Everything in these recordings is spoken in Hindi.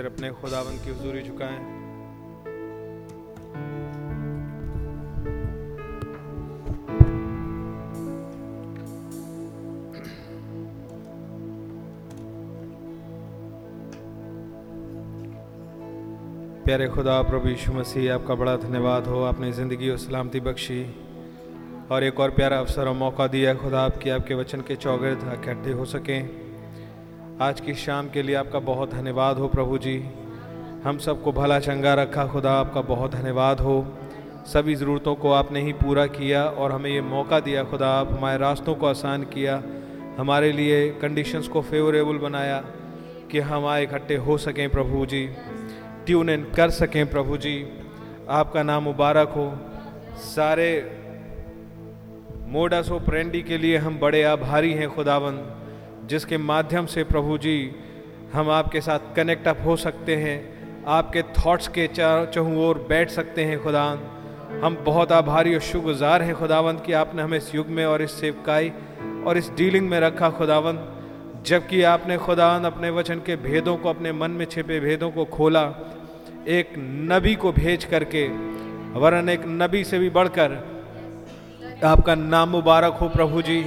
सिर अपने खुदावन की हजूरी झुकाएँ। प्यारे खुदा, प्रभु यीशु मसीह, आपका बड़ा धन्यवाद हो, आपने ज़िंदगी और सलामती बख्शी। और एक और प्यारा अवसर और मौका दिया खुदा, आपकी, आपके वचन के चौगिर्द इकट्ठे हो सकें। आज की शाम के लिए आपका बहुत धन्यवाद हो प्रभु जी। हम सबको भला चंगा रखा खुदा आपका बहुत धन्यवाद हो। सभी ज़रूरतों को आपने ही पूरा किया और हमें ये मौका दिया खुदा आप हमारे रास्तों को आसान किया, हमारे लिए कंडीशंस को फेवरेबल बनाया कि हम आए इकट्ठे हो सकें प्रभु जी ट्यून इन कर सकें प्रभु जी। आपका नाम मुबारक हो। सारे मोडास प्रेंडी के लिए हम बड़े आभारी हैं खुदावन जिसके माध्यम से प्रभु जी, हम आपके साथ कनेक्ट अप हो सकते हैं, आपके थॉट्स के चहु ओर बैठ सकते हैं खुदा। हम बहुत आभारी और शुक्रगुजार हैं खुदावंत कि आपने हमें इस युग में और इस सेवकाई और इस डीलिंग में रखा खुदावंत। जबकि आपने खुदान अपने वचन के भेदों को, अपने मन में छिपे भेदों को खोला, एक नबी को भेज करके, वरन एक नबी से भी बढ़कर, आपका नाम मुबारक हो प्रभु जी।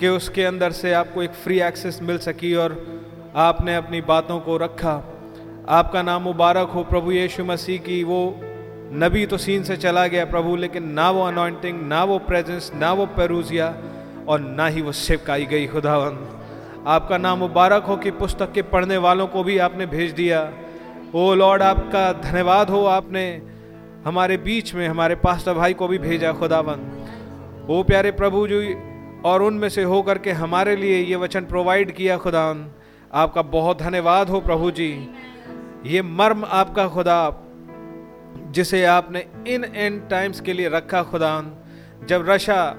कि उसके अंदर से आपको एक फ्री एक्सेस मिल सकी और आपने अपनी बातों को रखा। आपका नाम मुबारक हो प्रभु यीशु मसीह की। वो नबी तो सीन से चला गया प्रभु, लेकिन ना वो अनॉइंटिंग ना वो प्रेजेंस ना वो पेरूजिया और ना ही वो सेवकाई गई खुदावन आपका नाम मुबारक हो कि पुस्तक के पढ़ने वालों को भी आपने भेज दिया। ओ लॉर्ड, आपका धन्यवाद हो आपने हमारे बीच में, हमारे पास्टर भाई को भी भेजा खुदावन ओ प्यारे प्रभु जी और उनमें से होकर के हमारे लिए ये वचन प्रोवाइड किया, खुदा। आपका बहुत धन्यवाद हो, प्रभु जी। ये मर्म आपका, खुदा, जिसे आपने इन एंड टाइम्स के लिए रखा, खुदा। जब रशा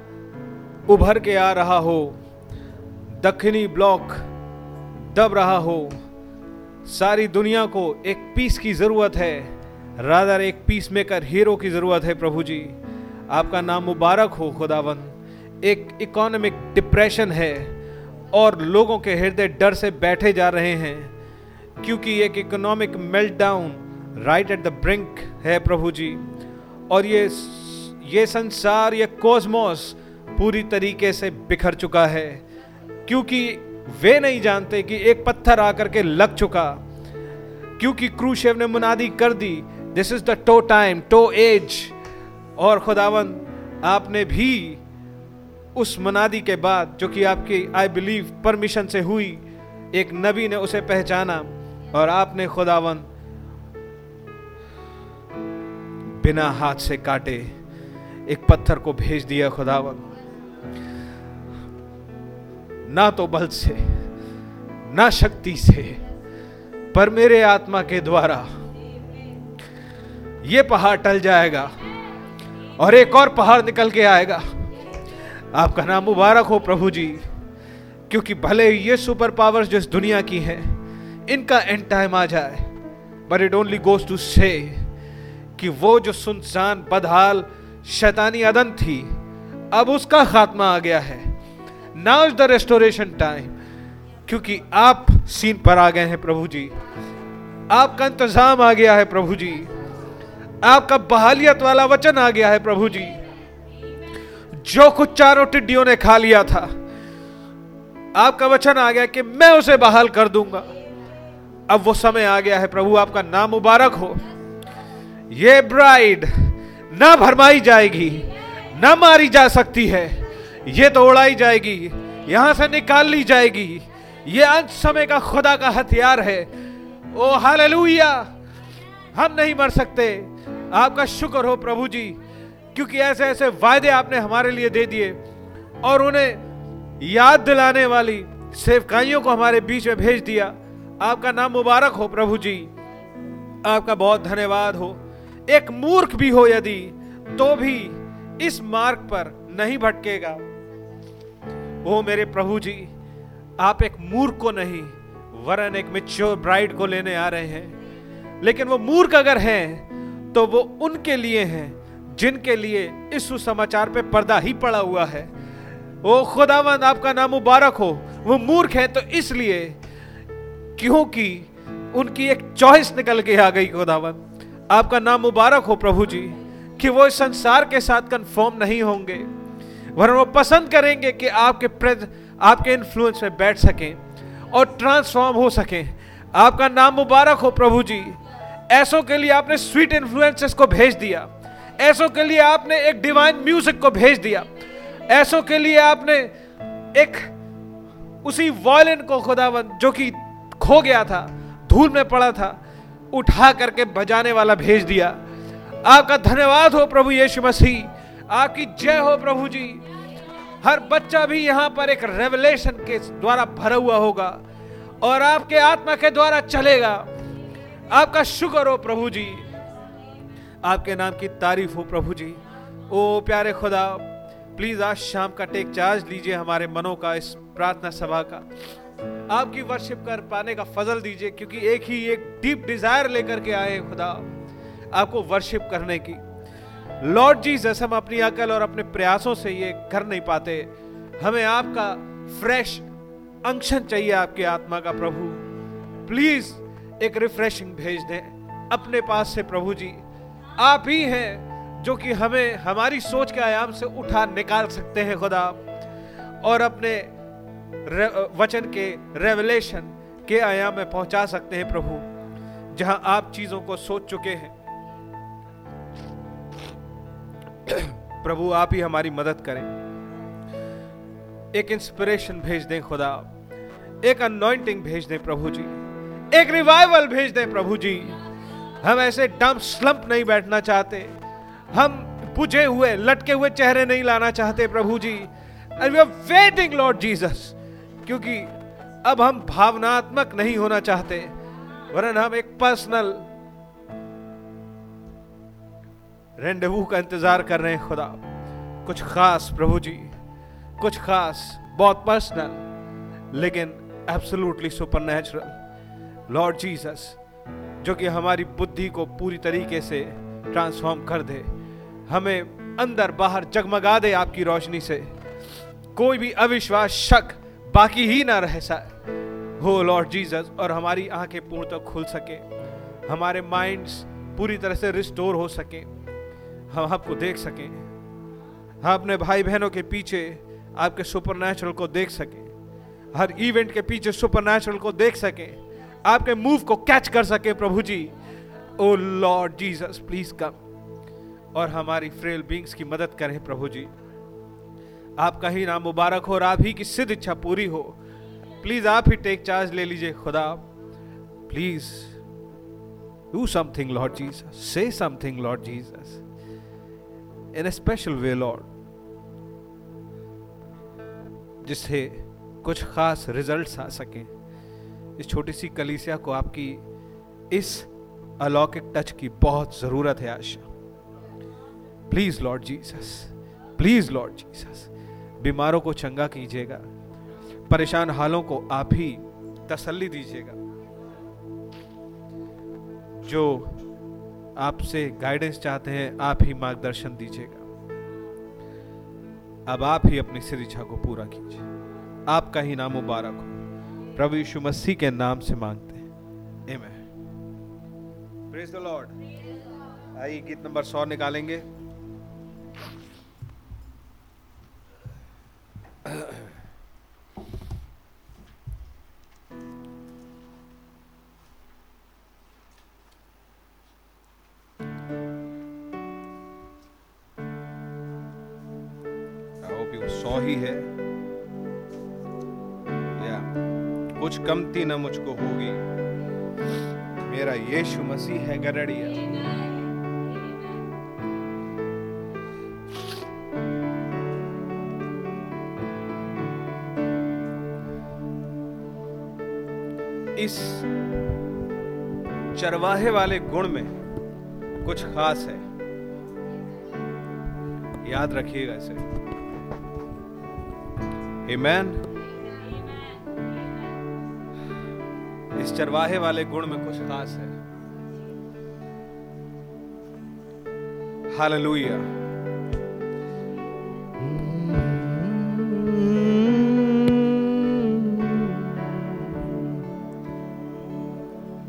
उभर के आ रहा हो, दक्षिणी ब्लॉक दब रहा हो, सारी दुनिया को एक पीस की ज़रूरत है। रादर एक पीस मेकर हीरो की ज़रूरत है, प्रभु जी। आपका नाम मुबारक हो खुदावन एक इकोनॉमिक डिप्रेशन है और लोगों के हृदय डर से बैठे जा रहे हैं, क्योंकि एक economic meltdown right at the brink है प्रभु जी। और ये ये संसार, ये कोसमोस पूरी तरीके से बिखर चुका है, क्योंकि वे नहीं जानते कि एक पत्थर आकर के लग चुका। क्योंकि क्रूशेव ने मुनादी कर दी this is the to time to age और खुदावन, आपने भी उस मनादी के बाद, जो कि आपकी आई बिलीव परमिशन से हुई, एक नबी ने उसे पहचाना और आपने खुदावन बिना हाथ से काटे एक पत्थर को भेज दिया खुदावन। ना तो बल से, ना शक्ति से, पर मेरे आत्मा के द्वारा ये पहाड़ टल जाएगा और एक और पहाड़ निकल के आएगा। आपका नाम मुबारक हो प्रभु जी, क्योंकि भले ये सुपर पावर्स जो इस दुनिया की हैं, इनका एंड टाइम आ जाए but it only goes to say कि वो जो सुनसान, बदहाल, शैतानी अदन थी, अब उसका खात्मा आ गया है। Now is the restoration time क्योंकि आप सीन पर आ गए हैं प्रभु जी। आपका इंतज़ाम आ गया है प्रभु जी। आपका बहालियत वाला वचन आ गया है प्रभु जी। जो कुछ चारों टिड्डियों ने खा लिया था, आपका वचन आ गया कि मैं उसे बहाल कर दूँगा। अब वो समय आ गया है, प्रभु, आपका नाम मुबारक हो। ये ब्राइड ना भरमाई जाएगी, ना मारी जा सकती है। ये तो उड़ाई जाएगी, यहाँ से निकाल ली जाएगी। ये अंत समय का खुदा का हथियार है। Oh, hallelujah! हम नहीं मर सकते। आपका शुक्र हो, प्रभु जी। क्योंकि ऐसे ऐसे वायदे आपने हमारे लिए दे दिए और उन्हें याद दिलाने वाली सेवकाइयों को हमारे बीच में भेज दिया। आपका नाम मुबारक हो प्रभु जी। आपका बहुत धन्यवाद हो। एक मूर्ख भी हो यदि तो भी इस मार्ग पर नहीं भटकेगा। ओ मेरे प्रभु जी, आप एक मूर्ख को नहीं, वरन एक मिच्योर ब्राइड को लेने आ रहे हैं। लेकिन वो मूर्ख अगर हैं तो वो उनके लिए हैं। जिनके लिए इस सुसमाचार पे पर्दा ही पड़ा हुआ है। ओ खुदावंद, आपका नाम मुबारक हो। वो मूर्ख है तो इसलिए क्योंकि उनकी एक चॉइस निकल के आ गई खुदावन आपका नाम मुबारक हो प्रभु जी, कि वो इस संसार के साथ कंफर्म नहीं होंगे। वरन वो पसंद करेंगे कि आपके प्रेज आपके इन्फ्लुएंस में बैठ सकें और ट्रांसफॉर्म हो सकें। आपका नाम मुबारक हो प्रभु जी। ऐसों के लिए आपने स्वीट इन्फ्लुएंसेस को भेज दिया। ऐसों के लिए आपने एक डिवाइन म्यूज़िक को भेज दिया। ऐसों के लिए आपने एक उसी वॉयलिन को खुदावन, जो कि खो गया था, धूल में पड़ा था, उठा करके बजाने वाला भेज दिया। आपका धन्यवाद हो प्रभु यीशु मसीह। आपकी जय हो प्रभु जी। हर बच्चा भी यहाँ पर एक रेवलेशन के द्वारा भरा हुआ होगा और आपके आत्मा के द्वारा चलेगा। आपका शुक्र हो प्रभु जी। आपके नाम की तारीफ़ हो प्रभु जी। ओ प्यारे खुदा प्लीज़ आज शाम का टेक चार्ज लीजिए हमारे मनों का इस प्रार्थना सभा का। आपकी वर्शिप कर पाने का फजल दीजिए, क्योंकि एक ही एक डीप डिज़ायर लेकर के आए खुदा आपको वर्शिप करने की। लॉर्ड जीसस हम अपनी अकल और अपने प्रयासों से ये कर नहीं पाते। हमें आपका फ्रेश अंशन चाहिए आपके आत्मा का प्रभु। प्लीज़ एक रिफ्रेशिंग भेज दें अपने पास से प्रभु जी। आप ही हैं जो कि हमें हमारी सोच के आयाम से उठा निकाल सकते हैं, खुदा। और अपने वचन के रेवलेशन के आयाम में पहुँचा सकते हैं, प्रभु, जहाँ आप चीज़ों को सोच चुके हैं। प्रभु, आप ही हमारी मदद करें। एक इंस्पिरेशन भेज दें, खुदा। एक अनॉइंटिंग भेज दें, प्रभु जी। एक रिवाइवल भेज दें, प्रभु जी। हम ऐसे डम स्लंप नहीं बैठना चाहते। हम बुझे हुए, लटके हुए चेहरे नहीं लाना चाहते प्रभु जी। And we are waiting Lord Jesus क्योंकि अब हम भावनात्मक नहीं होना चाहते। वरन हम एक पर्सनल रेंडवू का इंतज़ार कर रहे हैं, खुदा। कुछ खास प्रभु जी, कुछ खास, बहुत पर्सनल लेकिन एब्सोल्युटली सुपरनेचुरल लॉर्ड जीसस जो कि हमारी बुद्धि को पूरी तरीके से ट्रांसफॉर्म कर दे। हमें अंदर बाहर जगमगा दे आपकी रोशनी से। कोई भी अविश्वास शक बाकी ही ना रह सके हो लॉर्ड जीसस और हमारी आँखें पूर्ण तक खुल सके। हमारे माइंड्स पूरी तरह से रिस्टोर हो सके। हम आपको देख सकें। हम अपने भाई बहनों के पीछे आपके सुपर को देख सकें। हर इवेंट के पीछे सुपर को देख सकें। आपके मूव को कैच कर सके प्रभु जी ओ लॉर्ड जीसस प्लीज़ कम और हमारी फ्रेल बींग्स की मदद करें प्रभु जी आपका ही नाम मुबारक हो और आप ही की सिद्ध इच्छा पूरी हो। प्लीज़ आप ही टेक चार्ज ले लीजिए खुदा। Please do something Lord Jesus say something Lord Jesus in a special way Lord जिससे कुछ खास रिजल्ट्स आ सके। इस छोटी सी कलीसिया को आपकी इस अलौकिक टच की बहुत ज़रूरत है, आशा। Please Lord Jesus please Lord Jesus बीमारों को चंगा कीजिएगा, परेशान हालों को आप ही तसल्ली दीजिएगा। जो आपसे गाइडेंस चाहते हैं, आप ही मार्गदर्शन दीजिएगा। अब आप ही अपनी सिर इच्छा को पूरा कीजिए। आपका ही नाम मुबारक हो। प्रभु यीशु मसीह के नाम से मांगते हैं। द लॉर्ड आइए गीत नंबर सौ निकालेंगे। सौ ही है। कुछ कमती न मुझको होगी। मेरा यीशु मसीह है गरड़िया इस चरवाहे वाले गुण में कुछ खास है। याद रखिएगा इसे। Amen. इस चरवाहे वाले गुण में कुछ खास है। हालेलुया।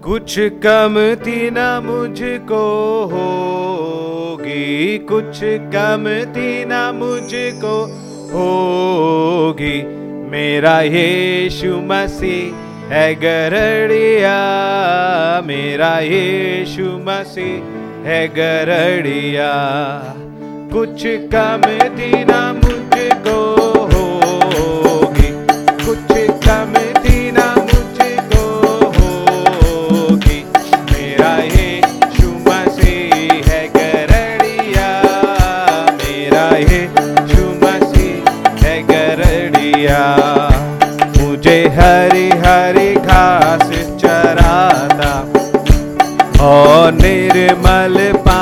कुछ कमती न मुझको होगी, कुछ कमती न मुझको होगी। मेरा यीशु मसीह है गरड़िया मेरा यीशु मसीह। है गरड़िया कुछ कम दीना मुझको। निर्मल पा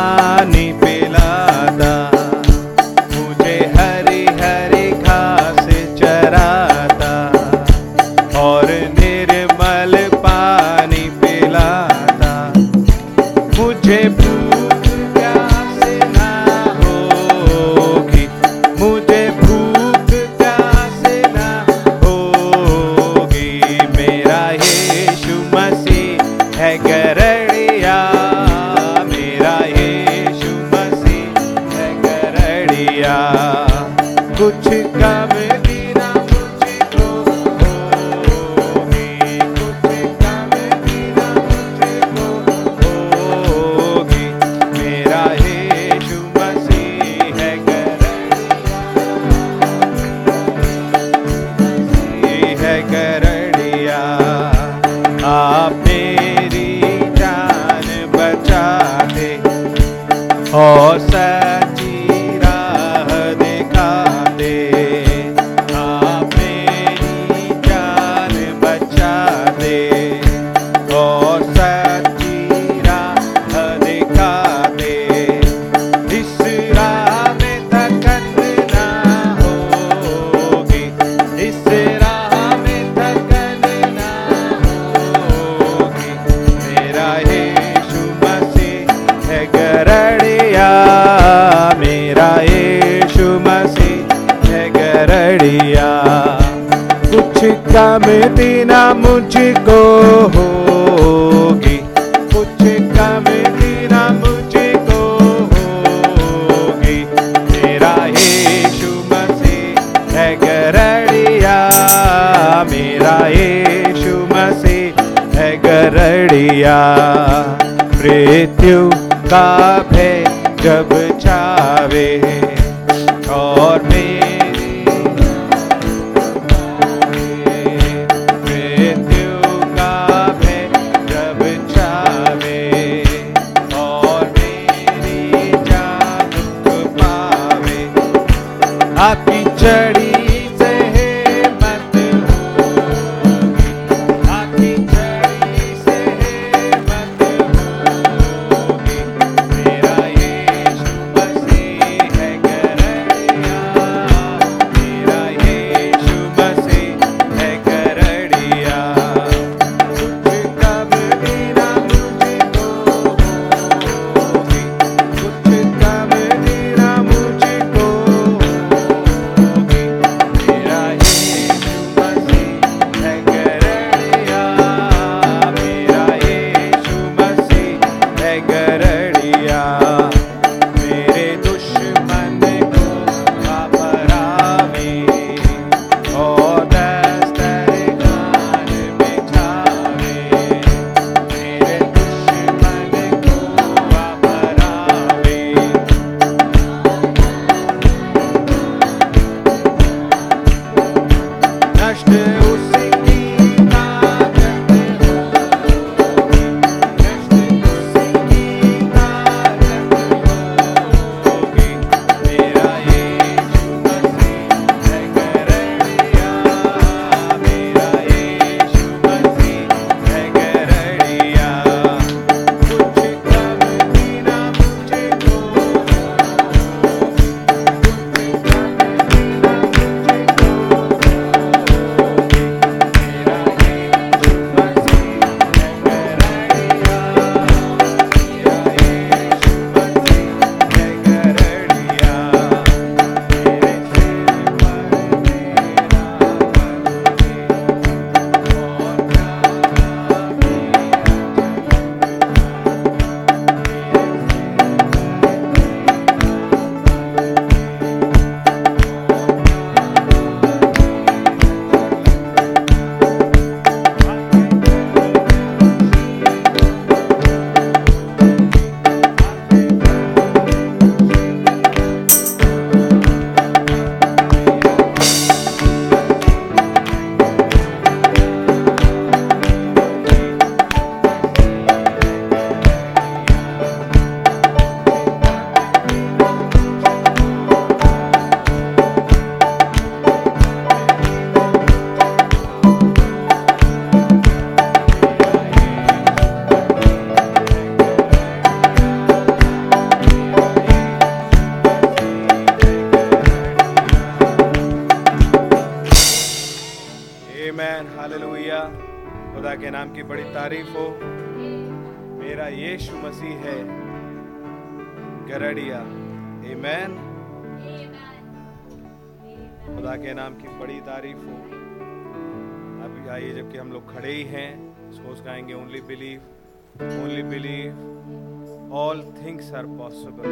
थिंग्स आर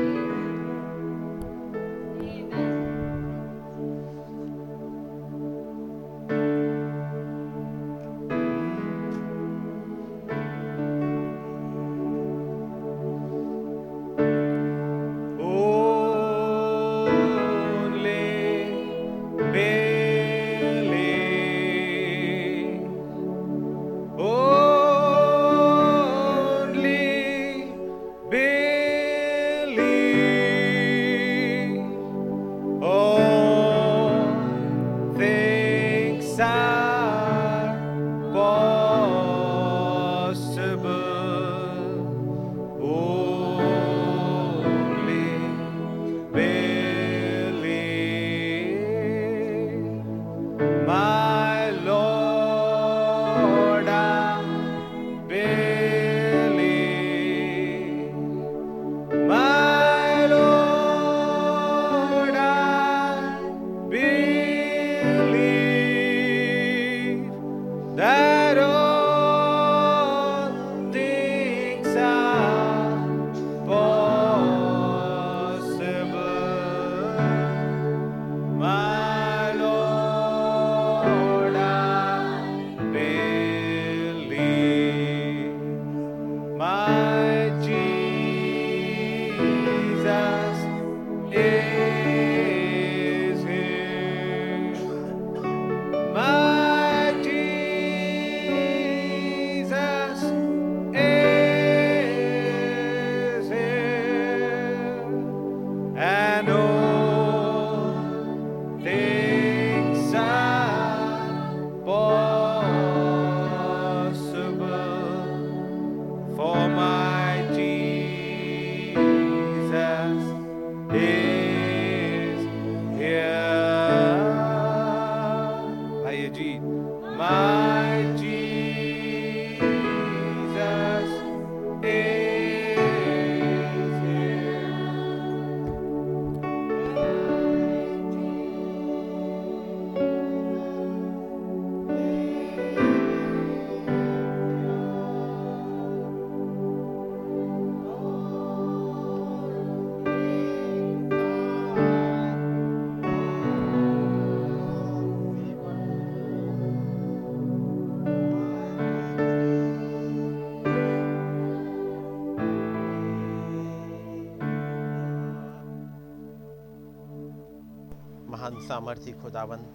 महान सामर्थ्य खुदावंत।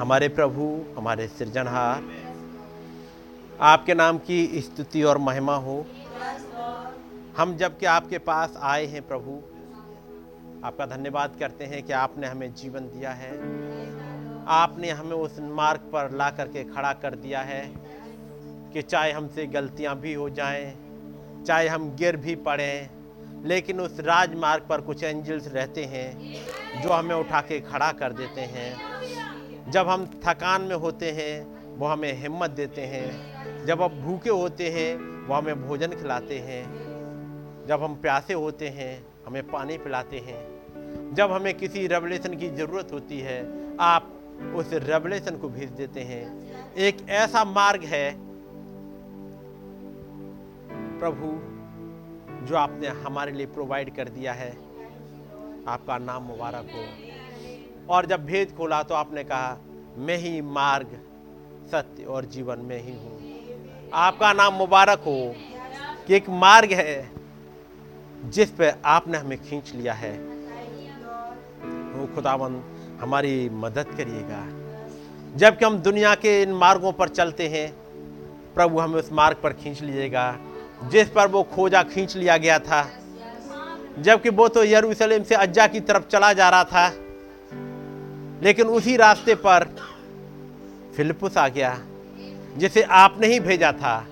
हमारे प्रभु हमारे सृजनहार आपके नाम की स्तुति और महिमा हो। हम जब के आपके पास आए हैं प्रभु आपका धन्यवाद करते हैं कि आपने हमें जीवन दिया है। आपने हमें उस मार्ग पर ला करके खड़ा कर दिया है कि चाहे हमसे गलतियाँ भी हो जाएँ, चाहे हम गिर भी पड़ें लेकिन उस राजमार्ग पर कुछ एंजल्स रहते हैं। जो हमें उठा के खड़ा कर देते हैं। जब हम थकान में होते हैं, वो हमें हिम्मत देते हैं। जब हम भूखे होते हैं, वो हमें भोजन खिलाते हैं। जब हम प्यासे होते हैं, हमें पानी पिलाते हैं। जब हमें किसी रेवलेशन की ज़रूरत होती है, आप उस रेवलेशन को भेज देते हैं। एक ऐसा मार्ग है, प्रभु, जो आपने हमारे लिए प्रोवाइड कर दिया है। आपका नाम मुबारक हो। और जब भेद खोला तो आपने कहा, मैं ही मार्ग, सत्य और जीवन में ही हूँ। आपका नाम मुबारक हो कि एक मार्ग है जिस पे आपने हमें खींच लिया है। वो खुदावन हमारी मदद करिएगा। जबकि हम दुनिया के इन मार्गों पर चलते हैं, प्रभु हमें उस मार्ग पर खींच लीजिएगा, जिस पर वो खोजा खींच लिया गया था। जबकि वो तो यरूशलेम से अज्जा की तरफ़ चला जा रहा था। लेकिन उसी रास्ते पर फिलिपुस आ गया, जिसे आपने ही भेजा था।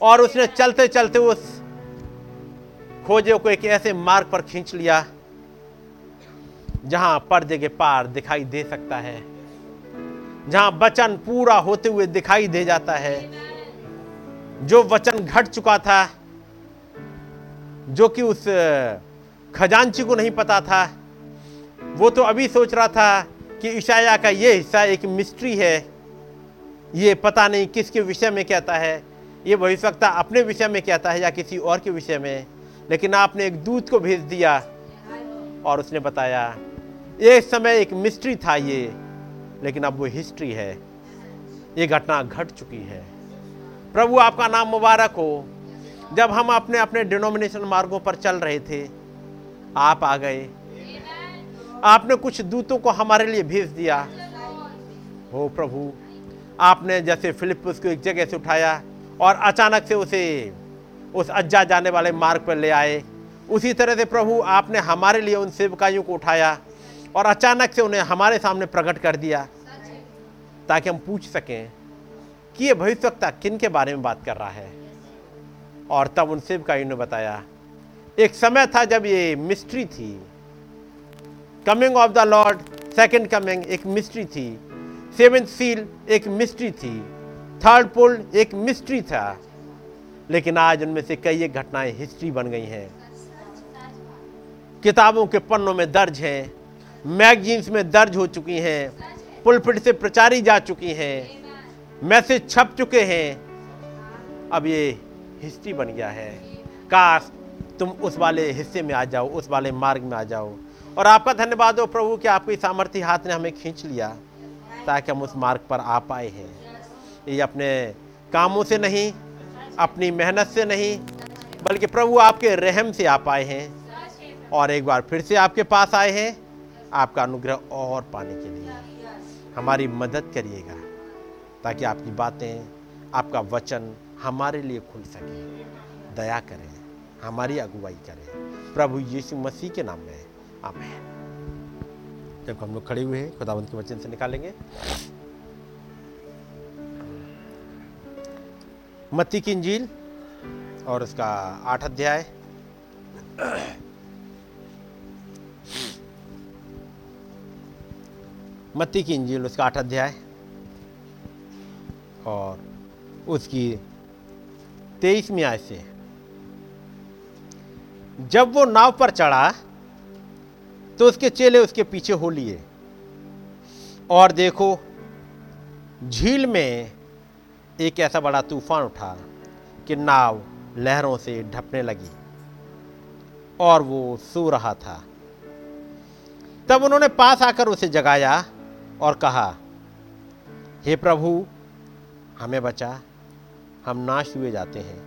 और उसने चलते चलते उस खोजे को एक ऐसे मार्ग पर खींच लिया, जहाँ पर्दे के पार दिखाई दे सकता है, जहाँ वचन पूरा होते हुए दिखाई दे जाता है। जो वचन घट चुका था जो कि उस खजांची को नहीं पता था। वो तो अभी सोच रहा था कि ईशाया का ये हिस्सा एक मिस्ट्री है। ये पता नहीं किसके विषय में कहता है। ये भविष्यवक्ता अपने विषय में कहता है या किसी और के विषय में। लेकिन आपने एक दूत को भेज दिया और उसने बताया एक समय एक मिस्ट्री था ये, लेकिन अब वो हिस्ट्री है। ये घटना घट चुकी है। प्रभु आपका नाम मुबारक हो। जब हम अपने अपने डिनोमिनेशन मार्गों पर चल रहे थे, आप आ गए। आपने कुछ दूतों को हमारे लिए भेज दिया। हो प्रभु, आपने जैसे फिलिपस को एक जगह से उठाया और अचानक से उसे उस अज्जा जाने वाले मार्ग पर ले आए। उसी तरह से प्रभु, आपने हमारे लिए उन सेवकाइयों को उठाया और अचानक से उन्हें हमारे सामने प्रकट कर दिया ताकि हम पूछ सकें, कि ये भविष्यवक्ता किन के बारे में बात कर रहा है? और तब उन सेवकाइयों ने बताया। एक समय था जब ये मिस्ट्री थी। Coming of the Lord second coming एक मिस्ट्री थी। सेवेंथ सील एक मिस्ट्री थी। थर्ड पोल एक मिस्ट्री था। लेकिन आज उनमें से कई एक घटनाएँ हिस्ट्री बन गई हैं। किताबों के पन्नों में दर्ज हैं। मैगजीन्स में दर्ज हो चुकी हैं। पुलपिट से प्रचारी जा चुकी हैं। मैसेज छप चुके हैं। अब ये हिस्ट्री बन गया है। काश तुम उस वाले हिस्से में आ जाओ, उस वाले मार्ग में आ जाओ। और आपका धन्यवाद हो प्रभु कि आपकी सामर्थ्य हाथ ने हमें खींच लिया, ताकि हम उस मार्ग पर आ पाए हैं। ये अपने कामों से नहीं, अपनी मेहनत से नहीं, बल्कि प्रभु आपके रहम से आ पाए हैं और एक बार फिर से आपके पास आए हैं, आपका अनुग्रह और पाने के लिए। हमारी मदद करिएगा, ताकि आपकी बातें, आपका वचन हमारे लिए खुल सके। दया करें, हमारी अगुवाई करें। प्रभु यीशु मसीह के नाम में, आमेन। जब हम लोग खड़े हुए हैं, खुदावंत के वचन से निकालेंगे। मत्ती की इंजील और उसका आठ अध्याय। मत्ती की इंजील, उसका आठ अध्याय। और उसकी तेईसवीं आय से जब वो नाव पर चढ़ा तो उसके चेले उसके पीछे हो लिए। और देखो, झील में एक ऐसा बड़ा तूफ़ान उठा कि नाव लहरों से ढपने लगी और वो सो रहा था। तब उन्होंने पास आकर उसे जगाया और कहा, हे प्रभु, हमें बचा। हम नाश हुए जाते हैं।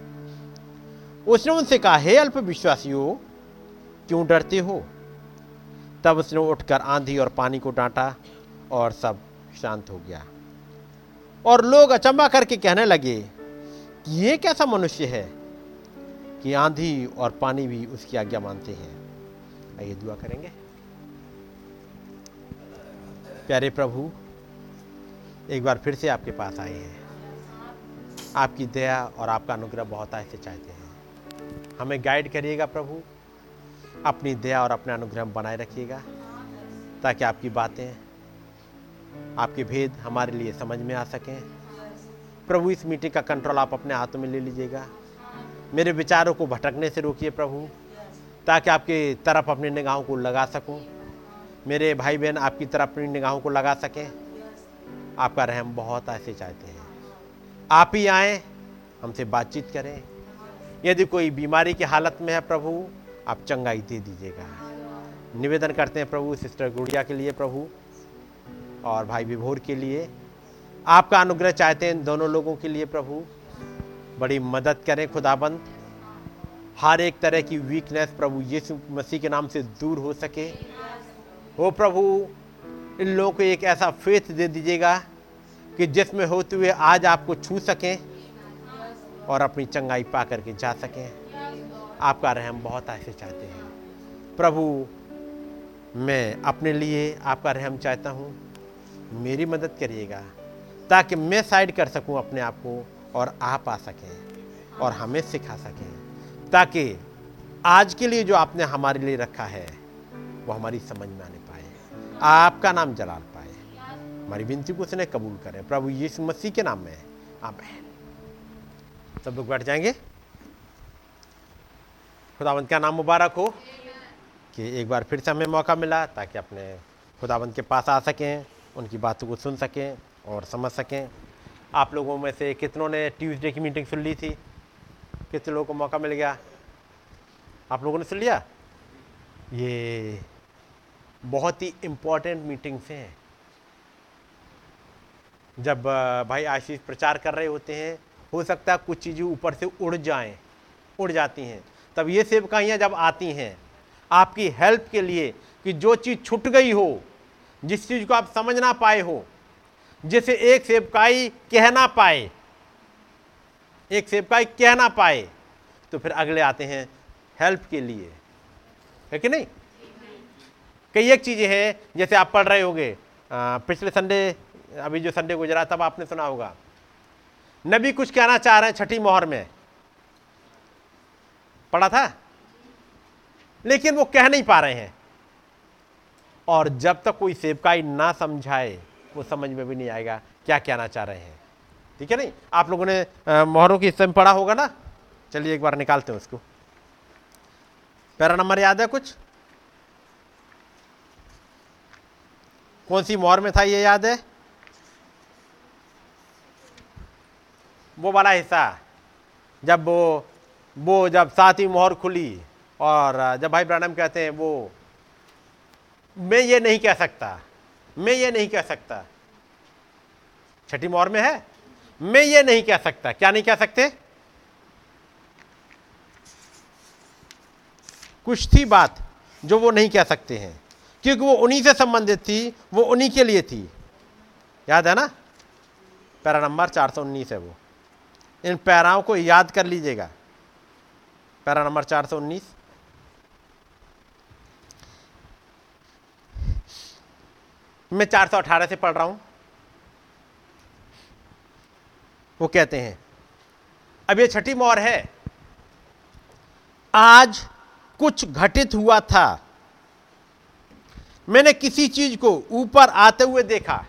उसने उनसे कहा, हे अल्प विश्वासियों, क्यों डरते हो? तब उसने उठकर आंधी और पानी को डांटा और सब शांत हो गया। और लोग अचंबा करके कहने लगे, कि ये कैसा मनुष्य है कि आंधी और पानी भी उसकी आज्ञा मानते हैं? आइए दुआ करेंगे। प्यारे प्रभु, एक बार फिर से आपके पास आए हैं। आपकी दया और आपका अनुग्रह बहुत ऐसे चाहते हैं। हमें गाइड करिएगा प्रभु। अपनी दया और अपना अनुग्रह बनाए रखिएगा, ताकि आपकी बातें, आपके भेद हमारे लिए समझ में आ सकें। प्रभु, इस मीटिंग का कंट्रोल आप अपने हाथों में ले लीजिएगा। मेरे विचारों को भटकने से रोकिए प्रभु, ताकि आपके तरफ़ अपनी निगाहों को लगा सकूँ। मेरे भाई बहन आपकी तरफ़ अपनी निगाहों को लगा सकें। आपका रहम बहुत ऐसे चाहते हैं। आप ही आए, हमसे बातचीत करें। यदि कोई बीमारी की हालत में है प्रभु, आप चंगाई दे दीजिएगा। निवेदन करते हैं प्रभु, सिस्टर गुड़िया के लिए प्रभु, और भाई विभोर के लिए। आपका अनुग्रह चाहते हैं दोनों लोगों के लिए प्रभु। बड़ी मदद करें खुदाबंद। हर एक तरह की वीकनेस प्रभु यीशु मसीह के नाम से दूर हो सके। हो प्रभु, इन लोगों को एक ऐसा फेथ दे दीजिएगा कि जिसमें होते हुए आज आपको छू सकें और अपनी चंगाई पा करके जा सकें। आपका रहम बहुत ऐसे चाहते हैं। प्रभु, मैं अपने लिए आपका रहम चाहता हूँ। मेरी मदद करिएगा ताकि मैं साइड कर सकूँ अपने आप को और आप आ सकें और हमें सिखा सकें ताकि आज के लिए जो आपने हमारे लिए रखा है, वो हमारी समझ में आने पाए। आपका नाम जलाल हमारी विनती को उसने कबूल करें। प्रभु यीशु मसीह के नाम में आमेन। सब लोग बैठ जाएँगे। खुदावंत का नाम मुबारक हो। कि एक बार फिर से हमें मौका मिला ताकि अपने खुदावंत के पास आ सकें, उनकी बातों को सुन सकें और समझ सकें। आप लोगों में से कितनों ने ट्यूसडे की मीटिंग सुन ली थी? कितने लोगों को मौका मिल गया? आप लोगों ने सुन लिया? ये बहुत ही इम्पोर्टेंट मीटिंग्स हैं। जब भाई आशीष प्रचार कर रहे होते हैं, हो सकता है कुछ चीज़ें ऊपर से उड़ जाएँ, उड़ जाती हैं। तब ये सेवकाइयाँ जब आती हैं, आपकी हेल्प के लिए कि जो चीज़ छूट गई हो, जिस चीज़ को आप समझ ना पाए हो, जिसे एक सेवकाई कह ना पाए, एक सेवकाई कह ना पाए तो फिर अगले आते हैं हेल्प के लिए। है कि नहीं? कई एक चीज़ें हैं, जैसे आप पढ़ रहे होंगे पिछले संडे अभी जो संडे गुजरा तब आपने सुना होगा। नबी कुछ कहना चाह रहे हैं छठी मोहर में। पढ़ा था? लेकिन वो कह नहीं पा रहे हैं। और जब तक कोई सेवकाई ना समझाए, वो समझ में भी नहीं आएगा क्या कहना चाह रहे हैं। ठीक है नहीं? आप लोगों ने मोहरों की हिस्से में पढ़ा होगा ना? चलिए एक बार निकालते हैं उसको। पैरा नंबर याद है कुछ? कौन सी मोहर में था ये याद है? वो वाला हिस्सा, जब वो वो जब सातवीं मोहर खुली और जब भाई ब्रानम कहते हैं, वो, मैं ये नहीं कह सकता, मैं ये नहीं कह सकता। छठी मोहर में है? मैं ये नहीं कह सकता, क्या नहीं कह सकते? कुछ थी बात जो वो नहीं कह सकते हैं, क्योंकि वो उन्हीं से संबंधित थी, वो उन्हीं के लिए थी। याद है ना? पैरा नंबर 419 है वो। इन पैराओं को याद कर लीजिएगा। पैरा नंबर 419 मैं 418 से पढ़ रहा हूँ। वो कहते हैं, अब ये छठी मोहर है। आज कुछ घटित हुआ था। मैंने किसी चीज़ को ऊपर आते हुए देखा।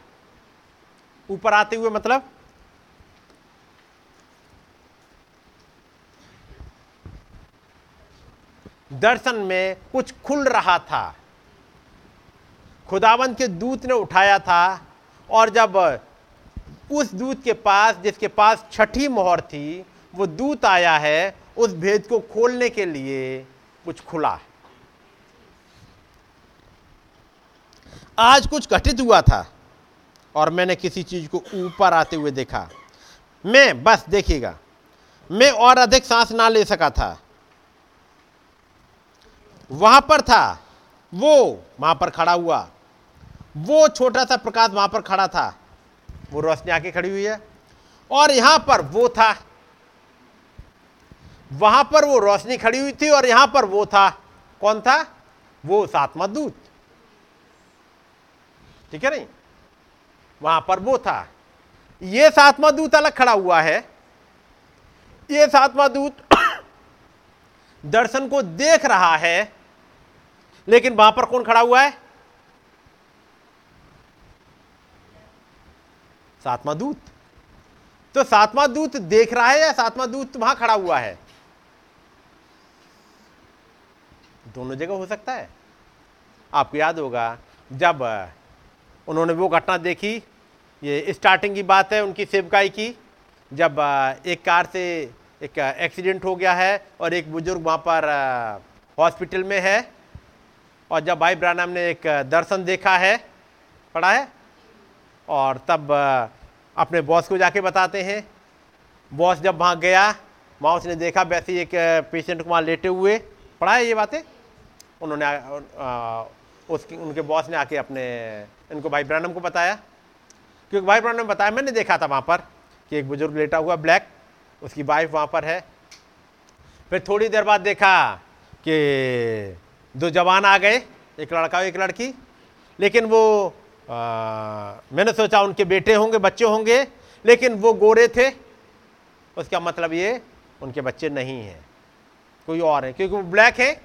ऊपर आते हुए मतलब दर्शन में कुछ खुल रहा था। खुदावंत के दूत ने उठाया था और जब उस दूत के पास, जिसके पास छठी मोहर थी, वो दूत आया है, उस भेद को खोलने के लिए कुछ खुला आज कुछ घटित हुआ था और मैंने किसी चीज़ को ऊपर आते हुए देखा। मैं, बस देखिएगा, मैं और अधिक सांस ना ले सका था। वहाँ पर था, वो वहाँ पर खड़ा हुआ। वो छोटा सा प्रकाश वहाँ पर खड़ा था। वो रोशनी आके खड़ी हुई है। और यहाँ पर वो था। वहाँ पर वो रोशनी खड़ी हुई थी और यहाँ पर वो था। कौन था? वो सातवा दूत ठीक है नहीं? वहाँ पर वो था। ये सातवा दूत अलग खड़ा हुआ है। ये सातवा दूत दर्शन को देख रहा है। लेकिन वहाँ पर कौन खड़ा हुआ है? सातवा दूत। तो सातवां दूत देख रहा है या सातवां दूत वहाँ खड़ा हुआ है? दोनों जगह हो सकता है। आपको याद होगा, जब उन्होंने वो घटना देखी, ये स्टार्टिंग की बात है उनकी सेवकाई की, जब एक कार से एक एक्सीडेंट हो गया है और एक बुज़ुर्ग वहाँ पर हॉस्पिटल में है और जब भाई ब्रानम ने एक दर्शन देखा है, पढ़ा है, और तब अपने बॉस को जाके बताते हैं। बॉस जब वहाँ गया, वहाँ उसने देखा वैसे एक पेशेंट को वहाँ लेटे हुए, पढ़ा है ये बातें? उन्होंने उसकी, उनके बॉस ने आके अपने, इनको भाई ब्रानम को बताया। क्योंकि भाई ब्रानम बताया, मैंने देखा था वहाँ पर कि एक बुज़ुर्ग लेटा हुआ ब्लैक, उसकी वाइफ वहाँ पर है। फिर थोड़ी देर बाद देखा कि दो जवान आ गए एक लड़का एक लड़की। लेकिन वो आ, मैंने सोचा उनके बेटे होंगे बच्चे होंगे लेकिन वो गोरे थे। उसका मतलब ये उनके बच्चे नहीं हैं। कोई और है क्योंकि वो ब्लैक है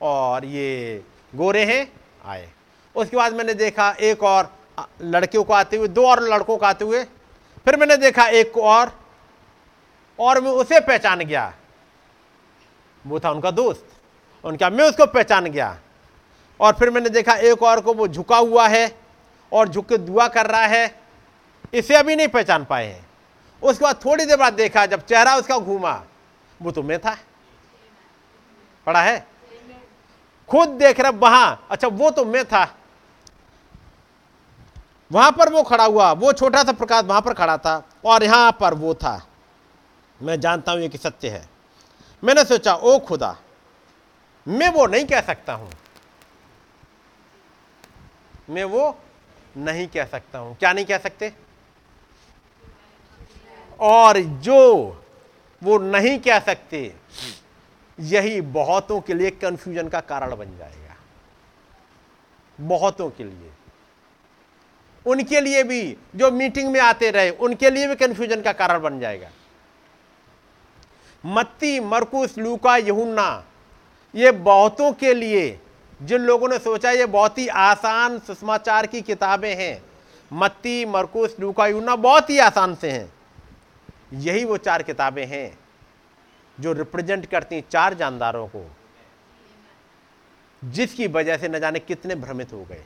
और ये गोरे हैं आए। उसके बाद मैंने देखा एक और लड़कियों को आते हुए दो और लड़कों को आते हुए। फिर मैंने देखा एक को और और मैं उसे पहचान गया। वो था उनका दोस्त। उनका मैं उसको पहचान गया। और फिर मैंने देखा एक और को वो झुका हुआ है और झुक के दुआ कर रहा है, इसे अभी नहीं पहचान पाए हैं। उसके बाद थोड़ी देर बाद देखा, जब चेहरा उसका घूमा, वो तो मैं था। पड़ा है? खुद देख रहा, वहाँ अच्छा वो तो मैं था। वहाँ पर वो खड़ा हुआ, वो छोटा सा प्रकाश वहाँ पर खड़ा था और यहाँ पर वो था। मैं जानता हूँ ये कि सत्य है। मैंने सोचा, ओ खुदा मैं वो नहीं कह सकता हूँ। मैं वो नहीं कह सकता हूँ। क्या नहीं कह सकते? और जो वो नहीं कह सकते, यही बहुतों के लिए कंफ्यूजन का कारण बन जाएगा। बहुतों के लिए। उनके लिए भी, जो मीटिंग में आते रहे, उनके लिए भी कंफ्यूजन का कारण बन जाएगा। मत्ती, मरकुस, लूका, यहुन्ना ये बहुतों के लिए, जिन लोगों ने सोचा ये बहुत ही आसान सुषमाचार की किताबें हैं, मत्ती, मरकुस, लूका यहुन्ना बहुत ही आसान से हैं। यही वो चार किताबें हैं, जो रिप्रेजेंट करती हैं चार जानदारों को, जिसकी वजह से न जाने कितने भ्रमित हो गए।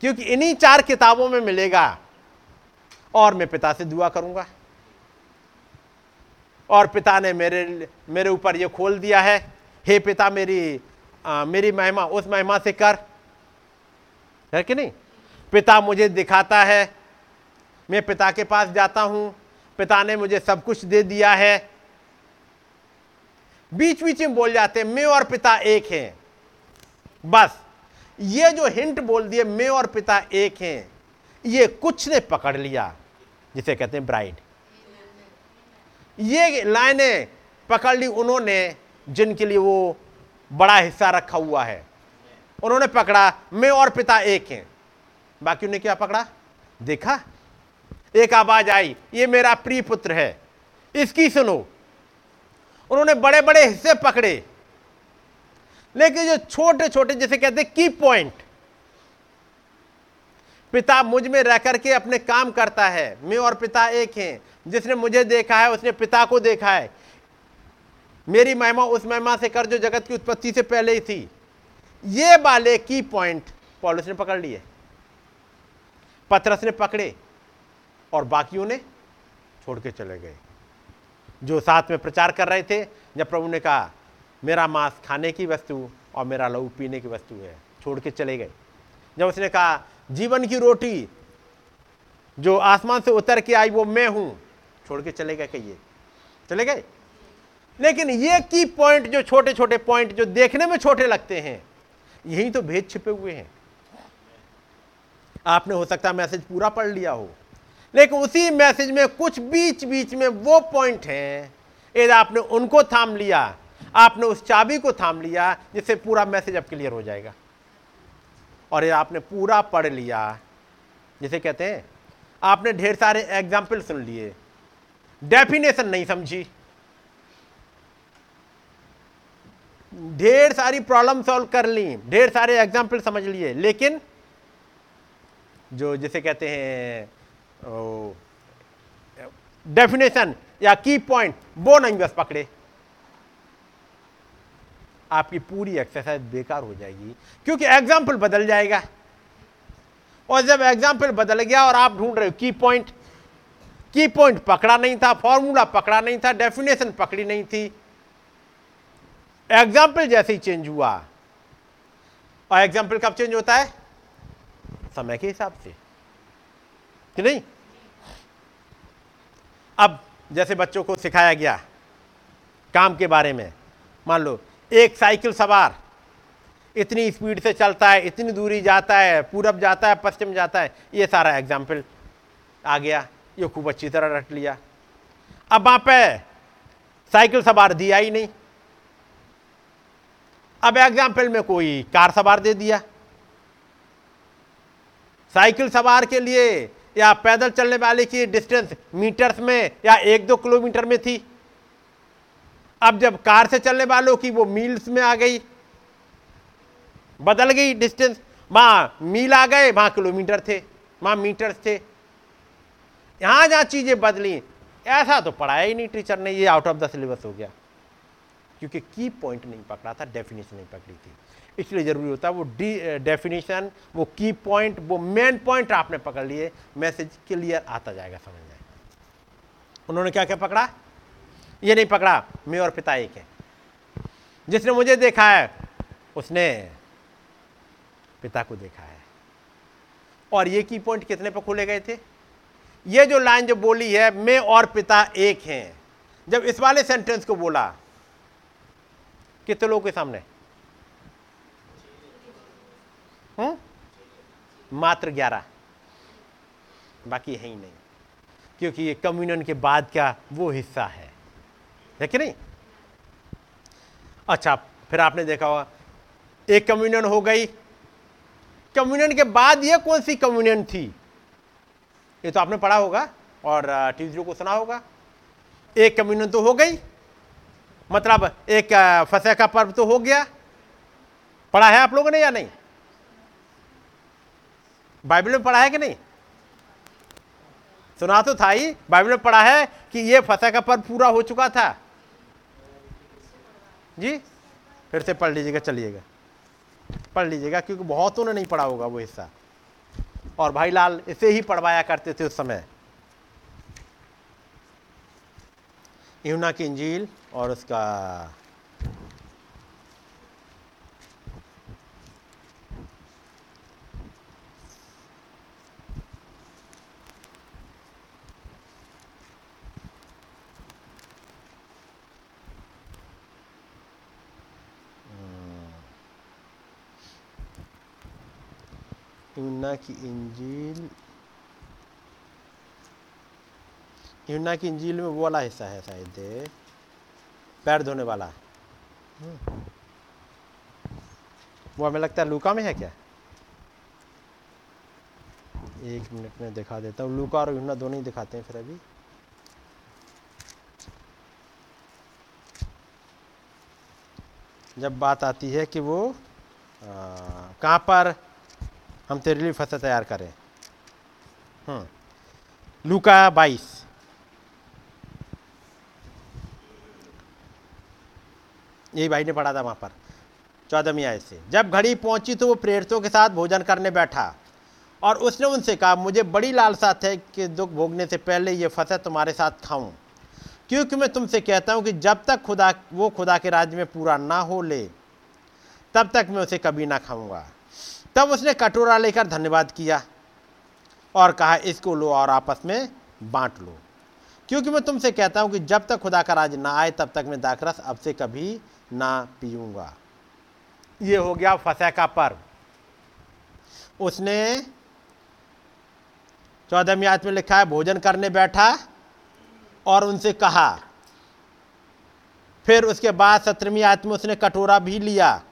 क्योंकि इन्हीं चार किताबों में मिलेगा, और मैं पिता से दुआ करूँगा। और पिता ने मेरे मेरे ऊपर ये खोल दिया है। हे पिता मेरी आ, मेरी महिमा उस महिमा से कर। है कि नहीं? पिता मुझे दिखाता है। मैं पिता के पास जाता हूँ। पिता ने मुझे सब कुछ दे दिया है। बीच बीच में बोल जाते हैं मैं और पिता एक हैं। बस ये जो हिंट बोल दिए मैं और पिता एक हैं ये कुछ ने पकड़ लिया जिसे कहते हैं ब्राइड। ये लाइनें पकड़ ली उन्होंने, जिनके लिए वो बड़ा हिस्सा रखा हुआ है। उन्होंने पकड़ा, मैं और पिता एक हैं। बाकी उन्हें क्या पकड़ा? देखा? एक आवाज़ आई, ये मेरा प्रिय पुत्र है। इसकी सुनो। उन्होंने बड़े बड़े हिस्से पकड़े। लेकिन जो छोटे छोटे जैसे कहते की पॉइंट पिता मुझमें रह करके अपने काम करता है। मैं और पिता एक हैं। जिसने मुझे देखा है, उसने पिता को देखा है। मेरी महिमा उस महिमा से कर जो जगत की उत्पत्ति से पहले ही थी। ये वाले की पॉइंट पॉलिस ने पकड़ लिए, पत्रस ने पकड़े और बाकियों ने छोड़ के चले गए। जो साथ में प्रचार कर रहे थे, जब प्रभु ने कहा, मेरा मांस खाने की वस्तु और मेरा लहू पीने की वस्तु है, छोड़ के चले गए। जब उसने कहा, जीवन की रोटी जो आसमान से उतर के आई, वो मैं हूँ छोड़ के चले गए कहिए चले गए? लेकिन ये की पॉइंट जो छोटे छोटे पॉइंट जो देखने में छोटे लगते हैं, यही तो भेद छिपे हुए हैं। आपने हो सकता मैसेज पूरा पढ़ लिया हो, लेकिन उसी मैसेज में कुछ बीच बीच में वो पॉइंट हैं यदि आपने उनको थाम लिया, आपने उस चाबी को थाम लिया, जिससे पूरा मैसेज अब क्लियर हो जाएगा। और ये आपने पूरा पढ़ लिया, जिसे कहते हैं, आपने ढेर सारे एग्ज़ाम्पल सुन लिए डेफिनेशन नहीं समझी। ढेर सारी प्रॉब्लम सॉल्व कर ली, ढेर सारे एग्ज़ाम्पल समझ लिए, लेकिन जो जिसे कहते हैं डेफिनेशन या की पॉइंट वो नहीं बस पकड़े। आपकी पूरी एक्सरसाइज बेकार हो जाएगी, क्योंकि एग्ज़ाम्पल बदल जाएगा। और जब एग्ज़ाम्पल बदल गया और आप ढूंढ रहे हो की पॉइंट की पॉइंट पकड़ा नहीं था फॉर्मूला पकड़ा नहीं था डेफिनेशन पकड़ी नहीं थी। एग्ज़ाम्पल जैसे ही चेंज हुआ। और एग्ज़ाम्पल कब चेंज होता है? समय के हिसाब से। कि नहीं? अब जैसे बच्चों को सिखाया गया काम के बारे में, मान लो, एक साइकिल सवार, इतनी स्पीड से चलता है, इतनी दूरी जाता है पूरब जाता है, पश्चिम जाता है, ये सारा एग्ज़ाम्पल आ गया। ये खूब अच्छी तरह रट लिया। अब वहाँ पे साइकिल सवार दिया ही नहीं। अब एग्ज़ाम्पल में कोई कार सवार दे दिया। साइकिल सवार के लिए या पैदल चलने वाले की डिस्टेंस मीटर्स में या एक दो किलोमीटर में थी। अब जब कार से चलने वालों की वो मील्स में आ गई। बदल गई डिस्टेंस वहाँ मील आ गए, वहाँ किलोमीटर थे, वहाँ मीटर थे। यहाँ जहाँ चीज़ें बदली, ऐसा तो पढ़ाया ही नहीं टीचर ने, ये आउट ऑफ़ द सिलेबस हो गया। क्योंकि की पॉइंट नहीं पकड़ा था डेफिनेशन नहीं पकड़ी थी। इसलिए ज़रूरी होता है वो डी डेफिनेशन वो की पॉइंट वो मेन पॉइंट आपने पकड़ लिए मैसेज क्लियर आता जाएगा, समझ में उन्होंने क्या क्या पकड़ा? ये नहीं पकड़ा, मैं और पिता एक है। जिसने मुझे देखा है, उसने पिता को देखा है। और ये की पॉइंट कितने पर खोले गए थे? ये जो लाइन जो बोली है, मैं और पिता एक हैं। जब इस वाले सेंटेंस को बोला, कितने लोगों के सामने? हुँ? मात्र ग्यारह। बाकी है ही नहीं। क्योंकि ये कम्युनियन के बाद का वो हिस्सा है। है कि नहीं? अच्छा फिर आपने देखा होगा, एक कम्युनियन हो गई। कम्युनियन के बाद ये कौन सी कम्युनियन थी? ये तो आपने पढ़ा होगा और टीचरों को सुना होगा। एक कम्युनियन तो हो गई मतलब एक फसे का पर्व तो हो गया। पढ़ा है आप लोगों ने या नहीं? बाइबल में पढ़ा है कि नहीं? सुना तो था ही, बाइबल में पढ़ा है कि ये फसा का पर्व पूरा हो चुका था। जी, फिर से पढ़ लीजिएगा, चलिएगा। पढ़ लीजिएगा, क्योंकि बहुतों ने नहीं पढ़ा होगा वो हिस्सा। और भाई लाल इसे ही पढ़वाया करते थे उस समय। यूना की इंजील और उसका यूना की इंजील यूना की इंजील में वो वाला हिस्सा है शायद पैर धोने वाला। वो हमें लगता है लूका में है क्या एक मिनट में दिखा देता हूँ, लूका और यूना दोनों ही दिखाते हैं फिर अभी जब बात आती है कि वो कहाँ पर हम तेरे लिए फ़सल तैयार करें। हम्म। लूका बाईस। यही भाई ने पढ़ा था वहाँ पर। चौदहवीं आय से। जब घड़ी पहुँची तो वो प्रेरितों के साथ भोजन करने बैठा और उसने उनसे कहा, मुझे बड़ी लालसा है कि दुख भोगने से पहले ये फ़सल तुम्हारे साथ खाऊं। क्योंकि मैं तुमसे कहता हूँ कि जब तक खुदा, वो खुदा के राज्य में पूरा ना हो ले, तब तक मैं उसे कभी ना खाऊँगा। तब उसने कटोरा लेकर धन्यवाद किया और कहा, इसको लो और आपस में बांट लो। क्योंकि मैं तुमसे कहता हूँ कि जब तक खुदा का राज ना आए, तब तक मैं दाखरस अब से कभी ना पीऊँगा। ये हो गया फसह का पर्व। उसने चौदहवीं आयत में लिखा है, भोजन करने बैठा और उनसे कहा। फिर उसके बाद सत्रहवीं आयत में उसने कटोरा भी लिया।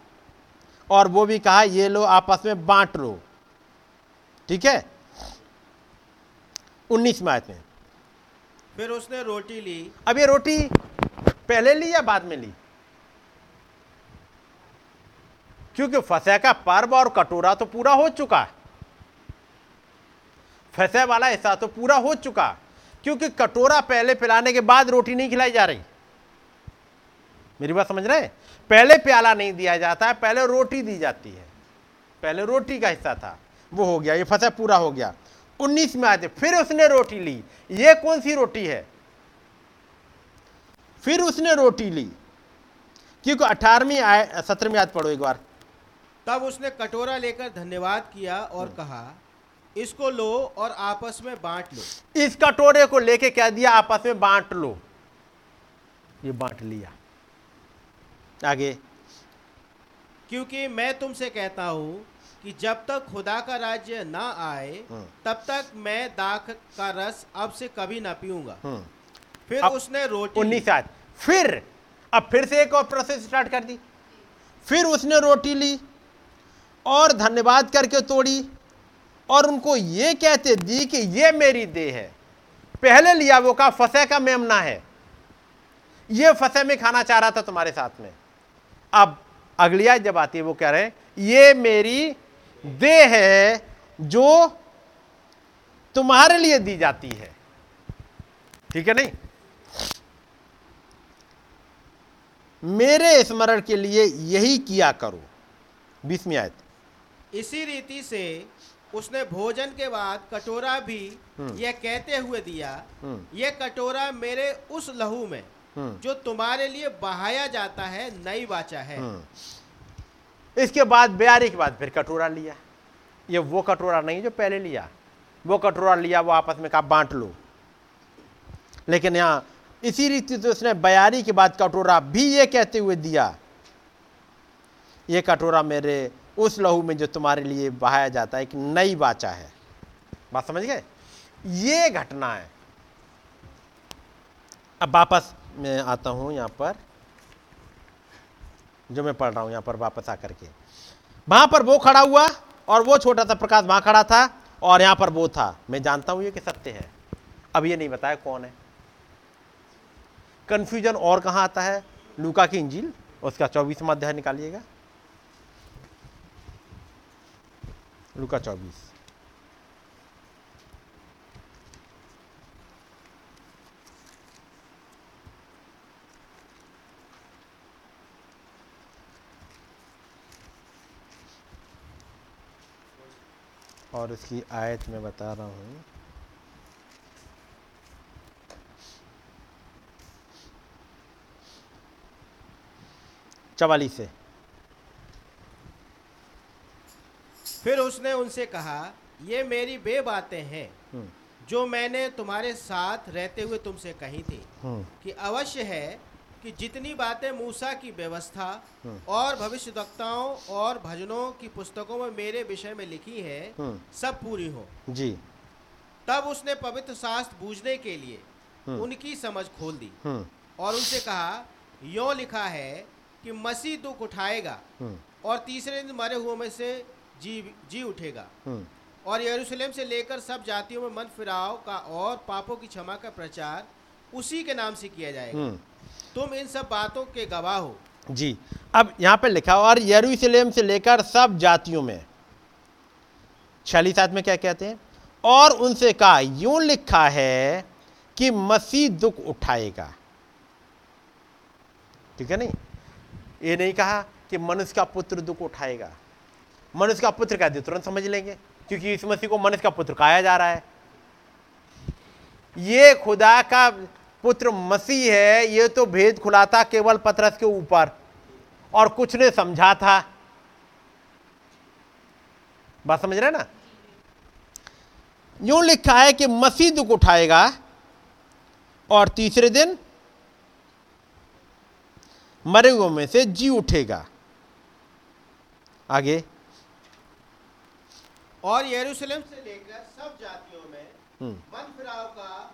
और वो भी कहा ये लो आपस में बांट लो। ठीक है? उन्नीस में आते हैं फिर उसने रोटी ली। अब ये रोटी पहले ली या बाद में ली? क्योंकि फसे का पर्व और कटोरा तो पूरा हो चुका है। फसे वाला हिस्सा तो पूरा हो चुका क्योंकि कटोरा पहले पिलाने के बाद रोटी नहीं खिलाई जा रही। मेरी बात समझ रहे हैं? पहले प्याला नहीं दिया जाता है पहले रोटी दी जाती है। पहले रोटी का हिस्सा था वो हो गया ये फसा पूरा हो गया। उन्नीस में आते फिर उसने रोटी ली ये कौन सी रोटी है? फिर उसने रोटी ली क्योंकि अठारहवीं आय सत्रहवीं आयत पढ़ो एक बार। तब उसने कटोरा लेकर धन्यवाद किया और हम्म। कहा इसको लो और आपस में बांट लो। इस कटोरे को लेके क्या दिया आपस में बांट लो। ये बांट लिया। आगे। क्योंकि मैं तुमसे कहता हूँ कि जब तक खुदा का राज्य ना आए हम्म। तब तक मैं दाख का रस अब से कभी ना पीऊँगा। हम्म। फिर उसने रोटी उन्नीस फिर अब फिर से एक और प्रोसेस स्टार्ट कर दी। फिर उसने रोटी ली और धन्यवाद करके तोड़ी और उनको ये कहते दी कि ये मेरी देह है। पहले लिया वो का फसे का मेमना है। ये फसे में खाना चाह रहा था तुम्हारे साथ में। अब अगली आयत जब आती है वो कह रहे? हैं ये मेरी देह है जो तुम्हारे लिए दी जाती है। ठीक है नहीं? मेरे स्मरण के लिए यही किया करो। बीसवीं आयत। इसी रीति से उसने भोजन के बाद कटोरा भी यह कहते हुए दिया यह कटोरा मेरे उस लहू में जो तुम्हारे लिए बहाया जाता है नई वाचा है। इसके बाद ब्यारी के बाद फिर कटोरा लिया। ये वो कटोरा नहीं जो पहले लिया। वो कटोरा लिया वो आपस में कहा बांट लो। लेकिन यहाँ इसी रीति से उसने बयारी के बाद कटोरा भी ये कहते हुए दिया। ये कटोरा मेरे उस लहू में जो तुम्हारे लिए बहाया जाता है एक नई बाचा है। बात समझ गए? ये घटना है। अब वापस मैं आता हूँ यहाँ पर, जो मैं पढ़ रहा हूँ यहाँ पर वापस आकर के। वहाँ पर वो खड़ा हुआ और वो छोटा सा प्रकाश, वहाँ खड़ा था और यहाँ पर वो था। मैं जानता हूँ ये कि सत्य है। अब ये नहीं बताया कौन है। कंफ्यूजन और कहाँ आता है? लूका की इंजील, उसका चौबीसवा अध्याय निकालिएगा। लूका चौबीस। और इसकी आयत में बता रहा हूँ चवालीस से फिर उसने उनसे कहा ये मेरी बे बातें हैं हम्म। जो मैंने तुम्हारे साथ रहते हुए तुमसे कही थी हम्म। कि अवश्य है कि जितनी बातें मूसा की व्यवस्था हम्म। और भविष्यवक्ताओं और भजनों की पुस्तकों में मेरे विषय में लिखी है हम्म। सब पूरी हो। जी। तब उसने पवित्र शास्त्र बूझने के लिए हम्म। उनकी समझ खोल दी और उनसे कहा यो लिखा है कि मसीह दुख उठाएगा और तीसरे दिन मरे हुए में से जी जी उठेगा। और यरूशलेम से लेकर सब जातियों में मन फिराव का और पापों की क्षमा का प्रचार उसी के नाम से किया जाएगा। तुम इन सब बातों के गवाह हो। जी, अब यहाँ पर लिखा और यरूशलेम से लेकर सब जातियों में। छियालीस आयत में क्या कहते हैं? और उनसे कहा, यूँ लिखा है कि मसीह दुख उठाएगा। ठीक है नहीं? ये नहीं कहा कि मनुष्य का पुत्र दुख उठाएगा। मनुष्य का पुत्र कहते तुरंत समझ लेंगे, क्योंकि इस मसीह को मनुष्य का पुत्र कहा जा रहा है। ये खुदा का पुत्र मसीह है ये तो भेद खुला था केवल पतरस के ऊपर। और कुछ ने समझा था। बात समझ रहे ना? यूँ लिखा है कि मसीह दुख उठाएगा और तीसरे दिन मरे हुए में से जी उठेगा। आगे। और यरूशलेम से लेकर सब जातियों में हम्म, मन फिराव का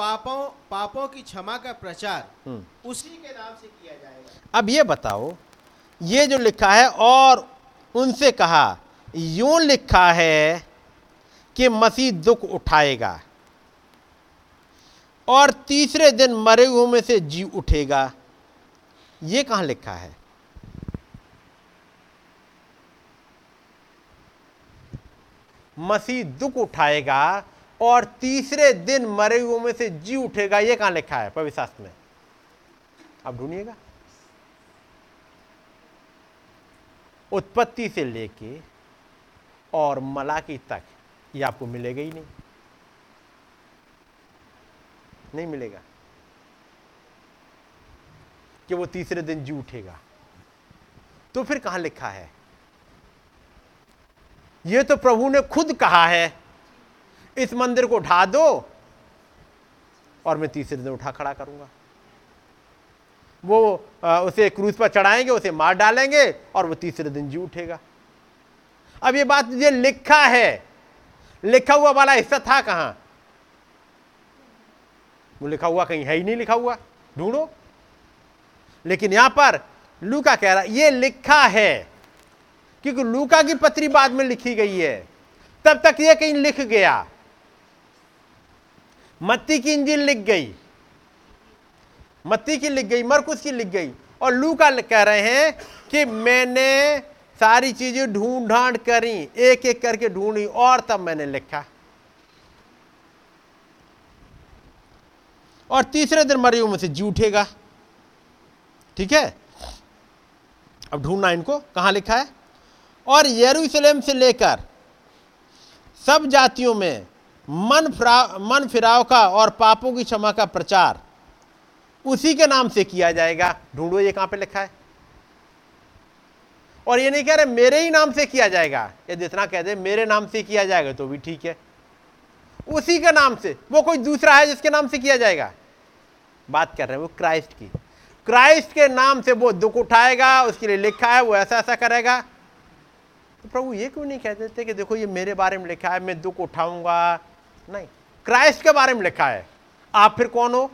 पापों पापों की क्षमा का प्रचार हम्म। उसी के नाम से किया जाएगा। अब ये बताओ ये जो लिखा है और उनसे कहा यूँ लिखा है कि मसीह दुख उठाएगा और तीसरे दिन मरे हुए में से जी उठेगा। ये कहाँ लिखा है? मसीह दुख उठाएगा और तीसरे दिन मरे हुए में से जी उठेगा, ये कहाँ लिखा है पवित्र शास्त्र में? आप ढूंढिएगा। उत्पत्ति से लेके और मलाकी तक, ये आपको मिलेगा ही नहीं। नहीं मिलेगा। कि वो तीसरे दिन जी उठेगा। तो फिर कहाँ लिखा है? ये तो प्रभु ने खुद कहा है। इस मंदिर को ढा दो और मैं तीसरे दिन उठा खड़ा करूँगा। वो उसे क्रूज पर चढ़ाएँगे, उसे मार डालेंगे और वो तीसरे दिन जी उठेगा। अब ये बात, ये लिखा है। लिखा हुआ वाला हिस्सा था कहाँ? वो लिखा हुआ कहीं है ही नहीं लिखा हुआ। ढूंढो। लेकिन यहाँ पर लूका कह रहा, ये लिखा है, क्योंकि लूका की पत्री बाद में लिखी गई है। तब तक ये कहीं लिख गया। मत्ती की इंजिल लिख गई। मत्ती की लिख गई, मरकुस की लिख गई। और लूका कह रहे हैं कि मैंने सारी चीज़ें ढूंढ ढांड करी एक एक करके ढूंढी और तब मैंने लिखा। और तीसरे दिन मरियो में से जी उठेगा। ठीक है? अब ढूंढना इनको, कहाँ लिखा है? और यरूशलेम से लेकर सब जातियों में मन फिराव मन फिराव का और पापों की क्षमा का प्रचार उसी के नाम से किया जाएगा। ढूंढो ये कहाँ पे लिखा है। और ये नहीं कह रहे मेरे ही नाम से किया जाएगा। ये जितना कह दे मेरे नाम से किया जाएगा तो भी ठीक है। उसी के नाम से, वो कोई दूसरा है जिसके नाम से किया जाएगा। बात कर रहे हैं वो क्राइस्ट की। क्राइस्ट के नाम से वो दुख उठाएगा, उसके लिए लिखा है, वो ऐसा ऐसा करेगा। तो प्रभु ये क्यों नहीं कह देते कि देखो ये मेरे बारे में लिखा है, मैं दुख उठाऊँगा नहीं क्राइस्ट के बारे में लिखा है। आप फिर कौन हो?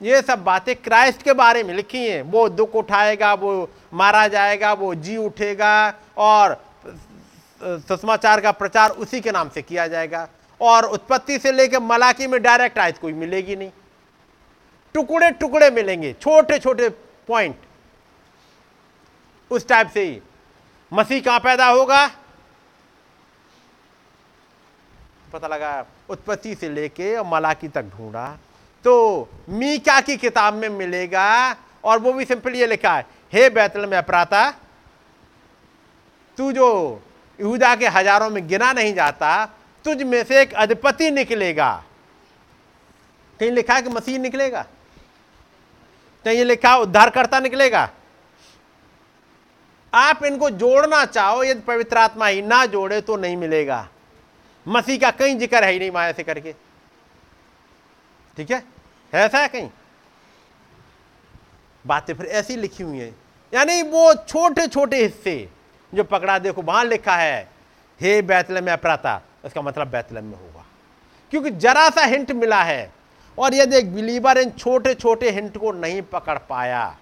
ये सब बातें क्राइस्ट के बारे में लिखी हैं। वो दुख उठाएगा, वो मारा जाएगा, वो जी उठेगा और सुषमाचार का प्रचार उसी के नाम से किया जाएगा। और उत्पत्ति से लेकर मलाकी में डायरेक्ट आयत कोई मिलेगी नहीं। टुकड़े टुकड़े मिलेंगे, छोटे छोटे पॉइंट उस टाइप से ही। मसीह कहाँ पैदा होगा? पता लगा, उत्पत्ति से लेके और मलाकी तक ढूंढा। तो मीका की किताब में मिलेगा और वो भी सिंपल ये लिखा है, हे बैतल में अपराता, तू जो यहूदा के हज़ारों में गिना नहीं जाता, तुझ में से एक अधिपति निकलेगा। कहीं लिखा है कि मसीह निकलेगा? कहीं लिखा उद्धारकर्ता निकलेगा। आप इनको जोड़ना चाहो, यदि पवित्र आत्मा ही ना जोड़े तो नहीं मिलेगा। मसीह का कहीं ज़िक्र है ही नहीं माया से करके। ठीक है? ऐसा है कहीं? बातें फिर ऐसी लिखी हुई है। यानी वो छोटे छोटे हिस्से जो पकड़ा, देखो, वहाँ लिखा है, हे बैतलम अपराता इसका मतलब बैतलम में होगा क्योंकि जरा सा हिंट मिला है, और यदि एक बिलीवर इन छोटे छोटे हिंट को नहीं पकड़ पाया,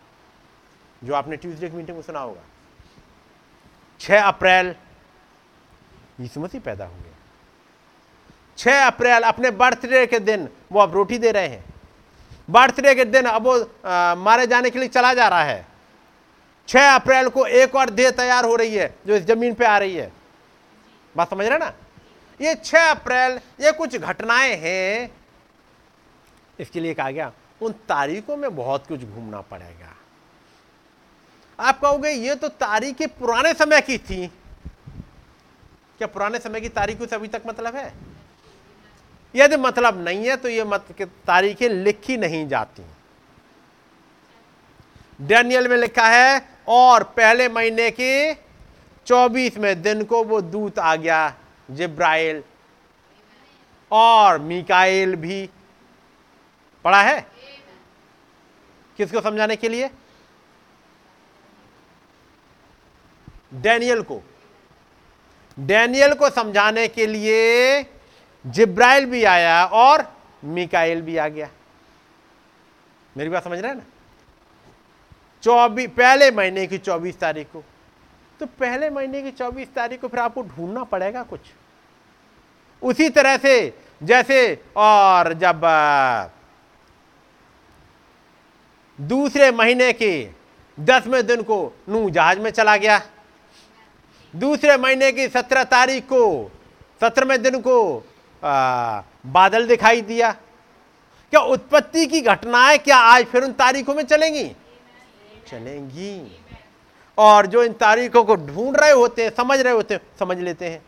जो आपने ट्यूसडे की मीटिंग में सुना होगा 6 अप्रैल, यीशु मसीह पैदा हुए। छः अप्रैल अपने बर्थडे के दिन वो अब रोटी दे रहे हैं। बर्थडे के दिन अब वो आ, मारे जाने के लिए चला जा रहा है। छः अप्रैल को एक और देह तैयार हो रही है जो इस ज़मीन पे आ रही है। बात समझ रहे ना? ये छः अप्रैल ये कुछ घटनाएँ हैं। इसके लिए कहा गया उन तारीखों में बहुत कुछ घूमना पड़ेगा। आप कहोगे ये तो तारीखें पुराने समय की थी। क्या पुराने समय की तारीखों से अभी तक मतलब है? यदि मतलब नहीं है तो ये मत तारीखें लिखी नहीं जाती। डैनियल में लिखा है, और पहले महीने के चौबीसवें दिन को वो दूत आ गया, जिब्राइल। और मिकाइल भी पढ़ा है? किसको समझाने के लिए? डैनियल को। डैनियल को समझाने के लिए जिब्राइल भी आया और मिकाइल भी आ गया। मेरी बात समझ रहे हैं ना? चौबीस पहले महीने की चौबीस तारीख को। तो पहले महीने की चौबीस तारीख को फिर आपको ढूंढना पड़ेगा कुछ। उसी तरह से जैसे और जब दूसरे महीने के दसवें दिन को नू जहाज़ में चला गया। दूसरे महीने की सत्रह तारीख को, सत्रहवें दिन को आ, बादल दिखाई दिया। क्या उत्पत्ति की घटनाएँ क्या आज फिर उन तारीखों में चलेंगी? चलेंगी। और जो इन तारीखों को ढूंढ रहे होते हैं समझ रहे होते हैं समझ लेते हैं।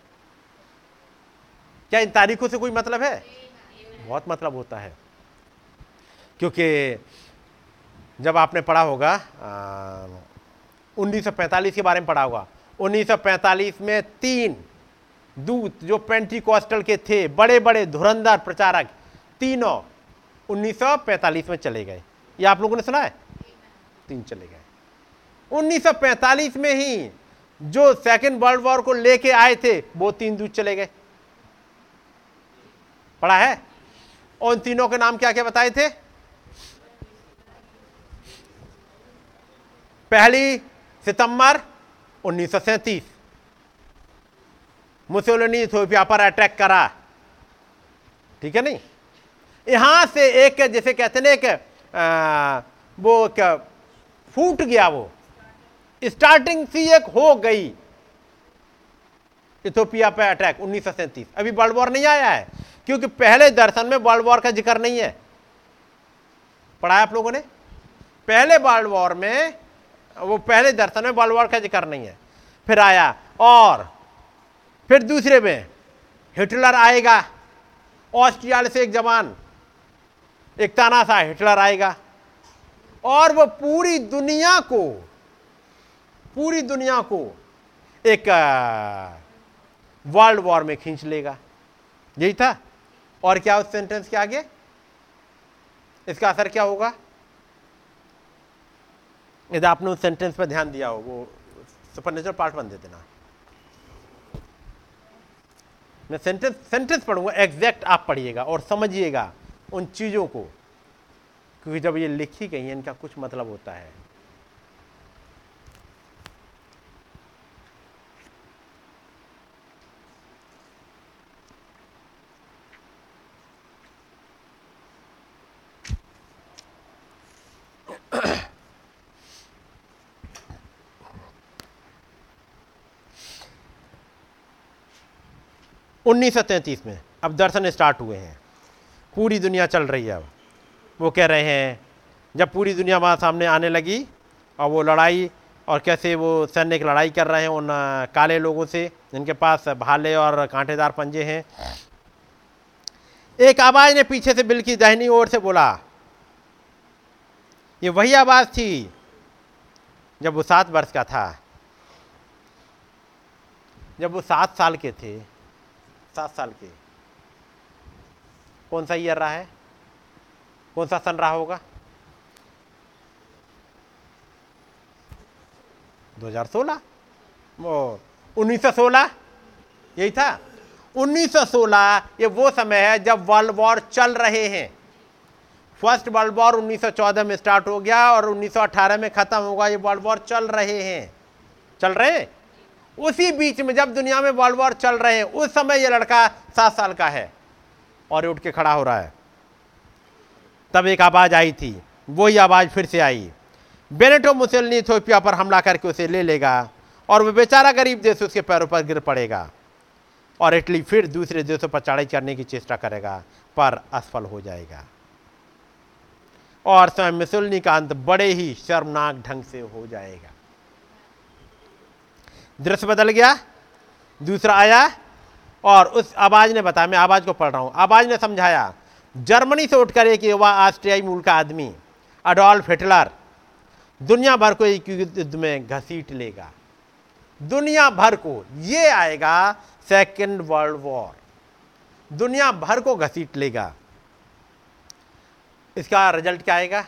क्या इन तारीखों से कोई मतलब है? बहुत मतलब होता है। क्योंकि जब आपने पढ़ा होगा उन्नीस सौ पैंतालीस के बारे में पढ़ा होगा 1945 में तीन दूत जो पेंटी कॉस्टल के थे बड़े बड़े धुरंधर प्रचारक, तीनों 1945 में चले गए। ये आप लोगों ने सुना है? तीन चले गए। 1945 में ही जो सेकेंड वर्ल्ड वॉर को लेके आए थे, वो तीन दूत चले गए। पढ़ा है? उन तीनों के नाम क्या क्या बताए थे? पहली सितंबर उन्नीस सौ सैंतीस। मुसोलिनी इथोपिया पर अटैक करा। ठीक है नहीं? यहाँ से एक, जैसे कहते ना एक वो फूट गया वो। स्टार्टिंग सी एक हो गई। इथोपिया पे अटैक, उन्नीस सौ सैंतीस। अभी वर्ल्ड वॉर नहीं आया है, क्योंकि पहले दर्शन में वर्ल्ड वॉर का ज़िक्र नहीं है। पढ़ाया आप लोगों ने? पहले वर्ल्ड वॉर में, वो पहले दर्शन में वर्ल्ड वॉर का ज़िक्र नहीं है। फिर आया, और फिर दूसरे में हिटलर आएगा, ऑस्ट्रिया से एक जवान, एक ताना सा हिटलर आएगा। और वो पूरी दुनिया को, पूरी दुनिया को एक वर्ल्ड वॉर में खींच लेगा। यही था। और क्या उस सेंटेंस के आगे? इसका असर क्या होगा? यदि आपने उस सेंटेंस पर ध्यान दिया हो, वो सुपर पार्ट बन दे देना मैं सेंटेंस सेंटेंस पढ़ूँगा एग्जैक्ट आप पढ़िएगा और समझिएगा उन चीज़ों को। क्योंकि जब ये लिखी गई है, इनका कुछ मतलब होता है। उन्नीस सौ तैंतीस में अब दर्शन स्टार्ट हुए हैं। पूरी दुनिया चल रही है अब। वो कह रहे हैं, जब पूरी दुनिया वहाँ सामने आने लगी और वो लड़ाई और कैसे वो सैनिक लड़ाई कर रहे हैं उन काले लोगों से, जिनके पास भाले और कांटेदार पंजे हैं। एक आवाज़ ने पीछे से बिल की दाहिनी ओर से बोला, ये वही आवाज़ थी जब वो सात वर्ष का था। जब वो सात साल के थे सात साल के। कौन सा ईयर रहा है? कौन सा सन रहा होगा? 2016 वो 1916 यही था? 1916 ये वो समय है जब वर्ल्ड वॉर चल रहे हैं। फ़र्स्ट वर्ल्ड वॉर 1914 में स्टार्ट हो गया और 1918 में खत्म होगा, ये वर्ल्ड वॉर चल रहे हैं। चल रहे हैं? उसी बीच में जब दुनिया में वर्ल्ड वॉर चल रहे हैं, उस समय ये लड़का सात साल का है और उठ के खड़ा हो रहा है। तब एक आवाज़ आई थी, वही आवाज़ फिर से आई। बेनेटो मुसलनी इथोपिया पर हमला करके उसे ले लेगा और वह बेचारा गरीब देश उसके पैरों पर गिर पड़ेगा और इटली फिर दूसरे देशों पर चढ़ाई करने की चेष्टा करेगा, पर असफल हो जाएगा। और स्वयं मिसुलनी का अंत बड़े ही शर्मनाक ढंग से हो जाएगा। दृश्य बदल गया, दूसरा आया और उस आवाज़ ने बताया, मैं आवाज़ को पढ़ रहा हूँ। आवाज़ ने समझाया, जर्मनी से उठकर एक युवा ऑस्ट्रियाई मूल का आदमी, अडोल्फ हिटलर, दुनिया भर को एक युद्ध में घसीट लेगा। दुनिया भर को ये आएगा, सेकेंड वर्ल्ड वॉर। दुनिया भर को घसीट लेगा। इसका रिज़ल्ट क्या आएगा?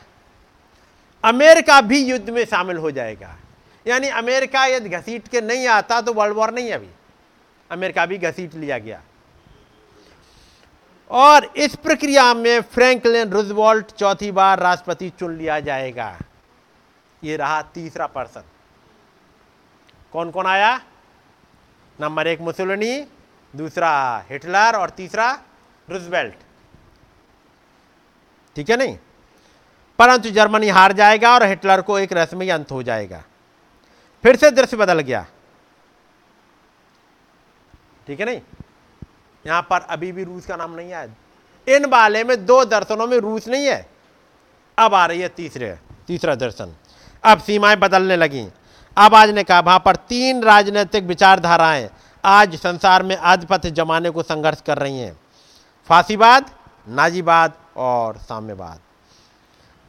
अमेरिका भी युद्ध में शामिल हो जाएगा। यानी अमेरिका यदि घसीट के नहीं आता तो वर्ल्ड वॉर नहीं अभी। अमेरिका भी घसीट लिया गया। और इस प्रक्रिया में फ्रैंकलिन रुजवॉल्ट चौथी बार राष्ट्रपति चुन लिया जाएगा। ये रहा तीसरा पर्सन। कौन कौन आया? नंबर एक मुसोलिनी, दूसरा हिटलर और तीसरा रुजवेल्ट। ठीक है नहीं? परंतु जर्मनी हार जाएगा और हिटलर को एक रस्मी अंत हो जाएगा। फिर से दृश्य बदल गया। ठीक है नहीं? यहाँ पर अभी भी रूस का नाम नहीं आया। इन वाले में दो दर्शनों में रूस नहीं है। अब आ रही है तीसरे, तीसरा दर्शन। अब सीमाएँ बदलने लगी। अब आज ने कहा, वहाँ पर तीन राजनीतिक विचारधाराएँ आज संसार में आधिपत्य जमाने को संघर्ष कर रही हैं। फांसीवाद नाजीवाद और साम्यवाद।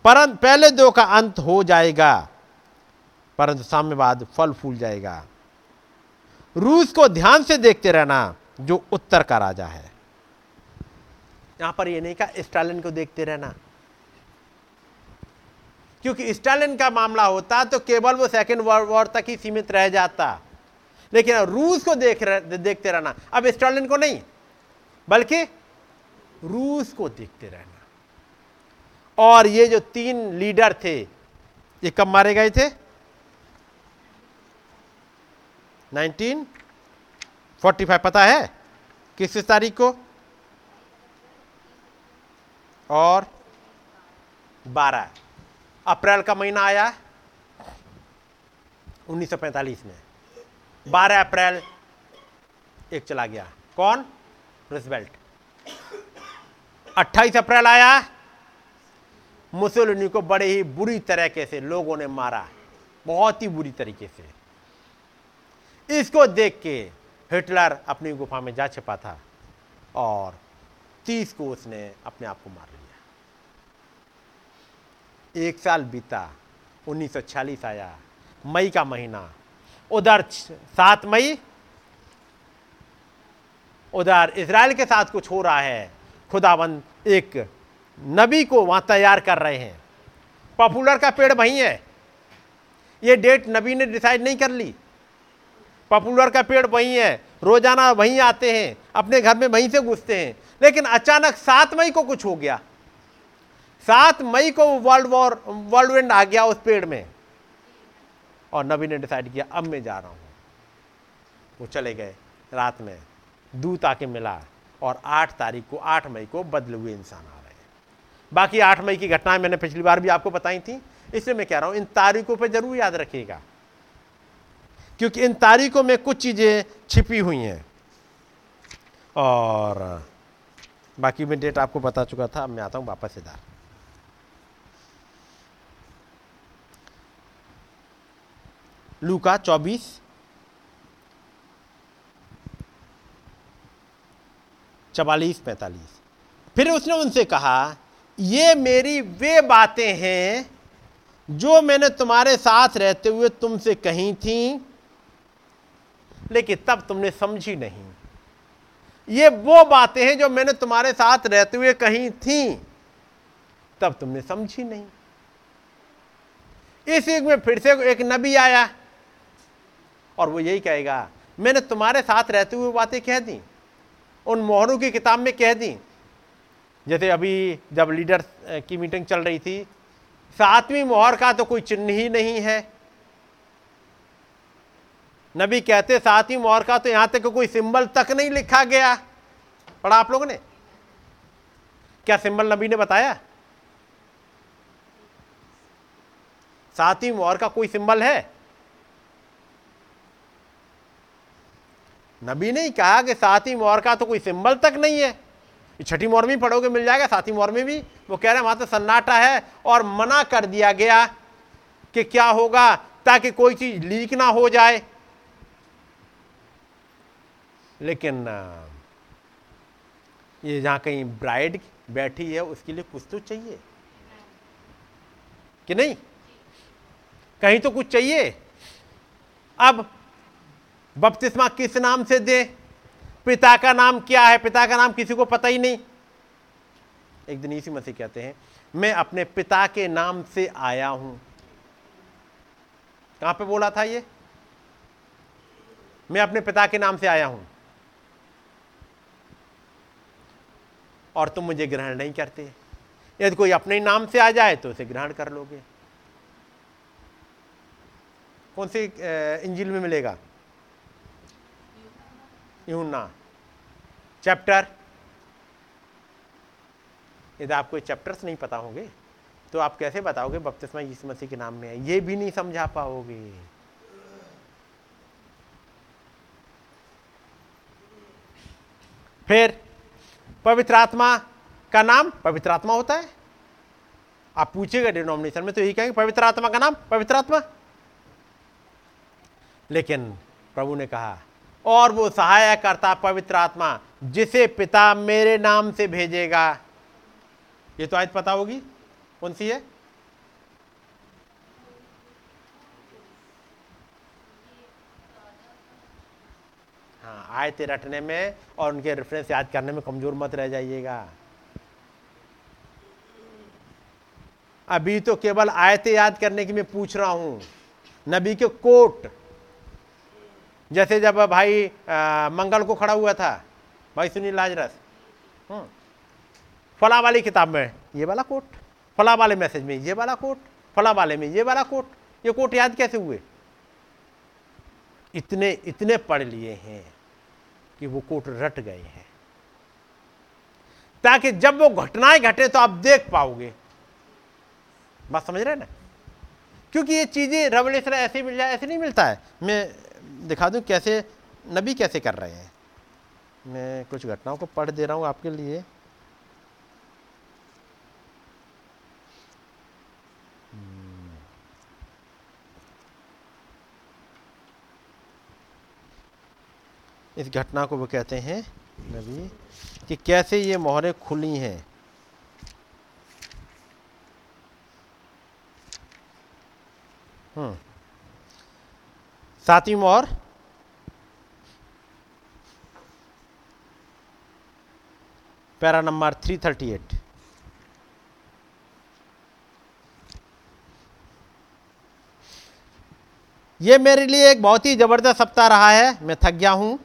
परंतु पहले दो का अंत हो जाएगा। परंतु साम्यवाद फल फूल जाएगा। रूस को ध्यान से देखते रहना जो उत्तर का राजा है। यहाँ पर यह नहीं कहा स्टालिन को देखते रहना। क्योंकि स्टालिन का मामला होता तो केवल वो सेकेंड वर्ल्ड वॉर तक ही सीमित रह जाता। लेकिन रूस को देख रह, देखते रहना। अब स्टालिन को नहीं बल्कि रूस को देखते रहना। और ये जो तीन लीडर थे ये कब मारे गए थे? 1945 पता है? किस तारीख को? और 12 अप्रैल का महीना आया। 1945 में। 12 अप्रैल एक चला गया। कौन? रिजवेल्ट। 28 अप्रैल आया। मुसोलिनी को बड़े ही बुरी तरीके से लोगों ने मारा। बहुत ही बुरी तरीके से। इसको देख के हिटलर अपनी गुफा में जा छिपा था और तीस को उसने अपने आप को मार लिया। एक साल बीता 1946 आया, मई का महीना, उधर सात मई, उधर इसराइल के साथ कुछ हो रहा है, खुदाबंद एक नबी को वहाँ तैयार कर रहे हैं। पॉपुलर का पेड़ वहीं है। ये डेट नबी ने डिसाइड नहीं कर ली। पॉपुलर का पेड़ वहीं है, रोज़ाना वहीं आते हैं, अपने घर में वहीं से घुसते हैं। लेकिन अचानक सात मई को कुछ हो गया। सात मई को वर्ल्ड वॉर, वर्ल्ड विंड आ गया उस पेड़ में। और नबी ने डिसाइड किया, अब मैं जा रहा हूँ। वो चले गए रात में। दूत आके मिला और आठ तारीख को, आठ मई को बदले हुए इंसान आ रहे हैं। बाकी आठ मई की घटनाएँ मैंने पिछली बार भी आपको बताई थी। इसलिए मैं कह रहा हूँ, इन तारीखों पर ज़रूर याद रखिएगा। क्योंकि इन तारीखों में कुछ चीज़ें छिपी हुई हैं। और बाकी मैं डेट आपको बता चुका था, अब मैं आता हूँ वापस इधर। लूका चौबीस। चवालीस, पैंतालीस। फिर उसने उनसे कहा, ये मेरी वे बातें हैं जो मैंने तुम्हारे साथ रहते हुए तुमसे कही थी। लेकिन तब तुमने समझी नहीं। ये वो बातें हैं जो मैंने तुम्हारे साथ रहते हुए कही थी, तब तुमने समझी नहीं। इस युग में फिर से एक नबी आया और वो यही कहेगा, मैंने तुम्हारे साथ रहते हुए बातें कह दी, उन मोहरों की किताब में कह दी। जैसे अभी जब लीडर की मीटिंग चल रही थी, सातवीं मोहर का तो कोई चिन्ह ही नहीं है। नबी कहते सातवीं मोहर का तो यहाँ तक कोई सिंबल तक नहीं लिखा गया। पढ़ा आप लोगों ने? क्या सिंबल नबी ने बताया? सातवीं मोहर का कोई सिंबल है? नबी ने ही कहा कि सातवीं मोहर का तो कोई सिंबल तक नहीं है। छठी मोहर में पढ़ोगे, मिल जाएगा। सातवीं मोहर में भी। वो कह रहे हैं, वहाँ तो सन्नाटा है और मना कर दिया गया कि क्या होगा, ताकि कोई चीज़ लीक ना हो जाए। लेकिन ये जहाँ कहीं ब्राइड बैठी है, उसके लिए कुछ तो चाहिए। कि नहीं? कहीं तो कुछ चाहिए। अब बपतिस्मा किस नाम से दे? पिता का नाम क्या है? पिता का नाम किसी को पता ही नहीं। एक दिन इसी मसीह कहते हैं, मैं अपने पिता के नाम से आया हूँ। कहाँ पे बोला था ये? मैं अपने पिता के नाम से आया हूँ। और तुम मुझे ग्रहण नहीं करते। यदि कोई अपने नाम से आ जाए तो उसे ग्रहण कर लोगे। कौन सी इंजिल में मिलेगा? यूना चैप्टर? यदि आपको चैप्टर्स नहीं पता होंगे तो आप कैसे बताओगे बपतिस्मा यीशु मसीह के नाम में है ये भी नहीं समझा पाओगे। फिर पवित्र आत्मा का नाम पवित्र आत्मा होता है। आप पूछेगा डिनोमिनेशन में तो यही कहेंगे, पवित्र आत्मा का नाम पवित्र आत्मा। लेकिन प्रभु ने कहा, और वो सहायक करता पवित्र आत्मा जिसे पिता मेरे नाम से भेजेगा, ये तो आज पता होगी, कौन सी है हाँ आयते रटने में और उनके रेफरेंस याद करने में कमज़ोर मत रह जाइएगा। अभी तो केवल आयते याद करने की मैं पूछ रहा हूँ। नबी के कोट जैसे जब भाई आ, मंगल को खड़ा हुआ था भाई सुनील लाजरस हम्म। फला वाली किताब में ये वाला कोट फला वाले मैसेज में ये वाला कोट फला वाले में ये वाला कोट ये कोट याद कैसे हुए? इतने इतने पढ़ लिए हैं। कि वो कोट रट गए हैं। ताकि जब वो घटनाएँ घटे तो आप देख पाओगे। बात समझ रहे ना? क्योंकि ये चीज़ें रेवलेशन ऐसे मिल जाए, ऐसे नहीं मिलता है। मैं दिखा दूँ कैसे, नबी कैसे कर रहे हैं। मैं कुछ घटनाओं को पढ़ दे रहा हूँ आपके लिए। इस घटना को वो कहते हैं नबी, कि कैसे ये मोहरें खुली हैं। हम्म। सातवीं मोहर। Para number three thirty eight. ये मेरे लिए एक बहुत ही ज़बरदस्त सप्ताह रहा है। मैं थक गया हूँ।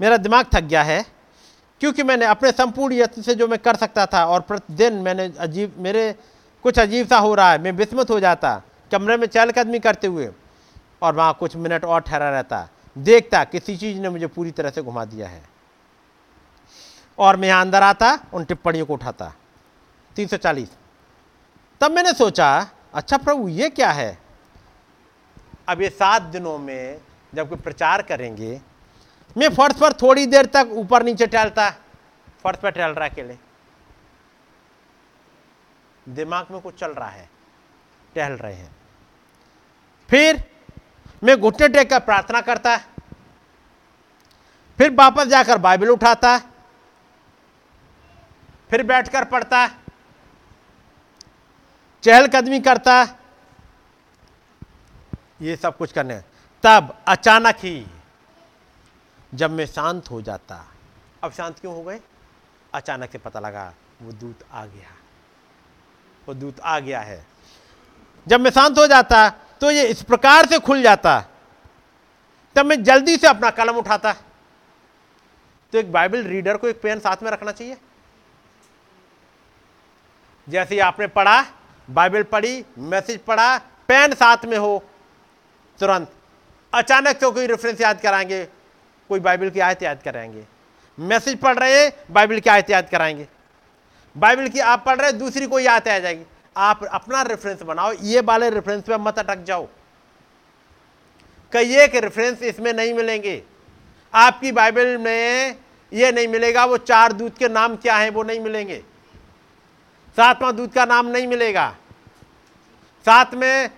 मेरा दिमाग थक गया है, क्योंकि मैंने अपने संपूर्ण यत्न से जो मैं कर सकता था और प्रतिदिन मैंने अजीब, मेरे कुछ अजीब सा हो रहा है, मैं विस्मत हो जाता, कमरे में चहलकदमी करते हुए और वहाँ कुछ मिनट और ठहरा रहता, देखता किसी चीज़ ने मुझे पूरी तरह से घुमा दिया है। और मैं यहाँ अंदर आता, उन टिप्पणियों को उठाता। 340 तब मैंने सोचा अच्छा प्रभु, ये क्या है? अब ये सात दिनों में जब कोई प्रचार करेंगे मैं फर्श पर थोड़ी देर तक ऊपर नीचे टहलता, फर्श पर टहल रहा अकेले। दिमाग में कुछ चल रहा है, टहल रहे हैं। फिर मैं घुटने टेक कर प्रार्थना करता, फिर वापस जाकर बाइबल उठाता, फिर बैठकर पढ़ता चहलकदमी करता, ये सब कुछ करने। तब अचानक ही जब मैं शांत हो जाता, अब शांत क्यों हो गए? अचानक से पता लगा, वो दूत आ गया। वो दूत आ गया है। जब मैं शांत हो जाता तो ये इस प्रकार से खुल जाता। तब मैं जल्दी से अपना कलम उठाता। तो एक बाइबल रीडर को एक पेन साथ में रखना चाहिए। जैसे आपने पढ़ा, बाइबल पढ़ी, मैसेज पढ़ा, पेन साथ में हो, तुरंत। अचानक से कोई रेफरेंस याद कराएँगे कोई बाइबल की आयत याद कराएँगे। मैसेज पढ़ रहे हैं बाइबल की आयत याद कराएँगे। बाइबल की आप पढ़ रहे हैं दूसरी कोई आयत आ जाएगी। आप अपना रेफरेंस बनाओ, ये वाले रेफरेंस पे मत अटक जाओ। कई एक रेफरेंस इसमें नहीं मिलेंगे। आपकी बाइबल में ये नहीं मिलेगा, वो चार दूध के नाम क्या हैं, वो नहीं मिलेंगे। सातवां दूध का नाम नहीं मिलेगा। साथ में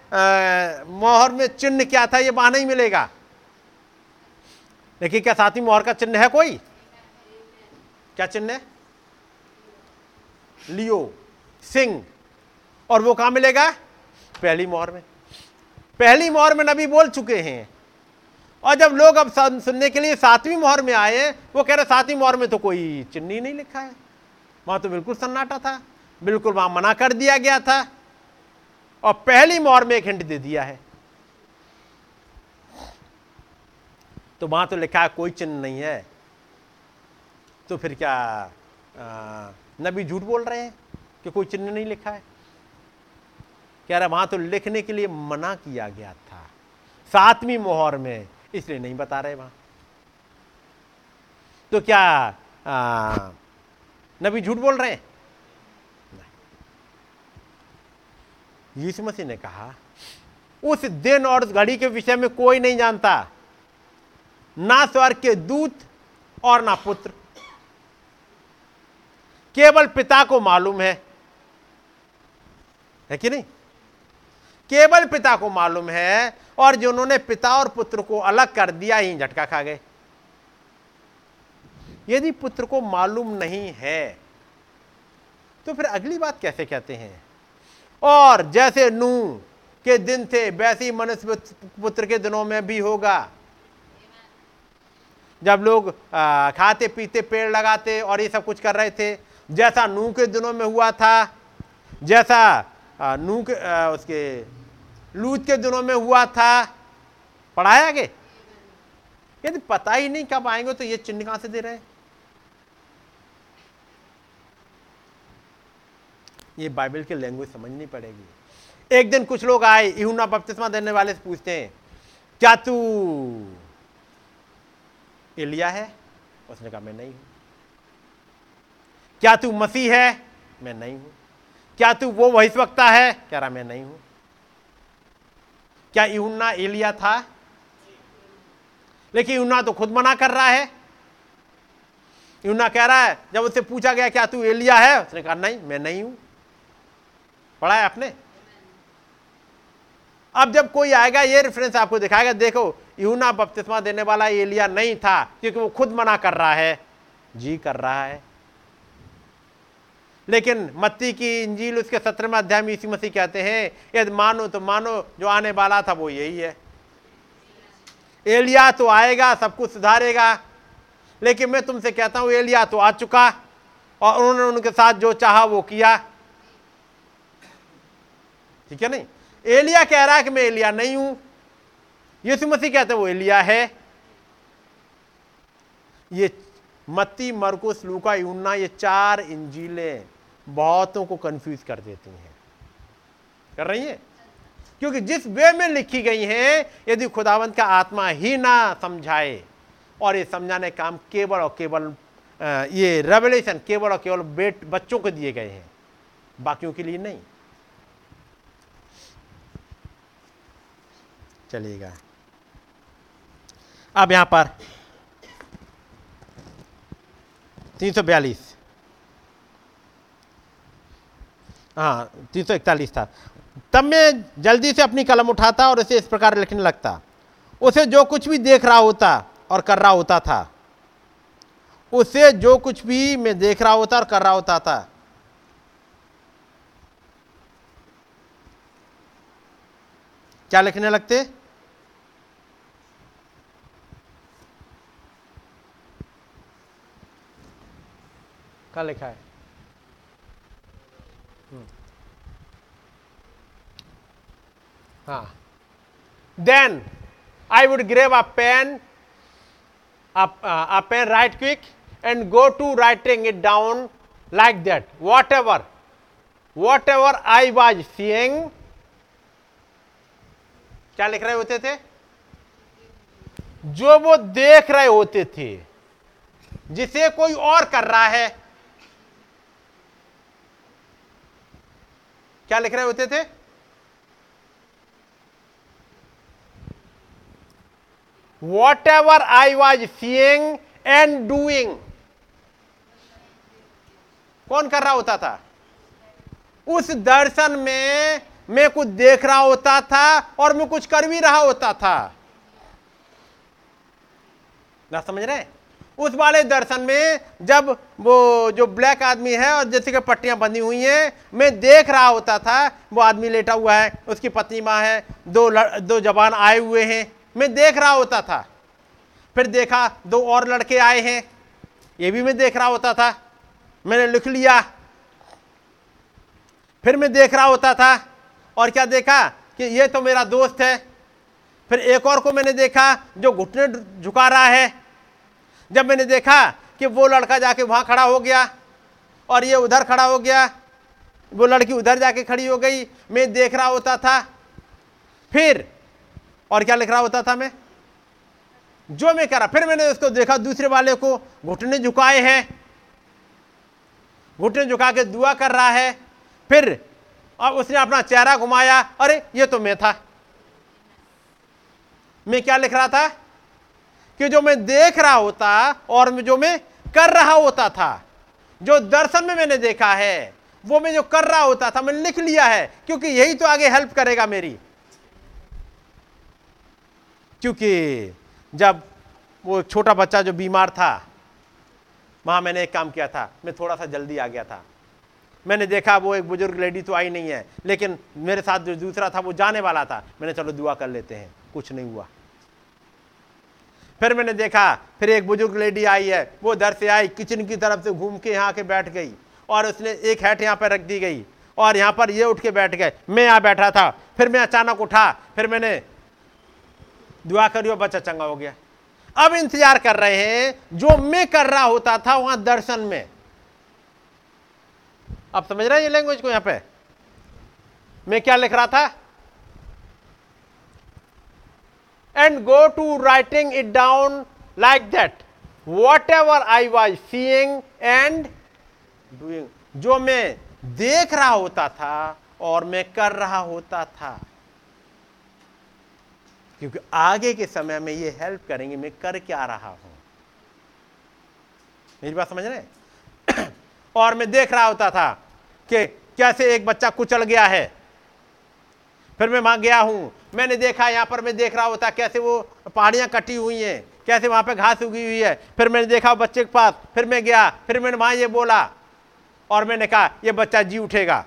मोहर में चिन्ह क्या था, ये वहाँ नहीं मिलेगा। देखिए क्या सातवीं मोहर का चिन्ह है कोई? क्या चिन्ह है? लियो सिंह। और वो कहाँ मिलेगा? पहली मोहर में। पहली मोहर में नबी बोल चुके हैं। और जब लोग अब सुनने के लिए सातवीं मोहर में आए वो कह रहे सातवीं मोहर में तो कोई चिन्ह ही नहीं लिखा है। वहाँ तो बिल्कुल सन्नाटा था। बिल्कुल वहाँ मना कर दिया गया था। और पहली मोहर में एक हिंट दे दिया है। तो वहाँ तो लिखा है, कोई चिन्ह नहीं है। तो फिर क्या नबी झूठ बोल रहे हैं कि कोई चिन्ह नहीं लिखा है? कह रहा वहाँ तो लिखने के लिए मना किया गया था। सातवीं मोहर में, इसलिए नहीं बता रहे वहाँ। तो क्या नबी झूठ बोल रहे हैं? यीशु मसीह ने कहा, उस दिन और उस घड़ी के विषय में कोई नहीं जानता। ना स्वर्ग के दूत और ना पुत्र। केवल पिता को मालूम है। है कि नहीं? केवल पिता को मालूम है और जिन्होंने पिता और पुत्र को अलग कर दिया ही झटका खा गए। यदि पुत्र को मालूम नहीं है तो फिर अगली बात कैसे कहते हैं? और जैसे नू के दिन थे, वैसे ही मनुष्य पुत्र के दिनों में भी होगा। जब लोग खाते पीते, पेड़ लगाते और ये सब कुछ कर रहे थे, जैसा नूह के दिनों में हुआ था, जैसा नूह के उसके, लूत के दिनों में हुआ था पढ़ाया आगे? यदि पता ही नहीं कब आएँगे तो ये चिन्ह कहाँ से दे रहे ये बाइबल की लैंग्वेज समझनी पड़ेगी। एक दिन कुछ लोग आए यूना बपतिस्मा देने वाले से पूछते हैं, क्या तू एलिया है? उसने कहा, मैं नहीं हूँ। क्या तू मसीह है? मैं नहीं हूँ। क्या तू वो वही वक्ता है? कह रहा, मैं नहीं हूँ। क्या यूना एलिया था? लेकिन यूना तो खुद मना कर रहा है। यूना कह रहा है, जब उससे पूछा गया, क्या तू एलिया है? उसने कहा, नहीं, मैं नहीं हूँ। पढ़ा है आपने? अब जब कोई आएगा, ये रेफरेंस आपको दिखाएगा, देखो यूना बपतिस्मा देने वाला एलिया नहीं था, क्योंकि वो खुद मना कर रहा है। जी कर रहा है। लेकिन मत्ती की इंजील उसके सत्रहवें अध्याय में इसी मसीह कहते हैं, यदि मानो तो मानो, जो आने वाला था वो यही है। एलिया तो आएगा, सब कुछ सुधारेगा, लेकिन मैं तुमसे कहता हूँ, एलिया तो आ चुका, और उन्होंने उनके साथ जो चाहा वो किया। ठीक है नहीं? एलिया कह रहा है कि मैं एलिया नहीं हूँ। यीशु मसीह कहते वो एलिया है। ये मत्ती, मरकुस, लूका यूना ये चार इंजीलें बहुतों को कंफ्यूज कर देती हैं। कर रही हैं? क्योंकि जिस वे में लिखी गई हैं, यदि खुदावंत का आत्मा ही ना समझाए और ये समझाने काम केवल और केवल ये रेवलेशन केवल और केवल बेट, बच्चों को दिए गए हैं। बाकियों के लिए नहीं। चलिएगा अब यहाँ पर तीन सौ बयालीस। हाँ तीन सौ इकतालीस था। तब मैं जल्दी से अपनी कलम उठाता और उसे इस प्रकार लिखने लगता। उसे जो कुछ भी देख रहा होता और कर रहा होता था। उसे जो कुछ भी मैं देख रहा होता और कर रहा होता था। क्या लिखने लगते? क्या लिखा है। हम्म। हाँ। Then I would grab a pen a pen right quick and go to writing it down like that whatever whatever I was seeing क्या लिख रहे होते थे? जो वो देख रहे होते थे, जिसे कोई और कर रहा है क्या लिख रहे होते थे? Whatever I was seeing and doing कौन कर रहा होता था? उस दर्शन में मैं कुछ देख रहा होता था और मैं कुछ कर भी रहा होता था। ना समझ रहे? उस वाले दर्शन में जब वो जो ब्लैक आदमी है और जैसे कि पट्टियाँ बंधी हुई हैं मैं देख रहा होता था वो आदमी लेटा हुआ है उसकी पत्नी माँ है दो लड़, दो जवान आए हुए हैं मैं देख रहा होता था। फिर देखा दो और लड़के आए हैं ये भी मैं देख रहा होता था। मैंने लिख लिया। फिर मैं देख रहा होता था और क्या देखा कि ये तो मेरा दोस्त है। फिर एक और को मैंने देखा जो घुटने झुका रहा है जब मैंने देखा कि वो लड़का जाके वहाँ खड़ा हो गया और ये उधर खड़ा हो गया, वो लड़की उधर जाके खड़ी हो गई, मैं देख रहा होता था। फिर, और क्या लिख रहा होता था मैं? जो मैं कह रहा, फिर मैंने उसको देखा दूसरे वाले को, घुटने झुकाए हैं। घुटने झुका के दुआ कर रहा है। फिर अब उसने अपना चेहरा घुमाया, अरे, ये तो मैं था। मैं क्या लिख रहा था? कि जो मैं देख रहा होता और जो मैं कर रहा होता था, जो दर्शन में मैंने देखा है, वो मैं जो कर रहा होता था मैंने लिख लिया है, क्योंकि यही तो आगे हेल्प करेगा मेरी। क्योंकि जब वो छोटा बच्चा जो बीमार था, वहाँ मैंने एक काम किया था, मैं थोड़ा सा जल्दी आ गया था। मैंने देखा वो एक बुज़ुर्ग लेडी तो आई नहीं है, लेकिन मेरे साथ जो दूसरा था, वो जाने वाला था। मैंने चलो दुआ कर लेते हैं, कुछ नहीं हुआ। फिर मैंने देखा, फिर एक बुज़ुर्ग लेडी आई है, वो दर से आई, किचन की तरफ़ से घूम के यहाँ के बैठ गई और उसने एक हैट यहाँ पर रख दी गई और यहाँ पर ये उठ के बैठ गए। मैं यहाँ बैठा था, फिर मैं अचानक उठा, फिर मैंने दुआ करियो, बच्चा चंगा हो गया। अब इंतज़ार कर रहे हैं, जो मैं कर रहा होता था वहाँ दर्शन में। आप समझ रहे हैं ये लैंग्वेज को यहाँ पे? मैं क्या लिख रहा था? Go to writing it down like that whatever I was seeing and doing जो मैं देख रहा होता था और मैं कर रहा होता था। क्योंकि आगे के समय में ये हेल्प करेंगे, मैं कर क्या रहा हूँ? मेरी बात समझ रहे और मैं देख रहा होता था कि कैसे एक बच्चा कुचल गया है। फिर मैं वहाँ गया हूँ मैंने देखा, यहाँ पर मैं देख रहा होता कैसे वो पहाड़ियाँ कटी हुई हैं, कैसे वहाँ पे घास उगी हुई है। फिर मैंने देखा बच्चे के पास, फिर मैं गया, फिर मैंने वहाँ ये बोला, और मैंने कहा, ये बच्चा जी उठेगा।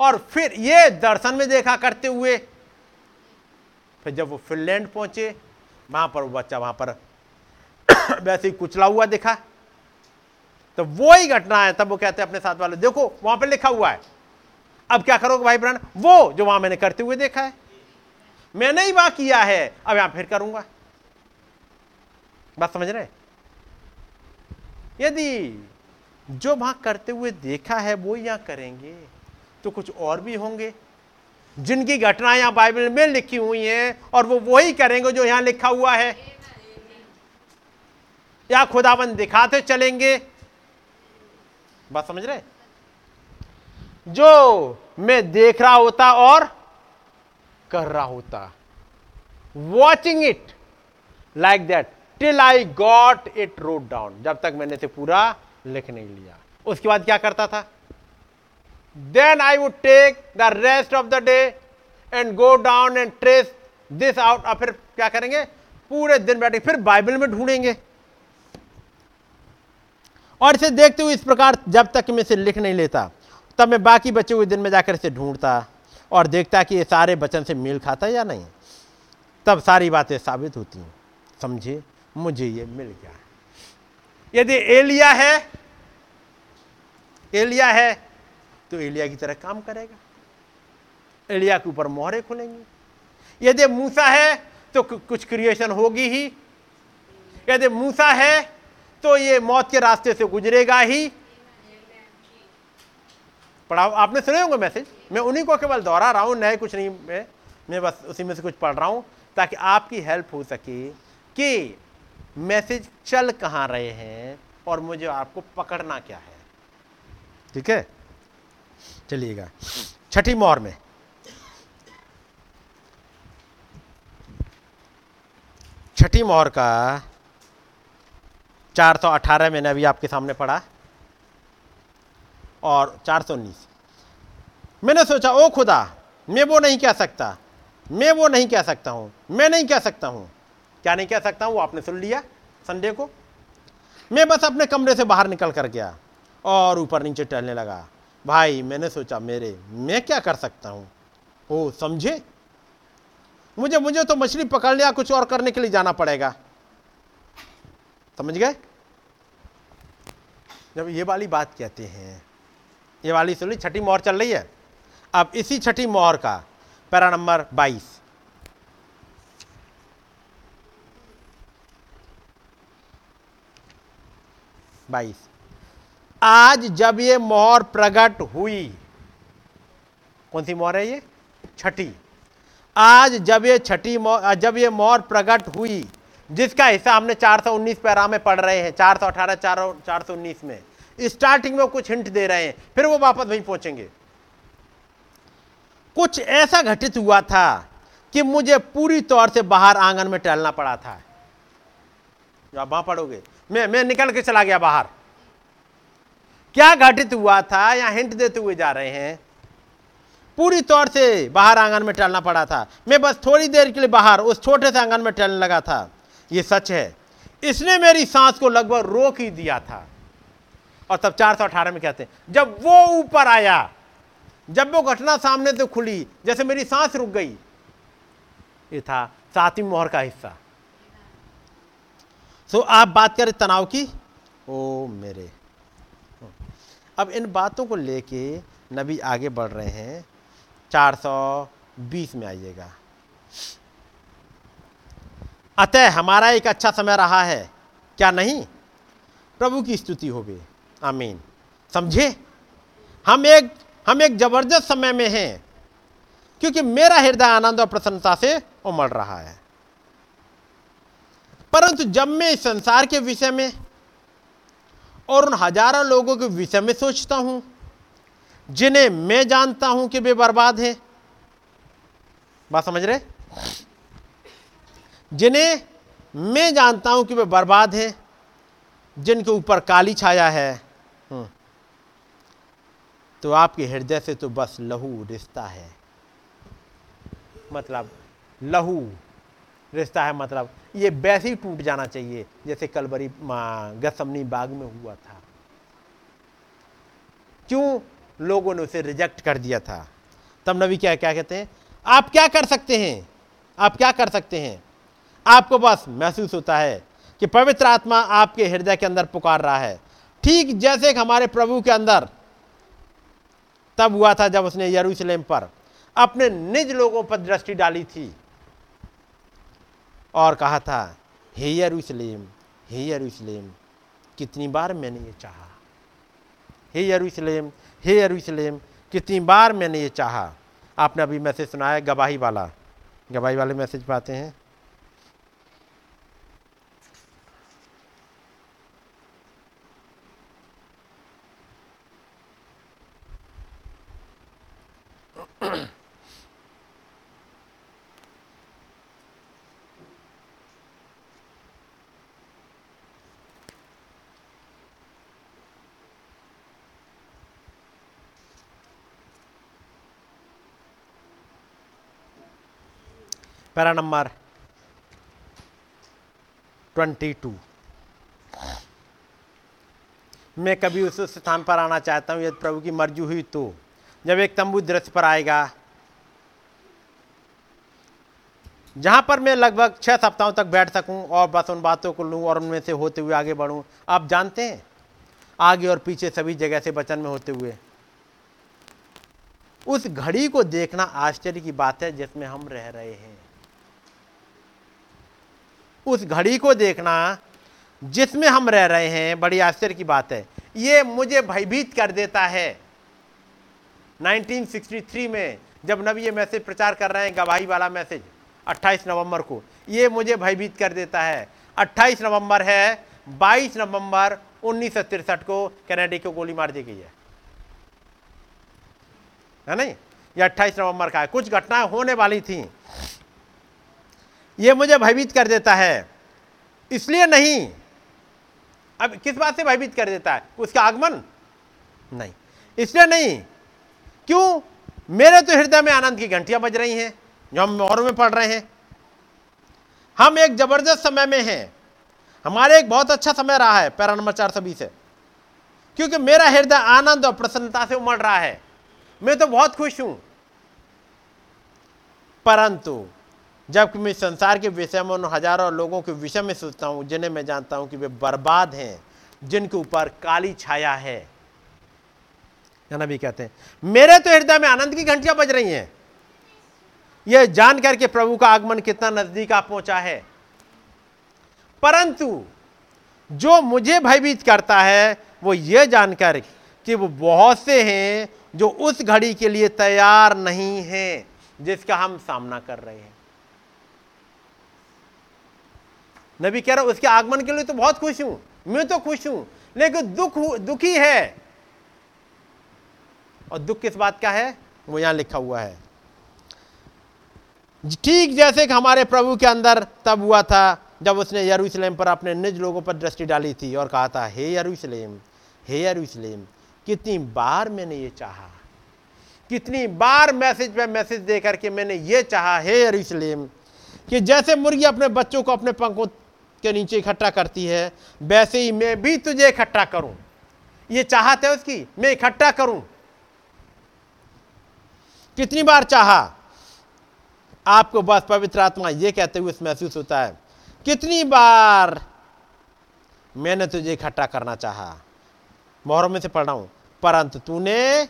और फिर ये दर्शन में देखा करते हुए, फिर जब वो फिनलैंड पहुँचे, वहाँ पर वो बच्चा वहाँ पर वैसे ही कुचला हुआ दिखा। तो वो ही घटना है, तब वो कहते हैं अपने साथ वाले, देखो, वहाँ पर लिखा हुआ है। अब क्या करोगे भाई ब्रांड वो जो वहाँ मैंने करते हुए देखा है। मैंने ही वहाँ किया है। अब यहाँ फिर करूँगा। बात समझ रहे? यदि जो वहाँ करते हुए देखा है, वो यहाँ करेंगे तो कुछ और भी होंगे। जिनकी घटनाएँ यहाँ बाइबल में लिखी हुई हैं, और वो वही करेंगे जो यहाँ लिखा हुआ है। या खुदाबंद दिखाते चलेंगे। बात समझ रहे? जो मैं देख रहा होता और कर रहा होता। Watching it like that till I got it wrote down जब तक मैंने इसे पूरा लिख नहीं लिया। उसके बाद क्या करता था? Then I would take the rest of the day and go down and trace this out और फिर क्या करेंगे? पूरे दिन बैठे, फिर बाइबल में ढूंढेंगे। और इसे देखते हुए इस प्रकार जब तक मैं इसे लिख नहीं लेता तब मैं बाकी बचे हुए दिन में जाकर इसे ढूंढता और देखता कि ये सारे वचन से मेल खाता या नहीं। तब सारी बातें साबित होती हैं। समझे मुझे ये मिल गया। यदि एलिया है एलिया है तो एलिया की तरह काम करेगा। एलिया के ऊपर मोहरे खुलेंगे। यदि मूसा है तो कुछ क्रिएशन होगी ही। यदि मूसा है तो ये मौत के रास्ते से गुजरेगा ही। पढ़ा आपने सुने होंगे मैसेज? मैं उन्हीं को केवल दोहरा रहा हूँ, नए कुछ नहीं, मैं मैं बस उसी में से कुछ पढ़ रहा हूँ, ताकि आपकी हेल्प हो सके कि मैसेज चल कहाँ रहे हैं और मुझे आपको पकड़ना क्या है। ठीक है? चलिएगा। छठी मोहर में। छठी मोहर का 418 मैंने अभी आपके सामने पढ़ा। और 419 मैंने सोचा, ओ खुदा, मैं वो नहीं कह सकता, मैं वो नहीं कह सकता हूँ, मैं नहीं कह सकता हूँ। क्या नहीं कह सकता हूँ? वो आपने सुन लिया संडे को। मैं बस अपने कमरे से बाहर निकल कर गया और ऊपर नीचे टहलने लगा। भाई, मैंने सोचा, मेरे, मैं क्या कर सकता हूँ? ओ, समझे? मुझे मुझे तो मछली पकड़ लिया कुछ और करने के लिए जाना पड़ेगा। समझ गए? जब ये वाली बात कहते हैं ये वाली सुनी छठी मोहर चल रही है। अब इसी छठी मोहर का पैरा नंबर बाईस। बाईस। आज जब ये मोहर प्रकट हुई, कौन सी मोहर है ये? छठी। आज जब ये छठी जब ये मोहर प्रकट हुई, जिसका हिस्सा हमने 419 पैरा में पढ़ रहे हैं 418 419 में। स्टार्टिंग में कुछ हिंट दे रहे हैं, फिर वो वापस वहीं पहुँचेंगे। कुछ ऐसा घटित हुआ था कि मुझे पूरी तौर से बाहर आँगन में टहलना पड़ा था। जो आप वहाँ पढ़ोगे मैं मैं निकल के चला गया बाहर। क्या घटित हुआ था, या हिंट देते हुए जा रहे हैं? पूरी तौर से बाहर आँगन में टहलना पड़ा था। मैं बस थोड़ी देर के लिए बाहर, उस छोटे से आँगन में टहलने लगा था। ये सच है, इसने मेरी सांस को लगभग रोक ही दिया था। और तब चार सौ अठारह में कहते हैं, जब वो ऊपर आया, जब वो घटना सामने से खुली, जैसे मेरी सांस रुक गई, ये था सातवीं मोहर का हिस्सा। सो आप बात करें तनाव की, ओ मेरे। अब इन बातों को लेके नबी आगे बढ़ रहे हैं 420 में आइएगा। अतः हमारा एक अच्छा समय रहा है, क्या नहीं? प्रभु की स्तुति हो गई आमीन। समझे? हम एक हम एक ज़बरदस्त समय में हैं, क्योंकि मेरा हृदय आनंद और प्रसन्नता से उमड़ रहा है। परंतु जब मैं इस संसार के विषय में और उन हज़ारों लोगों के विषय में सोचता हूँ, जिन्हें मैं जानता हूँ कि वे बर्बाद हैं, बात समझ रहे? जिन्हें मैं जानता हूँ कि वे बर्बाद हैं, जिनके ऊपर काली छाया है तो आपके हृदय से तो बस लहू रिश्ता है। मतलब लहू रिश्ता है मतलब ये वैसे ही टूट जाना चाहिए, जैसे कलबरी गसमनी बाग में हुआ था। क्यों लोगों ने उसे रिजेक्ट कर दिया था? तब नबी क्या क्या कहते हैं? आप क्या कर सकते हैं? आप क्या कर सकते हैं? आपको बस महसूस होता है कि पवित्र आत्मा आपके हृदय के अंदर पुकार रहा है। ठीक जैसे हमारे प्रभु के अंदर तब हुआ था जब उसने यरूशलेम पर अपने निज लोगों पर दृष्टि डाली थी और कहा था, हे यरूशलेम हे यरूशलेम, कितनी बार मैंने ये चाहा? हे यरूशलेम हे यरूशलेम, कितनी बार मैंने ये चाहा? आपने अभी मैसेज सुनाया गवाही वाला। गवाही वाले मैसेज पाते हैं। पैरा नंबर ट्वेंटी टू मैं कभी उस स्थान पर आना चाहता हूँ, यदि प्रभु की मर्ज़ी हुई तो। जब एक तंबू दृश्य पर आएगा। जहाँ पर मैं लगभग छह सप्ताहों तक बैठ सकूँ और बस उन बातों को लूँ और उनमें से होते हुए आगे बढ़ूं। आप जानते हैं, आगे और पीछे सभी जगह से वचन में होते हुए। उस घड़ी को देखना आश्चर्य की बात है जिसमें हम रह रहे हैं। उस घड़ी को देखना, जिसमें हम रह रहे हैं, बड़ी आश्चर्य की बात है। ये मुझे भयभीत कर देता है। 1963 में जब नबी ये मैसेज प्रचार कर रहे हैं, गवाही वाला मैसेज 28 नवंबर को, ये मुझे भयभीत कर देता है। 28 नवंबर है 22 नवंबर उन्नीस को कैनेडी को गोली मार दी गई है। है नहीं? ये 28 नवंबर का है। कुछ घटनाएँ होने वाली थी। ये मुझे भयभीत कर देता है। इसलिए नहीं। अब किस बात से भयभीत कर देता है? उसका आगमन? नहीं। इसलिए नहीं। क्यों? मेरे तो हृदय में आनंद की घंटियाँ बज रही हैं, जो हम और में पढ़ रहे हैं। हम एक ज़बरदस्त समय में हैं। हमारे एक बहुत अच्छा समय रहा है, पैरा नंबर चार सौ बीस है क्योंकि मेरा हृदय आनंद और प्रसन्नता से उमड़ रहा है। मैं तो बहुत खुश हूँ। परंतु जबकि मैं संसार के विषय में उन हज़ारों लोगों के विषय में सोचता हूँ, जिन्हें मैं जानता हूँ कि वे बर्बाद हैं, जिनके ऊपर काली छाया है। भी कहते हैं, मेरे तो हृदय में आनंद की घंटियाँ बज रही हैं। यह जानकर के प्रभु का आगमन कितना नज़दीक आ पहुँचा है। परंतु, जो मुझे भयभीत करता है, वो यह जानकर कि वो बहुत से हैं, जो उस घड़ी के लिए तैयार नहीं हैं, जिसका हम सामना कर रहे हैं। नबी कह रहा, उसके आगमन के लिए तो बहुत खुश हूँ, मैं तो खुश हूँ, लेकिन दुख दुखी है। और दुख किस बात का है? वो यहाँ लिखा हुआ है। ठीक जैसे कि हमारे प्रभु के अंदर तब हुआ था, जब उसने यरूशलेम पर अपने निज लोगों पर दृष्टि डाली थी और कहा था, हे यरूशलेम हे यरूशलेम, कितनी बार मैंने ये चाहा? कितनी बार मैसेज पे मैसेज दे करके मैंने ये चाहा, हे यरूशलेम, कि जैसे मुर्गी अपने बच्चों को अपने पंखों के नीचे इकट्ठा करती है, वैसे ही मैं भी तुझे इकट्ठा करूँ। ये चाहत है उसकी, मैं इकट्ठा करूँ। कितनी बार चाहा? आपको बस पवित्र आत्मा ये कहते हुए महसूस होता है, कितनी बार मैंने तुझे इकट्ठा करना चाहा? मोहरों में से पढ़ रहा हूँ, परंतु तूने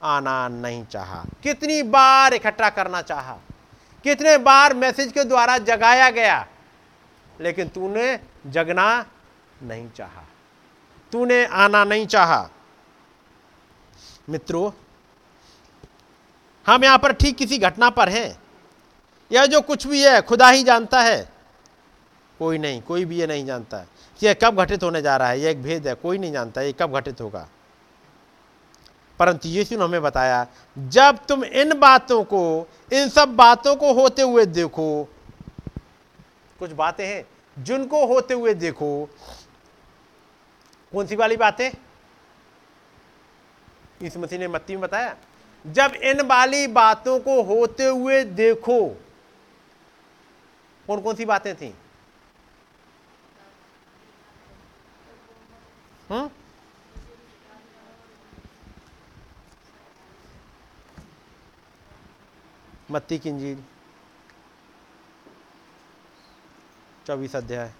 आना नहीं चाहा। कितनी बार इकट्ठा करना चाहा? कितने बार मैसेज के द्वारा जगाया गया? लेकिन तूने जगना नहीं चाहा। तूने आना नहीं चाहा। मित्रों, हम यहाँ पर ठीक किसी घटना पर हैं। यह जो कुछ भी है, खुदा ही जानता है। कोई नहीं, कोई भी ये नहीं जानता। कि यह कब घटित होने जा रहा है? यह एक भेद है, कोई नहीं जानता ये कब घटित होगा। परंतु यीशु ने हमें बताया, जब तुम इन बातों को, इन सब बातों को होते हुए देखो, कुछ बातें हैं। जिनको होते हुए देखो, कौन सी वाली बातें? इस मसीह ने मत्ती में बताया। जब इन वाली बातों को होते हुए देखो कौन कौन सी बातें थी? हम्म? मत्ती की इंजील। चौबीस अध्याय।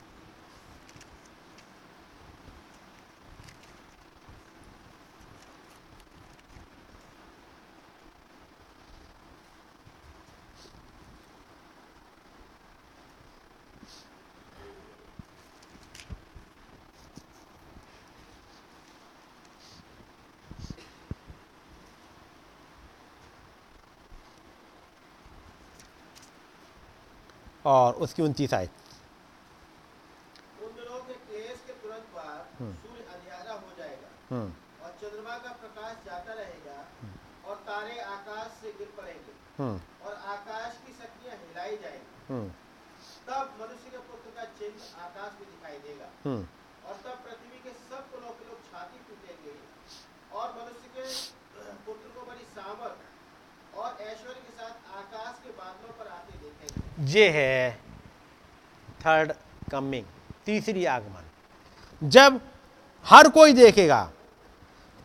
और उसकी उनतीस आयत उन दिनों के क्लेश के तुरंत बाद सूर्य अंधियारा हो जाएगा हम्म और चंद्रमा का प्रकाश जाता रहेगा और तारे आकाश से गिर पड़ेंगे। हम्म और आकाश की शक्तियाँ हिलाई जाएँगी। तब मनुष्य के पुत्र का चिन्ह आकाश में दिखाई देगा। और तब पृथ्वी के सब कुलों के लोग छाती पीटेंगे और मनुष्य के पुत्र को बड़ी सामर्थ और ऐश्वर्य के साथ आकाश के बादलों पर आते देखेंगे। ये है थर्ड कमिंग तीसरी आगमन। जब हर कोई देखेगा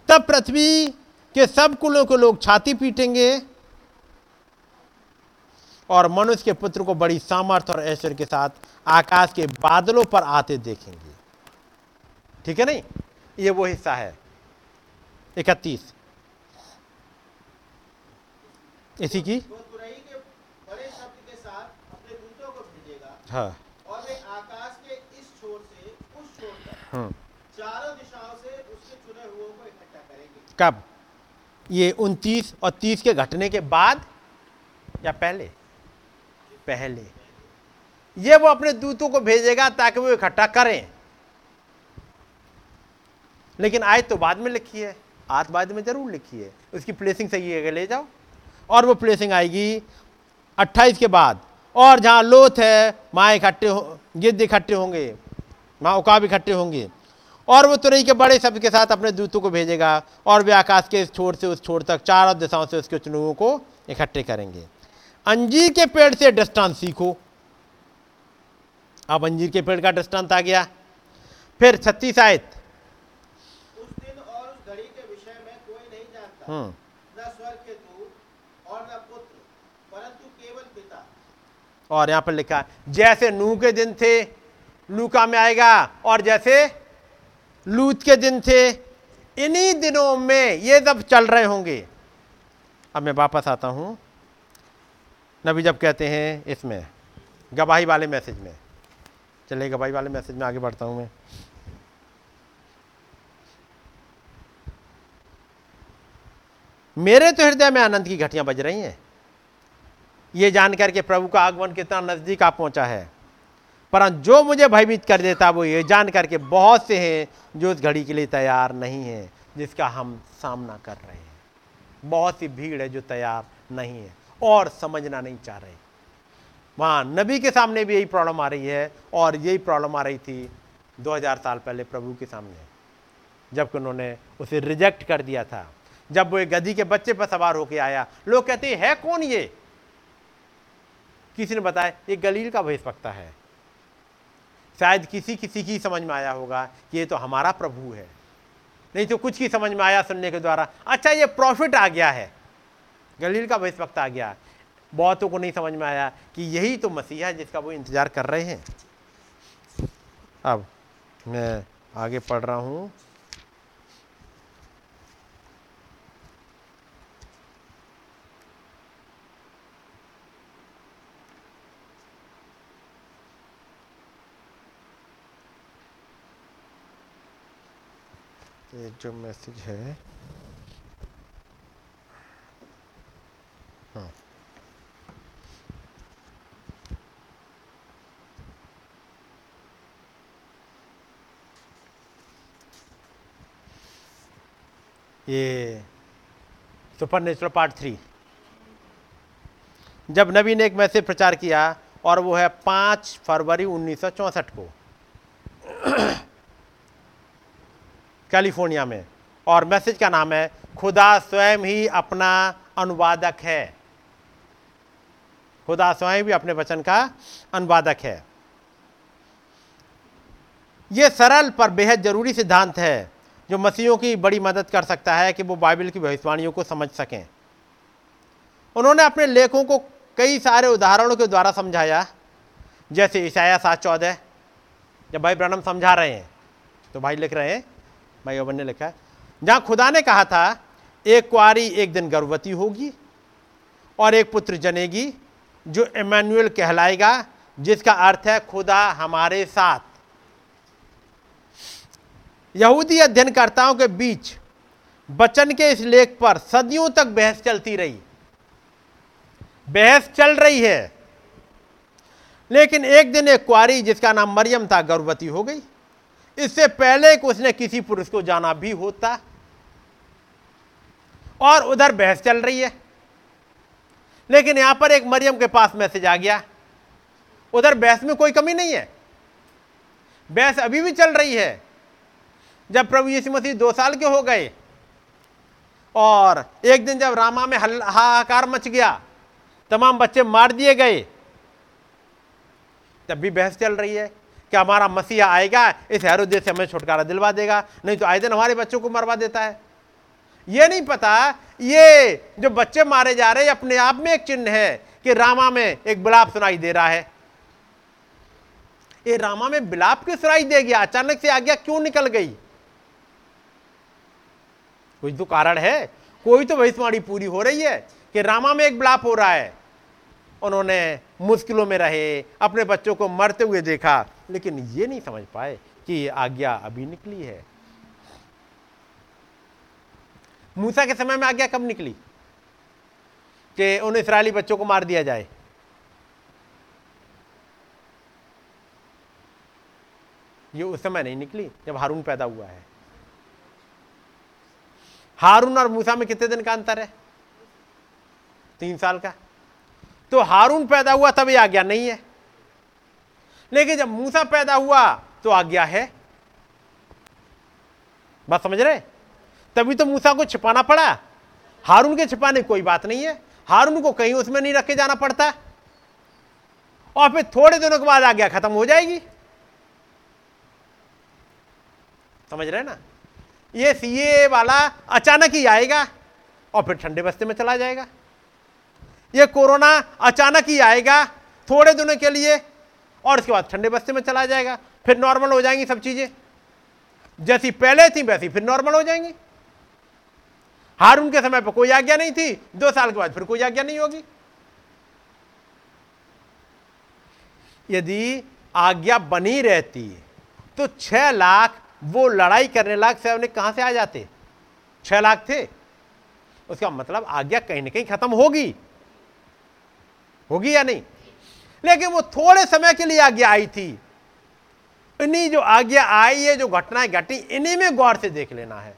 तब पृथ्वी के सब कुलों के लोग छाती पीटेंगे और मनुष्य के पुत्र को बड़ी सामर्थ्य और ऐश्वर्य के साथ आकाश के बादलों पर आते देखेंगे। ठीक है नहीं? ये वो हिस्सा है। इकतीस। इसी की? हाँ। और वे आकाश के इस छोर से उस छोर तक हम्म चारों दिशाओं से उसके चुने हुओं को इकट्ठा करेंगे कब? ये उनतीस और तीस के घटने के बाद या पहले? पहले। ये वो अपने दूतों को भेजेगा ताकि वो इकट्ठा करें। लेकिन आयत तो बाद में लिखी है आज बाद में ज़रूर लिखी है। उसकी प्लेसिंग सही है ले जाओ। और वो प्लेसिंग आएगी 28 के बाद। और जहाँ लोथ है वहाँ इकट्ठे हो, गिद्ध इकट्ठे होंगे वहाँ उकाब इकट्ठे होंगे। और वो तुरई के बड़े शब्द के साथ अपने दूतों को भेजेगा और वे आकाश के इस छोर से उस छोर तक चारों दिशाओं से उसके चुनुओं को इकट्ठे करेंगे। अंजीर के पेड़ से दृष्टांत सीखो। अब अंजीर के पेड़ का दृष्टांत आ गया। फिर छत्तीस आयत उस दिन और घड़ी के विषय में कोई नहीं जानता। हम्म। परंतु और यहाँ पर लिखा है जैसे नूह के दिन थे लूका में आएगा और जैसे लूत के दिन थे, इन्हीं दिनों में ये सब चल रहे होंगे। अब मैं वापस आता हूँ। नबी जब कहते हैं इसमें, गवाही वाले मैसेज में, चलिए गवाही वाले मैसेज में आगे बढ़ता हूँ मैं। मेरे तो हृदय में आनंद की घटियाँ बज रही हैं। ये जानकर के प्रभु का आगमन कितना नज़दीक आ पहुँचा है। परंतु जो मुझे भयभीत कर देता वो ये जान करके बहुत से हैं जो उस घड़ी के लिए तैयार नहीं है, जिसका हम सामना कर रहे हैं। बहुत सी भीड़ है जो तैयार नहीं है और समझना नहीं चाह रहे। वहाँ नबी के सामने भी यही प्रॉब्लम आ रही है और यही प्रॉब्लम आ रही थी 2000 साल पहले प्रभु के सामने जबकि उन्होंने उसे रिजेक्ट कर दिया था। जब वो एक गधी के बच्चे पर सवार होकर आया, लोग कहते हैं कौन ये? किसी ने बताया, ये गलील का भविष्यवक्ता है। शायद किसी किसी की समझ में आया होगा कि ये तो हमारा प्रभु है। नहीं तो कुछ की समझ में आया सुनने के द्वारा अच्छा ये प्रॉफिट आ गया है। गलील का भविष्यवक्ता आ गया। बहुतों को नहीं समझ में आया कि यही तो मसीहा है जिसका वो इंतज़ार कर रहे हैं। अब मैं आगे पढ़ रहा हूँ। ये जो मैसेज है। हाँ। ये सुपर नेचुरल पार्ट थ्री जब नबी ने एक मैसेज प्रचार किया और वो है पाँच फरवरी उन्नीस को। कैलिफ़ोर्निया में। और मैसेज का नाम है, खुदा स्वयं ही अपना अनुवादक है। खुदा स्वयं भी अपने वचन का अनुवादक है। यह सरल पर बेहद ज़रूरी सिद्धांत है, जो मसीहों की बड़ी मदद कर सकता है कि वो बाइबल की भविष्यवाणियों को समझ सकें। उन्होंने अपने लेखों को कई सारे उदाहरणों के द्वारा समझाया, जैसे ईसाया सात चौदह, जब भाई ब्रनम समझा रहे हैं तो भाई लिख रहे हैं ओबन ने लिखा जहाँ खुदा ने कहा था, एक कुआरी एक दिन गर्भवती होगी और एक पुत्र जनेगी, जो इमानुअल कहलाएगा, जिसका अर्थ है खुदा हमारे साथ। यहूदी अध्ययनकर्ताओं के बीच बचन के इस लेख पर सदियों तक बहस चलती रही। बहस चल रही है, लेकिन एक दिन एक कुआरी जिसका नाम मरियम था गर्भवती हो गई। इससे पहले कि उसने किसी पुरुष को जाना भी होता। और उधर बहस चल रही है। लेकिन यहाँ पर एक मरियम के पास मैसेज आ गया। उधर बहस में कोई कमी नहीं है। बहस अभी भी चल रही है। जब प्रभु यीशु मसीह दो साल के हो गए और एक दिन जब रामा में हाहाकार मच गया, तमाम बच्चे मार दिए गए, तब भी बहस चल रही है। कि हमारा मसीहा आएगा, इस हैरोदेश से हमें छुटकारा दिलवा देगा, नहीं तो आए दिन हमारे बच्चों को मरवा देता है। ये नहीं पता, ये जो बच्चे मारे जा रहे अपने आप में एक चिन्ह है कि रामा में एक बिलाप सुनाई दे रहा है। ये रामा में बिलाप क्यों सुनाई दे गया? अचानक से आज्ञा क्यों निकल गई? कुछ तो कारण है, कोई तो भविष्यवाणी पूरी हो रही है कि रामा में एक बिलाप हो रहा है। उन्होंने मुश्किलों में रहे, अपने बच्चों को मरते हुए देखा, लेकिन ये नहीं समझ पाए कि ये आज्ञा अभी निकली है। मूसा के समय में आज्ञा कब निकली? कि उन इसराइली बच्चों को मार दिया जाए। ये उस समय नहीं निकली, जब हारून पैदा हुआ है। हारून और मूसा में कितने दिन का अंतर है? तीन साल का? तो हारून पैदा हुआ तभी आज्ञा नहीं है। लेकिन जब मूसा पैदा हुआ तो आज्ञा है। बात समझ रहे? तभी तो मूसा को छिपाना पड़ा। हारून के छिपाने कोई बात नहीं है। हारून को कहीं उसमें नहीं रखे जाना पड़ता। और फिर थोड़े दिनों के बाद आज्ञा खत्म हो जाएगी। समझ रहे ना? ये सीए वाला अचानक ही आएगा और फिर ठंडे बस्ते में चला जाएगा। ये कोरोना अचानक ही आएगा, थोड़े दिनों के लिए, और उसके बाद ठंडे बस्ते में चला जाएगा, फिर नॉर्मल हो जाएँगी सब चीज़ें। जैसी पहले थी, वैसी फिर नॉर्मल हो जाएँगी। हारून के समय पर कोई आज्ञा नहीं थी, दो साल के बाद फिर कोई आज्ञा नहीं होगी। यदि आज्ञा बनी रहती तो छह लाख वो लड़ाई करने लायक सैनिक कहाँ से आ जाते? छह लाख थे। उसका मतलब आज्ञा कहीं ना कहीं खत्म होगी। होगी या नहीं? लेकिन वो थोड़े समय के लिए आज्ञा आई थी। इन्हीं जो आज्ञा आई है, जो घटनाएँ घटी, इन्हीं में गौर से देख लेना है।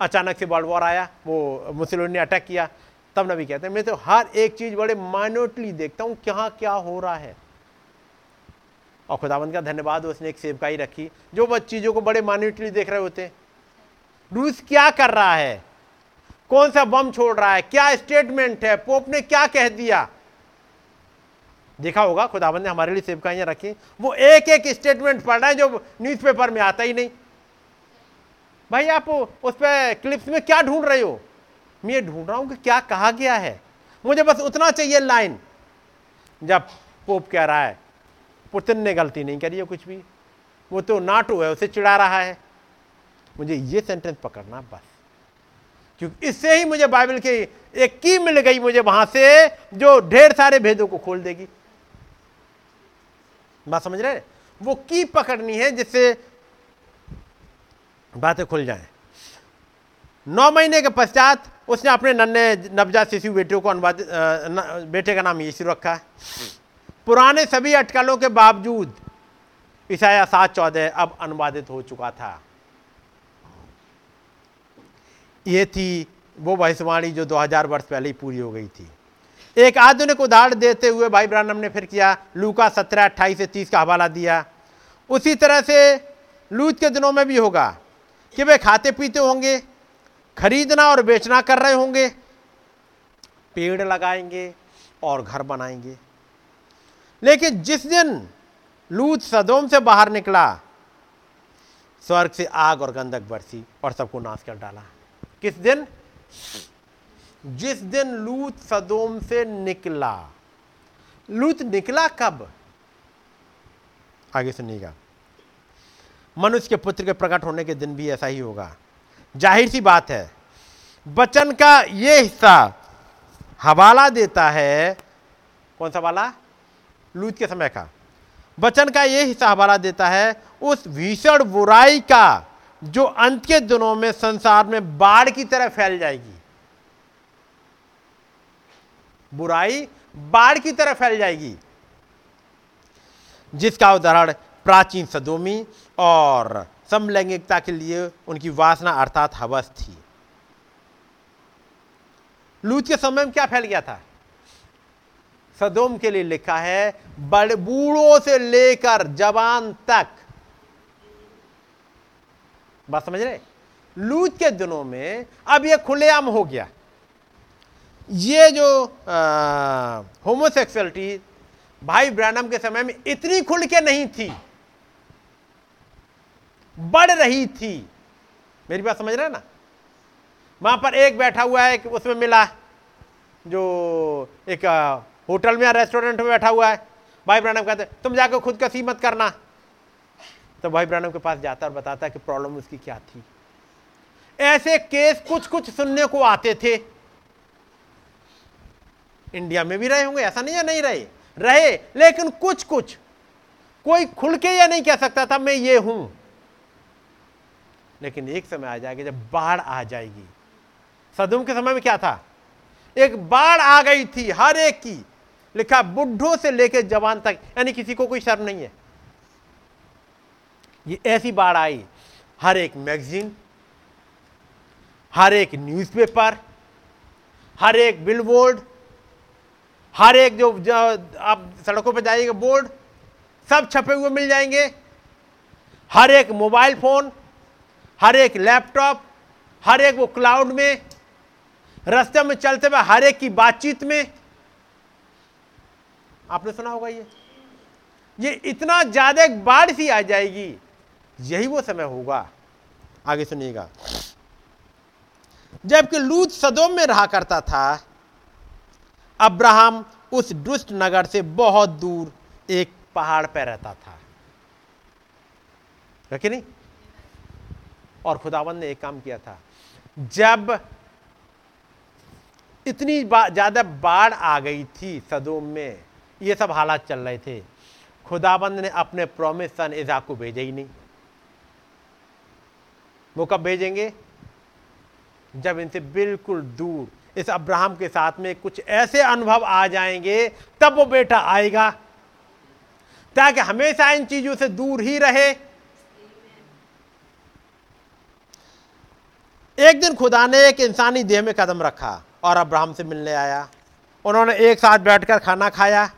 अचानक से वर्ल्ड वॉर आया, वो मुसलिम ने अटैक किया। तब नबी कहते हैं, मैं तो हर एक चीज़ बड़े माइनोटली देखता हूँ, क्या क्या हो रहा है? और खुदावंत का धन्यवाद, उसने एक सेवकाई रखी, जो वो चीज़ों को बड़े माइनोटली देख रहे होते। हैं रूस क्या कर रहा है? कौन सा बम छोड़ रहा है? क्या स्टेटमेंट है? पोप ने क्या कह दिया? देखा होगा, खुदाबंद ने हमारे लिए सेवकाइयाँ रखी। वो एक एक स्टेटमेंट पढ़ रहा है जो न्यूज़पेपर में आता ही नहीं। भाई आप उस पर क्लिप्स में क्या ढूंढ रहे हो? मैं ये ढूंढ रहा हूँ कि क्या कहा गया है। मुझे बस उतना चाहिए लाइन जब पोप कह रहा है, पुतिन ने गलती नहीं करी है कुछ भी। वो तो नाटो है, उसे चिड़ा रहा है। मुझे ये सेंटेंस पकड़ना बस। क्योंकि इससे ही मुझे बाइबल की एक की मिल गई मुझे वहाँ से, जो ढेर सारे भेदों को खोल देगी। बात समझ रहे हैं? वो की पकड़नी है जिससे बातें खुल जाएँ। नौ महीने के पश्चात उसने अपने नन्हे नवजात शिशु बेटियों को अनुवादित बेटे का नाम यीशु रखा। है पुराने सभी अटकलों के बावजूद ईसाया सात चौदह अब अनुवादित हो चुका था। ये थी वो भविष्यवाणी जो 2000 वर्ष पहले ही पूरी हो गई थी। एक आधुनिक उदाहरण देते हुए भाई ब्रानम ने फिर किया, लूका सत्रह अट्ठाईस से तीस का हवाला दिया। उसी तरह से लूत के दिनों में भी होगा कि वे खाते पीते होंगे, खरीदना और बेचना कर रहे होंगे, पेड़ लगाएँगे और घर बनाएँगे। लेकिन जिस दिन लूत सदोम से बाहर निकला, स्वर्ग से आग और गंधक बरसी और सबको नाश कर डाला। किस दिन? जिस दिन लूत सदोम से निकला। लूत निकला कब? आगे सुनिएगा। मनुष्य के पुत्र के प्रकट होने के दिन भी ऐसा ही होगा। ज़ाहिर सी बात है, बचन का यह हिस्सा हवाला देता है। कौन सा वाला लूत के समय का। बचन का यह हिस्सा हवाला देता है, उस भीषण बुराई का जो अंत के दिनों में संसार में बाढ़ की तरह फैल जाएगी। बुराई बाढ़ की तरह फैल जाएगी। जिसका उदाहरण प्राचीन सदोमी और समलैंगिकता के लिए उनकी वासना अर्थात हवस थी। लूत के समय में क्या फैल गया था? सदोम के लिए लिखा है, बड़े बूढ़ों से लेकर जवान तक बात समझ रहे? लूत के दिनों में अब यह खुलेआम हो गया। ये जो होमोसेक्सुअलिटी भाई ब्रैनम के समय में इतनी खुल के नहीं थी। बढ़ रही थी। मेरी बात समझ रहे ना? वहाँ पर एक बैठा हुआ है उसमें मिला। जो एक होटल में या रेस्टोरेंट में बैठा हुआ है। भाई ब्रैनम कहते तुम जाकर खुद का सी मत करना। तो भाई ब्रैनम के पास जाता और बताता कि प्रॉब्लम उसकी क्या थी। ऐसे केस कुछ कुछ सुनने को आते थे। इंडिया में भी रहे होंगे, ऐसा नहीं है नहीं रहे। रहे, लेकिन कुछ कुछ कोई खुल के या नहीं कह सकता था, मैं ये हूँ। लेकिन एक समय आ जाएगा, जब बाढ़ आ जाएगी। सदुम के समय में क्या था? एक बाढ़ आ गई थी, हर एक की। लिखा, बुढ़ों से लेकर जवान तक, यानी किसी को कोई शर्म नहीं है। ये ऐसी बाढ़ आई। हर एक मैगजीन हर एक न्यूज़पेपर हर एक बिलबोर्ड हर एक जो, जो आप सड़कों पर जाइएगा बोर्ड सब छपे हुए मिल जाएँगे। हर एक मोबाइल फ़ोन हर एक लैपटॉप हर एक वो क्लाउड में रास्ते में चलते हुए हर एक की बातचीत में। आपने सुना होगा ये? ये इतना ज़्यादा बाढ़ सी आ जाएगी। यही वो समय होगा। आगे सुनिएगा। जबकि लूत सदोम में रहा करता था, अब्राहम उस दुष्ट नगर से बहुत दूर एक पहाड़ पर रहता था। रखे नहीं? और खुदावन ने एक काम किया था। जब इतनी ज़्यादा बाढ़ आ गई थी सदोम में, ये सब हालात चल रहे थे। खुदाबंद ने अपने प्रोमिस सन इजाक को भेजे ही नहीं। वो कब भेजेंगे? जब इनसे बिल्कुल दूर, इस अब्राहम के साथ में कुछ ऐसे अनुभव आ जाएँगे, तब वो बेटा आएगा। ताकि हमेशा इन चीज़ों से दूर ही रहे। एक दिन खुदा ने एक इंसानी देह में कदम रखा और अब्राहम से मिलने आया। उन्होंने एक साथ बैठकर खाना खाया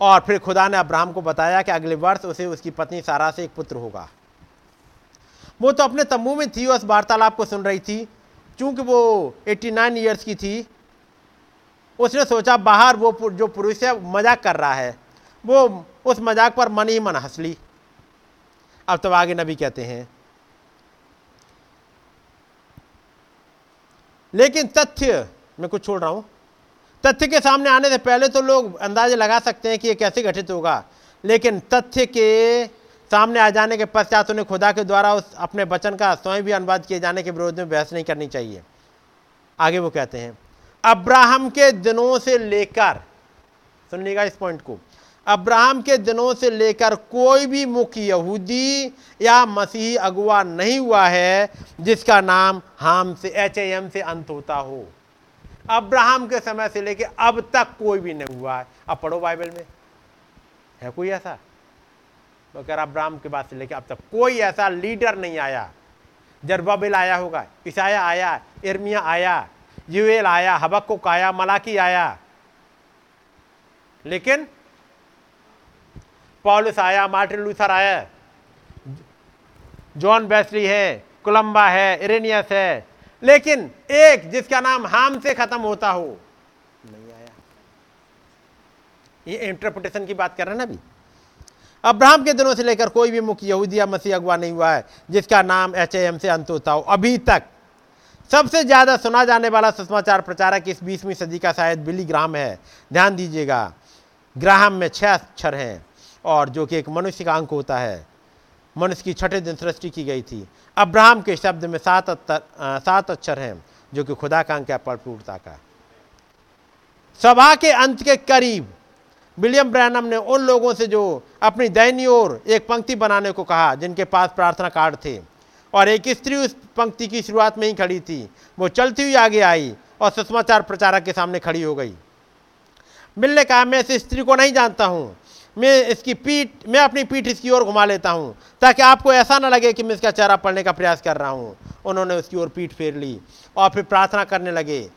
और फिर खुदा ने अब्राहम को बताया कि अगले वर्ष उसे उसकी पत्नी सारा से एक पुत्र होगा। वो तो अपने तंबू में थी, उस वार्तालाप को सुन रही थी। चूँकि वो 89 ईयर्स की थी, उसने सोचा बाहर वो जो पुरुष है, मज़ाक कर रहा है। वो उस मज़ाक पर मन ही मन हंस ली। अब तो आगे नबी कहते हैं। लेकिन तथ्य, मैं कुछ छोड़ रहा हूँ। तथ्य के सामने आने से पहले तो लोग अंदाजे लगा सकते हैं कि ये कैसे घटित होगा। लेकिन तथ्य के सामने आ जाने के पश्चात उन्हें खुदा के द्वारा उस अपने वचन का स्वयं भी अनुवाद किए जाने के विरोध में बहस नहीं करनी चाहिए। आगे वो कहते हैं, अब्राहम के दिनों से लेकर सुन लीजिएगा इस पॉइंट को, अब्राहम के दिनों से लेकर कोई भी मुख्य यहूदी या मसीही अगुआ नहीं हुआ है, जिसका नाम हाम से एच एम से अंत होता हो। अब्राहम के समय से लेकर अब तक कोई भी नहीं हुआ है। अब पढ़ो बाइबल में। है कोई ऐसा? कह अब्राहम के बाद से लेकर अब तक कोई ऐसा लीडर नहीं आया। जरबाबिल आया होगा, ईसाया आया इर्मिया आया, यूएल आया, हबक्कुक आया, मलाकी आया। लेकिन पॉलिस आया, मार्टिन लूथर आया। जॉन बेस्ली है, कोलंबा है, इरेनियस है। लेकिन एक जिसका नाम हाम से खत्म होता हो, नहीं आया। ये इंटरप्रिटेशन की बात कर रहे हैं ना अभी? अब्राहम के दिनों से लेकर कोई भी मुख्य यहूदी या मसीह अगवा नहीं हुआ है, जिसका नाम एच एम से अंत होता हो। अभी तक सबसे ज़्यादा सुना जाने वाला सुषमाचार प्रचारक इस बीसवीं सदी का शायद बिली ग्राम है। ध्यान दीजिएगा, ग्राहम में छह अक्षर हैं और जो कि एक मनुष्य का अंक होता है। मनुष्य की छठे दिन सृष्टि की गई थी। अब्राहम के शब्द में सात सात अक्षर हैं, जो कि खुदा का अंक है परपूर्णता का। सभा के अंत के करीब विलियम ब्रैनम ने उन लोगों से जो अपनी दैनी ओर एक पंक्ति बनाने को कहा, जिनके पास प्रार्थना कार्ड थे। और एक स्त्री उस पंक्ति की शुरुआत में ही खड़ी थी। वो चलती हुई आगे आई और सुषमाचार प्रचारक के सामने खड़ी हो गई। मिलने कहा मैं इस स्त्री को नहीं जानता हूँ। मैं इसकी पीठ, मैं अपनी पीठ इसकी ओर घुमा लेता हूँ, ताकि आपको ऐसा ना लगे कि मैं इसका चेहरा पढ़ने का प्रयास कर रहा हूँ। उन्होंने उसकी ओर पीठ फेर ली और फिर प्रार्थना करने लगे।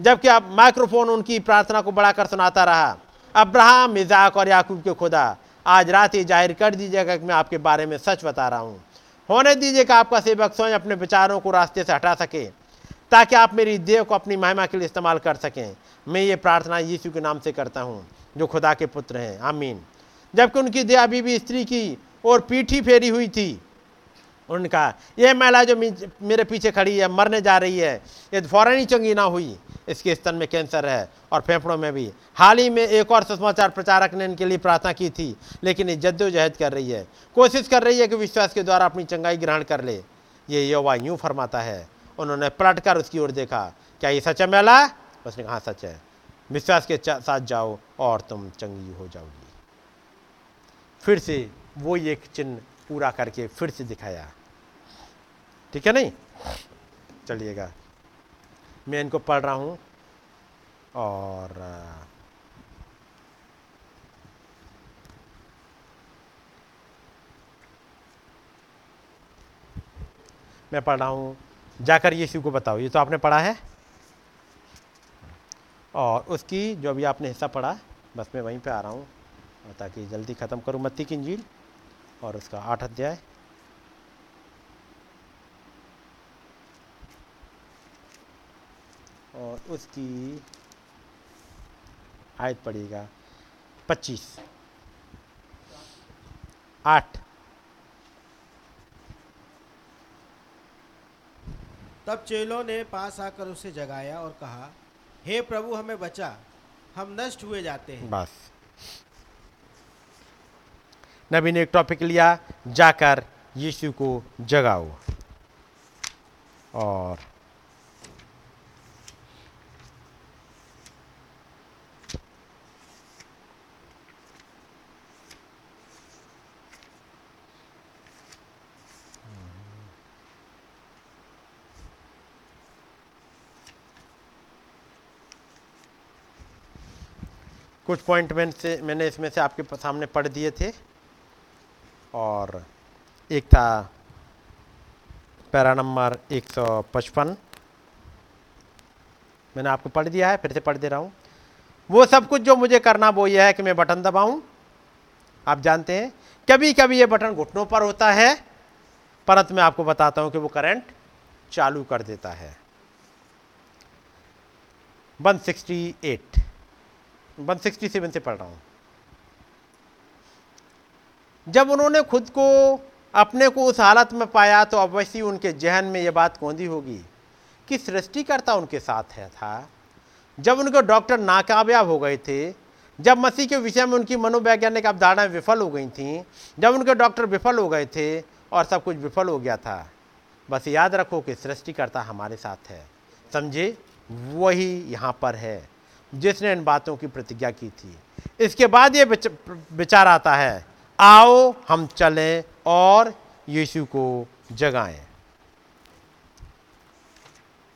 जबकि अब माइक्रोफोन उनकी प्रार्थना को बढ़ाकर सुनाता रहा। अब्राहम, इजाक और याकूब के खुदा, आज रात ही ज़ाहिर कर दीजिएगा कि मैं आपके बारे में सच बता रहा हूँ। होने दीजिए कि आपका सेवक स्वयं अपने विचारों को रास्ते से हटा सके, ताकि आप मेरी देह को अपनी महिमा के लिए इस्तेमाल कर सकें। मैं ये प्रार्थना यीशु के नाम से करता हूँ, जो खुदा के पुत्र हैं। आमीन। जबकि उनकी देह अभी भी स्त्री की और पीठी फेरी हुई थी उन्होंने कहा, यह महिला जो मेरे पीछे खड़ी है, मरने जा रही है, ये फ़ौरन ही चंगी ना हुई, इसके स्तन में कैंसर है और फेफड़ों में भी। हाल ही में एक और सुषमाचार प्रचारक ने इनके लिए प्रार्थना की थी, लेकिन ये जद्दोजहद कर रही है। कोशिश कर रही है कि विश्वास के द्वारा अपनी चंगाई ग्रहण कर ले। ये युवा यूँ फरमाता है। उन्होंने पलट कर उसकी ओर देखा, क्या ये सच है मेला उसने कहा सच है। विश्वास के साथ जाओ और तुम चंगी हो जाओगी। फिर से वो एक चिन्ह पूरा करके फिर से दिखाया। ठीक है नहीं? चलिएगा। मैं इनको पढ़ रहा हूँ और मैं पढ़ रहा हूँ। जाकर यीशु को बताओ। ये तो आपने पढ़ा है? और उसकी जो अभी आपने हिस्सा पढ़ा, बस मैं वहीं पे आ रहा हूँ। ताकि जल्दी ख़त्म करूँ। मत्ती की इंजील और उसका आठ अध्याय। और उसकी आयत पड़ेगा पच्चीस। आठ। तब चेलों ने पास आकर उसे जगाया और कहा हे प्रभु हमें बचा। हम नष्ट हुए जाते हैं। बस। नबी ने एक टॉपिक लिया जाकर यीशु को जगाओ। और कुछ पॉइंट में से, मैंने इसमें से आपके सामने पढ़ दिए थे। और एक था पैरा नंबर एक सौ पचपन। मैंने आपको पढ़ दिया है, फिर से पढ़ दे रहा हूँ। वो सब कुछ जो मुझे करना वो ये है कि मैं बटन दबाऊँ। आप जानते हैं कभी कभी ये बटन घुटनों पर होता है परंतु मैं आपको बताता हूँ कि वो करंट चालू कर देता है। 168 167 से पढ़ रहा हूँ। जब उन्होंने खुद को, अपने को उस हालत में पाया तो अवश्य उनके जहन में यह बात कौंधी होगी कि सृष्टिकर्ता उनके साथ है था। जब उनके डॉक्टर नाकामयाब हो गए थे, जब मसीह के विषय में उनकी मनोवैज्ञानिक अवधारणाएँ विफल हो गई थी, जब उनके डॉक्टर विफल हो गए थे और सब कुछ विफल हो गया था, बस याद रखो कि सृष्टिकर्ता हमारे साथ है। समझे? वही यहाँ पर है। जिसने इन बातों की प्रतिज्ञा की थी। इसके बाद ये विचार आता है, आओ हम चलें और यीशु को जगाएँ।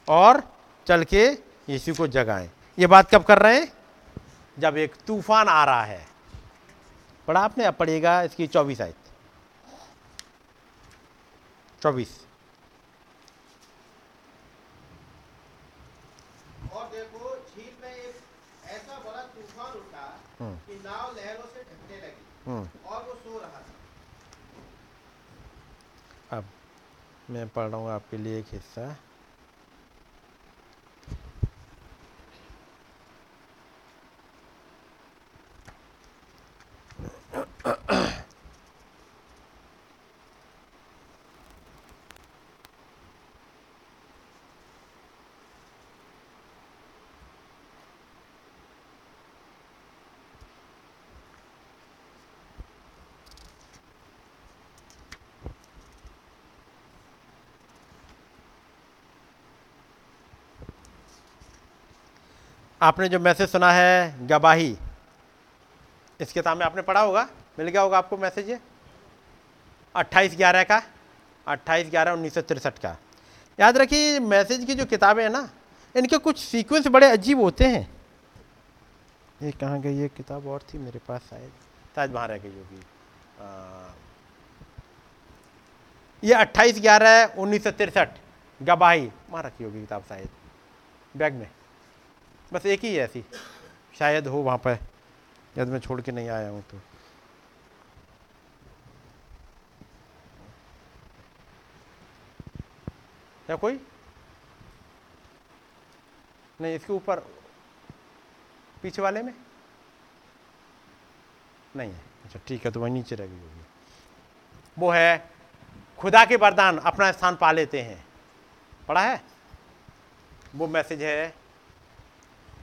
और चल के यीशु को जगाएँ। ये बात कब कर रहे हैं? जब एक तूफ़ान आ रहा है। पढ़ा आपने, अब पढ़ेगा इसकी चौबीस आयत। चौबीस और देखो झील में एक ऐसा बड़ा तूफ़ान उठा हम्म। कि नाव लहरों से ढकने लगी हम्म और वो सो रहा था। अब मैं पढ़ रहा हूँ आपके लिए एक हिस्सा। आपने जो मैसेज सुना है गवाही किताब में आपने पढ़ा होगा, मिल गया होगा आपको मैसेज ये? अट्ठाईस ग्यारह का, अट्ठाईस ग्यारह उन्नीस सौ तिरसठ का। याद रखिए मैसेज की जो किताबें हैं ना, इनके कुछ सीक्वेंस बड़े अजीब होते हैं। ये कहाँ गई ये किताब? और थी मेरे पास शायद। शायद वहाँ रह गई होगी। ये अट्ठाईस ग्यारह उन्नीस सौ तिरसठ, गवाही। वहाँ रखी होगी किताब शायद। बैग में। बस एक ही ऐसी। शायद हो वहाँ पर। यदि मैं छोड़ के नहीं आया हूँ तो। या कोई? नहीं, इसके ऊपर। पीछे वाले में? नहीं है। अच्छा ठीक है तो वही नीचे रह गई होगी। वो है। खुदा के वरदान अपना स्थान पा लेते हैं। पढ़ा है? वो मैसेज है।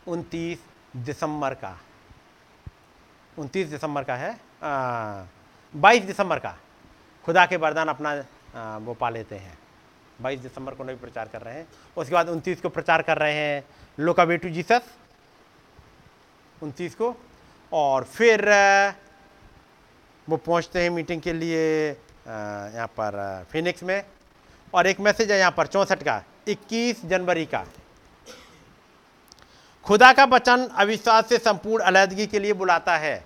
उनतीस दिसंबर का। उनतीस दिसंबर का है। बाईस दिसंबर का। खुदा के वरदान अपना आ, वो पा लेते हैं। बाईस दिसंबर को नहीं प्रचार कर रहे हैं। उसके बाद उनतीस को प्रचार कर रहे हैं लोका बेटू जीसस। उनतीस को। और फिर वो पहुँचते हैं मीटिंग के लिए यहाँ पर फिनिक्स में। और एक मैसेज है यहाँ पर चौंसठ का 21 जनवरी का। खुदा का वचन अविश्वास से संपूर्ण अलहदगी के लिए बुलाता है।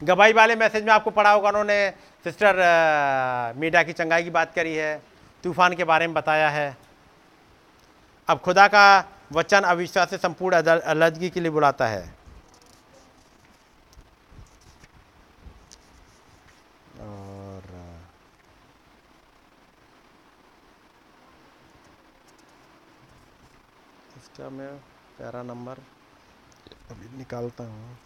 गवाही वाले मैसेज में आपको पढ़ा होगा, उन्होंने सिस्टर मीडिया की चंगाई की बात करी है, तूफ़ान के बारे में बताया है। अब खुदा का वचन अविश्वास से संपूर्ण अलहदगी के लिए बुलाता है। और इसका प्यारा नंबर अभी निकालता हूँ।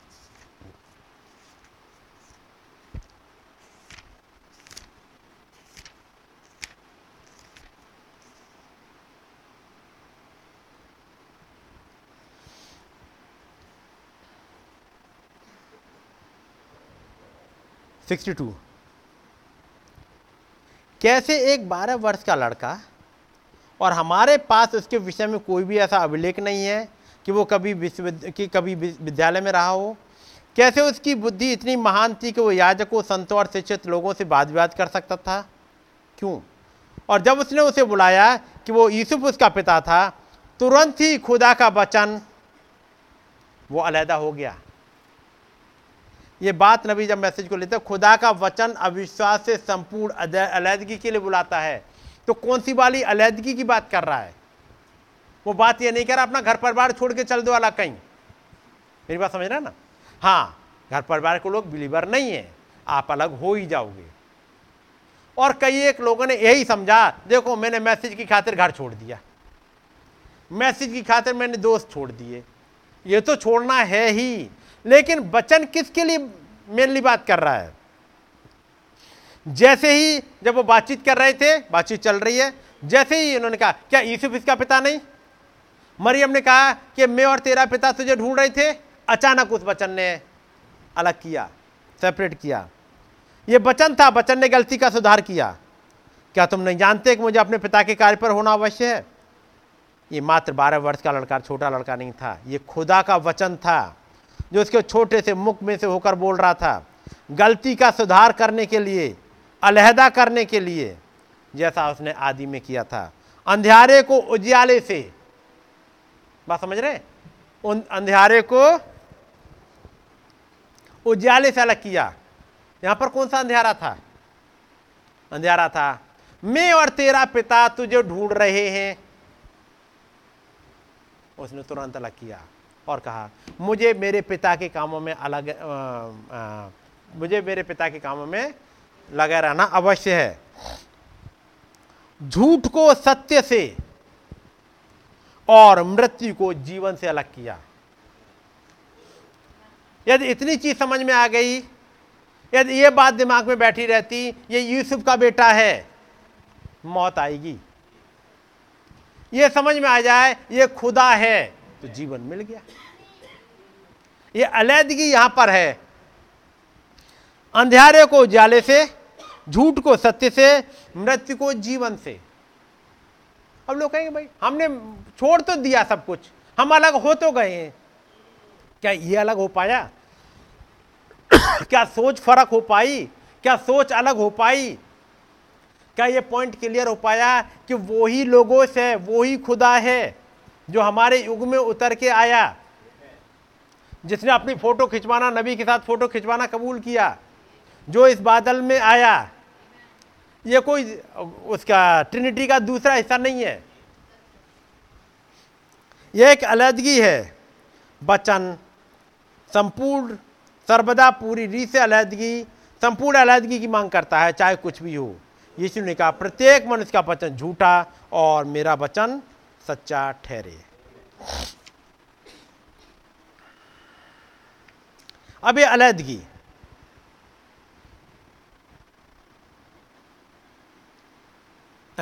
Sixty two. कैसे एक बारह वर्ष का लड़का और हमारे पास उसके विषय में कोई भी ऐसा अभिलेख नहीं है कि वो कभी विश्वविद्या, कि कभी विद्यालय में रहा हो। कैसे उसकी बुद्धि इतनी महान थी कि वो याजकों संतों और शिक्षित लोगों से बात विवाद कर सकता था? क्यों? और जब उसने उसे बुलाया कि वो यूसुफ उसका पिता था, तुरंत ही खुदा का वचन वो अलहदा हो गया। ये बात नबी जब मैसेज को लेते खुदा का वचन अविश्वास से संपूर्ण अलहदगी के लिए बुलाता है। तो कौन सी वाली अलहदगी की बात कर रहा है? वो बात ये नहीं कर रहा, अपना घर परिवार छोड़ के चल दो वाला कहीं। मेरी बात समझ रहे ना? हाँ घर परिवार के लोग बिलीवर नहीं है। आप अलग हो ही जाओगे। और कई एक लोगों ने यही समझा, देखो मैंने मैसेज की खातिर घर छोड़ दिया। मैसेज की खातिर मैंने दोस्त छोड़ दिए। ये तो छोड़ना है ही। लेकिन वचन किसके लिए मेनली बात कर रहा है? जैसे ही जब वो बातचीत कर रहे थे, बातचीत चल रही है, जैसे ही उन्होंने कहा, क्या यूसुफ इसका पिता नहीं? मरियम ने कहा कि मैं और तेरा पिता तुझे ढूंढ रहे थे। अचानक उस बचन ने अलग किया सेपरेट किया। यह बचन था बचन ने गलती का सुधार किया। क्या तुम नहीं जानते कि मुझे अपने पिता के कार्य पर होना अवश्य है? ये मात्र बारह वर्ष का लड़का, छोटा लड़का नहीं था। ये खुदा का वचन था, जो उसके छोटे से मुख में से होकर बोल रहा था, गलती का सुधार करने के लिए, अलहदा करने के लिए, जैसा उसने आदि में किया था। अंधेरे को उजियाले से बात समझ रहे उन अंधियारे को उज्याले से अलग किया। यहाँ पर कौन सा अंधेरा था? अंधेरा था मैं और तेरा पिता तुझे ढूंढ रहे हैं। उसने तुरंत अलग किया और कहा मुझे मेरे पिता के कामों में अलग आ, आ, मुझे मेरे पिता के कामों में लगा रहना अवश्य है। झूठ को सत्य से और मृत्यु को जीवन से अलग किया। यदि इतनी चीज़ समझ में आ गई, यदि ये बात दिमाग में बैठी रहती, ये यूसुफ का बेटा है, मौत आएगी। ये समझ में आ जाए, ये खुदा है तो जीवन मिल गया। ये अलैदगी यहाँ पर है। अंधेरे को उजाले से, झूठ को सत्य से, मृत्यु को जीवन से। अब लोग कहेंगे, भाई, हमने छोड़ तो दिया सब कुछ। हम अलग हो तो गए हैं। क्या ये अलग हो पाया? क्या सोच फ़र्क हो पाई? क्या सोच अलग हो पाई? क्या ये पॉइंट क्लियर हो पाया कि वो ही लोगों से वो ही खुदा है जो हमारे युग में उतर के आया? जिसने अपनी फ़ोटो खिंचवाना, नबी के साथ फ़ोटो खिंचवाना कबूल किया, जो इस बादल में आया। ये कोई, उसका ट्रिनिटी का दूसरा हिस्सा नहीं है। यह एक अलहदगी है। बचन, संपूर्ण, सर्वदा पूरी री से अलहदगी, संपूर्ण अलहदगी की मांग करता है, चाहे कुछ भी हो। यीशु ने कहा, प्रत्येक मनुष्य का वचन झूठा और मेरा वचन सच्चा ठहरे। अब ये अलहदगी।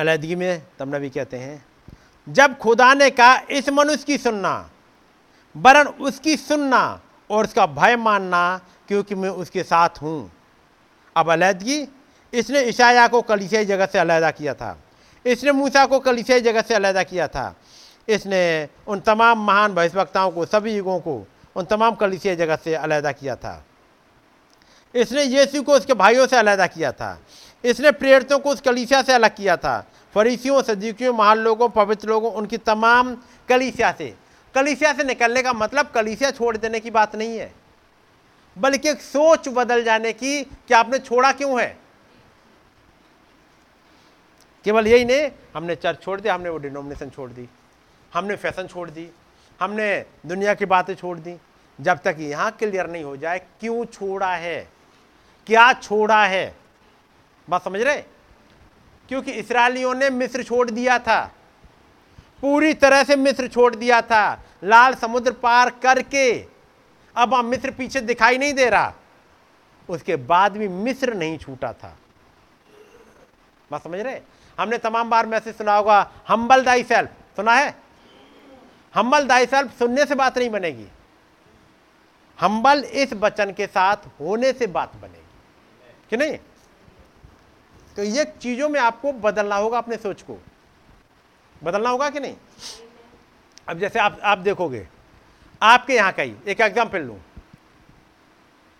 अलहदगी में, तब नबी कहते हैं, जब खुदा ने कहा, इस मनुष्य की सुनना, वरन उसकी सुनना और उसका भय मानना, क्योंकि मैं उसके साथ हूँ। अब अलहदगी, इसने ईशाया को कलिसियाई जगत से अलहदा किया था। इसने मूसा को कलिसियाई जगत से अलहदा किया था। इसने उन तमाम महान भविष्यवक्ताओं को, सभी युगों को, उन तमाम कलिसियाई जगत से अलहदा किया था। इसने यीशु को उसके भाइयों से अलहदा किया था। इसने प्रेरितों को उस कलीसिया से अलग किया था। फरीसियों, सदीकियों, महान लोगों, पवित्र लोगों, उनकी तमाम कलीसिया से। कलीसिया से निकलने का मतलब कलीसिया छोड़ देने की बात नहीं है, बल्कि एक सोच बदल जाने की कि आपने छोड़ा क्यों है। केवल यही नहीं, हमने चर्च छोड़ दिया, हमने वो डिनोमिनेशन छोड़ दी, हमने फ़ैशन छोड़ दी, हमने दुनिया की बातें छोड़ दी। जब तक यहाँ क्लियर नहीं हो जाए, क्यों छोड़ा है? क्या छोड़ा है? बात समझ रहे? क्योंकि इसराइलियों ने मिस्र छोड़ दिया था। पूरी तरह से मिस्र छोड़ दिया था। लाल समुद्र पार करके। अब हम मिस्र पीछे दिखाई नहीं दे रहा। उसके बाद भी मिस्र नहीं छूटा था। बात समझ रहे? हमने तमाम बार मैसेज सुना होगा हम्बल दाई सेल्फ सुना है? हम्बल दाई सेल्फ सुनने से बात नहीं बनेगी। हम्बल इस वचन के साथ होने से बात बनेगी। कि नहीं? तो ये चीज़ों में आपको बदलना होगा अपने सोच को। बदलना होगा कि नहीं? अब जैसे आप आप देखोगे, आपके यहाँ का ही, एक एग्ज़ाम्पल लू।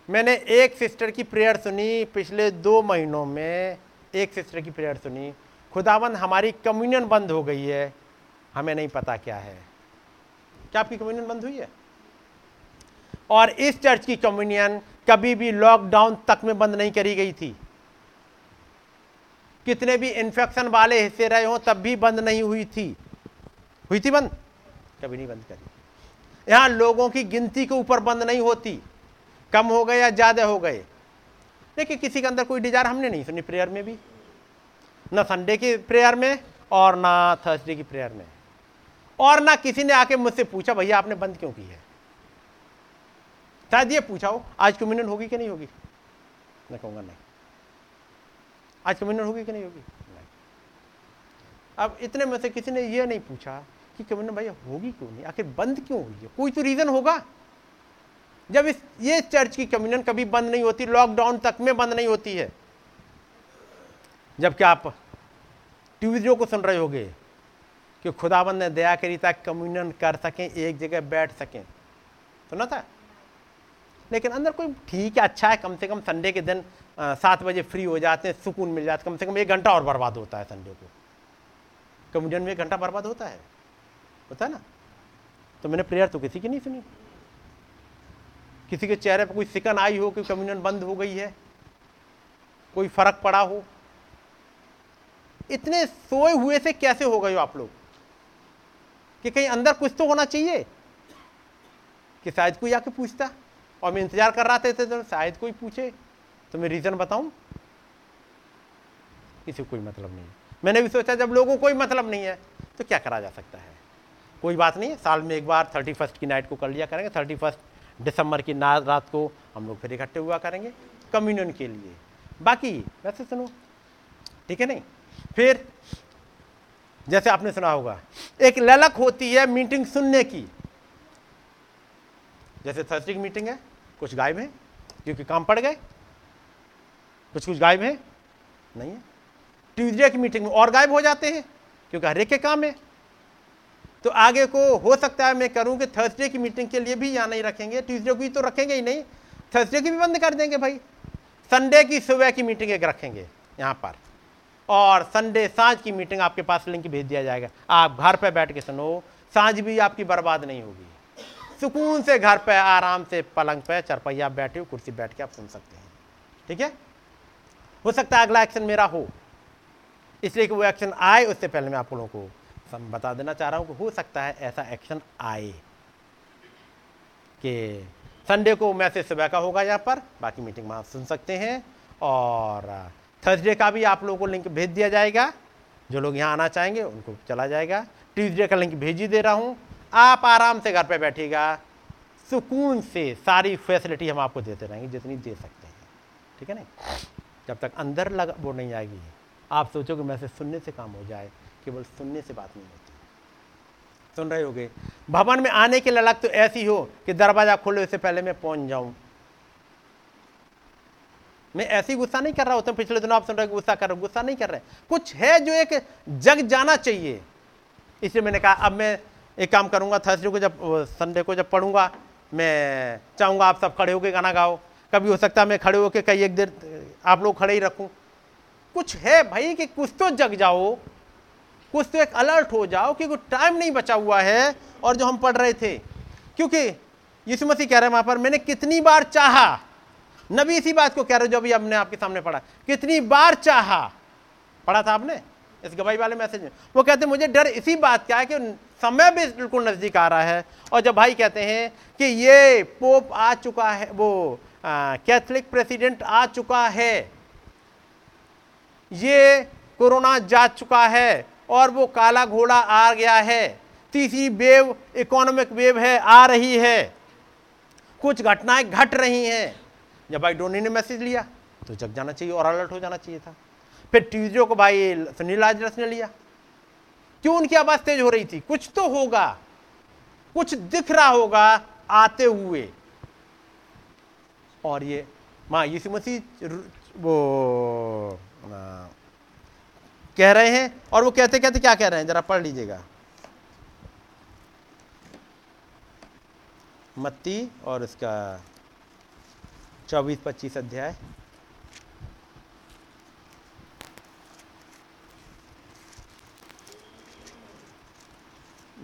मैंने एक सिस्टर की प्रेयर सुनी पिछले दो महीनों में, एक सिस्टर की प्रेयर सुनी। खुदावंद, हमारी कम्युनियन बंद हो गई है, हमें नहीं पता क्या है। क्या आपकी कम्युनियन बंद हुई है? और इस चर्च की कम्युनियन कभी भी लॉकडाउन तक में बंद नहीं करी गई थी। कितने भी इन्फेक्शन वाले हिस्से रहे हों, तब भी बंद नहीं हुई थी। हुई थी बंद? कभी नहीं बंद करी। यहाँ लोगों की गिनती के ऊपर बंद नहीं होती। कम हो गए या ज़्यादा हो गए? देखिए, किसी के अंदर कोई डिज़ायर हमने नहीं सुनी प्रेयर में भी। ना संडे की प्रेयर में और ना थर्सडे की प्रेयर में। और ना किसी ने आके मुझसे पूछा, भैया, आपने बंद क्यों की है? शायद ये पूछा हो, आज कम्युनियन होगी कि नहीं होगी? मैं कहूँगा, नहीं। आज कम्युनियन होगी कि नहीं होगी? अब इतने में से किसी ने यह नहीं पूछा कि कम्युनियन भैया होगी क्यों नहीं? आखिर बंद क्यों हुई है? कोई तो रीजन होगा। जब इस, ये चर्च की कम्युनियन कभी बंद नहीं होती, लॉकडाउन तक में बंद नहीं होती है। जबकि आप ट्यूजडे को सुन रहे होगे कि खुदाबंद ने दया करी ताकि कम्युनियन कर सकें, एक जगह बैठ सकें। सुना था? लेकिन अंदर कोई ठीक है अच्छा है? कम से कम संडे के दिन सात बजे फ्री हो जाते हैं, सुकून मिल जाता है। कम से कम एक घंटा और बर्बाद होता है संडे को। कम्युनियन में एक घंटा बर्बाद होता है। होता है ना? तो मैंने प्रेयर तो किसी की नहीं सुनी। किसी के चेहरे पर कोई सिकन आई हो कि कम्युनियन बंद हो गई है, कोई फ़र्क पड़ा हो। इतने सोए हुए से कैसे हो गए हो आप लोग? कि कहीं अंदर कुछ तो होना चाहिए। कि शायद कोई आके पूछता। और मैं इंतज़ार कर रहा था शायद कोई पूछे। तो मैं रीजन बताऊँ? किसी कोई मतलब नहीं मैंने भी सोचा जब लोगों को कोई मतलब नहीं है तो क्या करा जा सकता है? कोई बात नहीं, साल में एक बार थर्टी फ़र्स्ट की नाइट को कर लिया करेंगे थर्टी फ़र्स्ट दिसंबर की रात को हम लोग फिर इकट्ठे हुआ करेंगे कम्युनियन के लिए। बाकी, वैसे सुनो, ठीक है नहीं? फिर, जैसे आपने सुना होगा, एक ललक होती है मीटिंग सुनने की। जैसे थर्सडे की मीटिंग है, कुछ गायब है, क्योंकि काम पड़ गए कुछ कुछ गायब है? नहीं है। ट्यूजडे की मीटिंग में और गायब हो जाते हैं क्योंकि हर एक के काम है। तो आगे को हो सकता है मैं करूँ कि थर्सडे की मीटिंग के लिए भी यहाँ नहीं रखेंगे ट्यूजडे की तो रखेंगे ही नहीं। थर्सडे की भी बंद कर देंगे भाई। संडे की सुबह की मीटिंग एक रखेंगे यहाँ पर। और संडे साँझ की मीटिंग आपके पास लिंक भेज दिया जाएगा। आप घर पर बैठ के सुनो साँझ भी आपकी बर्बाद नहीं होगी। सुकून से घर पे आराम से पलंग पे चरपैया बैठे हो कुर्सी बैठ के आप सुन सकते हैं। ठीक है? हो सकता है अगला एक्शन मेरा हो। इसलिए कि वो एक्शन आए, उससे पहले मैं आप लोगों को बता देना चाह रहा हूँ कि हो सकता है ऐसा एक्शन आए कि संडे को मैसेज सुबह का होगा यहाँ पर। बाकी मीटिंग में आप सुन सकते हैं। और थर्सडे का भी आप लोगों को लिंक भेज दिया जाएगा। जो लोग यहाँ आना चाहेंगे, उनको चला जाएगा। ट्यूजडे का लिंक भेज ही दे रहा हूँ। आप आराम से घर पर बैठिएगा। सुकून से सारी फैसिलिटी हम आपको देते रहेंगे, जितनी दे सकते हैं। ठीक है ना? जब तक अंदर लग, वो नहीं आएगी। आप सोचो सोचोगे मैसेज सुनने से काम हो जाए, केवल सुनने से बात नहीं होती। सुन रहे होगे? भवन में आने की ललक तो ऐसी हो कि दरवाज़ा खोले उससे पहले मैं पहुँच जाऊँ। मैं ऐसी गुस्सा नहीं कर रहा होता पिछले दिनों आप सुन रहे हो, गुस्सा कर रहे गुस्सा नहीं कर रहे। कुछ है जो एक जग जाना चाहिए। इसलिए मैंने कहा, अब मैं एक काम करूँगा, थर्सडे को जब, संडे को जब पढ़ूँगा, मैं चाहूँगा आप सब खड़े होकर गाना गाओ। कभी हो सकता है मैं खड़े होकर कई एक देर आप लोग खड़े ही रखूँ। कुछ है भाई कि कुछ तो जग जाओ, कुछ तो एक अलर्ट हो जाओ क्योंकि टाइम नहीं बचा हुआ है और जो हम पढ़ रहे थे। क्योंकि यीशु मसीह कह रहे हैं वहाँ पर, मैंने कितनी बार चाहा? नबी इसी बात को कह रहे जो अभी हमने आपके सामने पढ़ा। कितनी बार चाहा? पढ़ा था आपने? इस गवाही वाले मैसेज में। वो कहते मुझे डर इसी बात का है कि समय भी बिल्कुल नज़दीक आ रहा है। और जब भाई कहते हैं कि ये पोप आ चुका है, वो कैथलिक प्रेसिडेंट आ चुका है। ये कोरोना जा चुका है और वो काला घोड़ा आ गया है। तीसरी वेव इकोनॉमिक वेव है, आ रही है। कुछ घटनाएँ घट रही हैं। जब भाई डोनी ने मैसेज लिया तो जग जाना चाहिए और अलर्ट हो जाना चाहिए था। फिर ट्यूजडे को भाई सुनील आजरस ने लिया। क्यों उनकी आवाज़ तेज हो रही थी? कुछ तो होगा। कुछ दिख रहा होगा आते हुए। और ये, माँ, यीशु मसीह वो कह रहे हैं और वो कहते कहते क्या कह रहे हैं? जरा पढ़ लीजिएगा। मत्ती और इसका चौबीस पच्चीस अध्याय।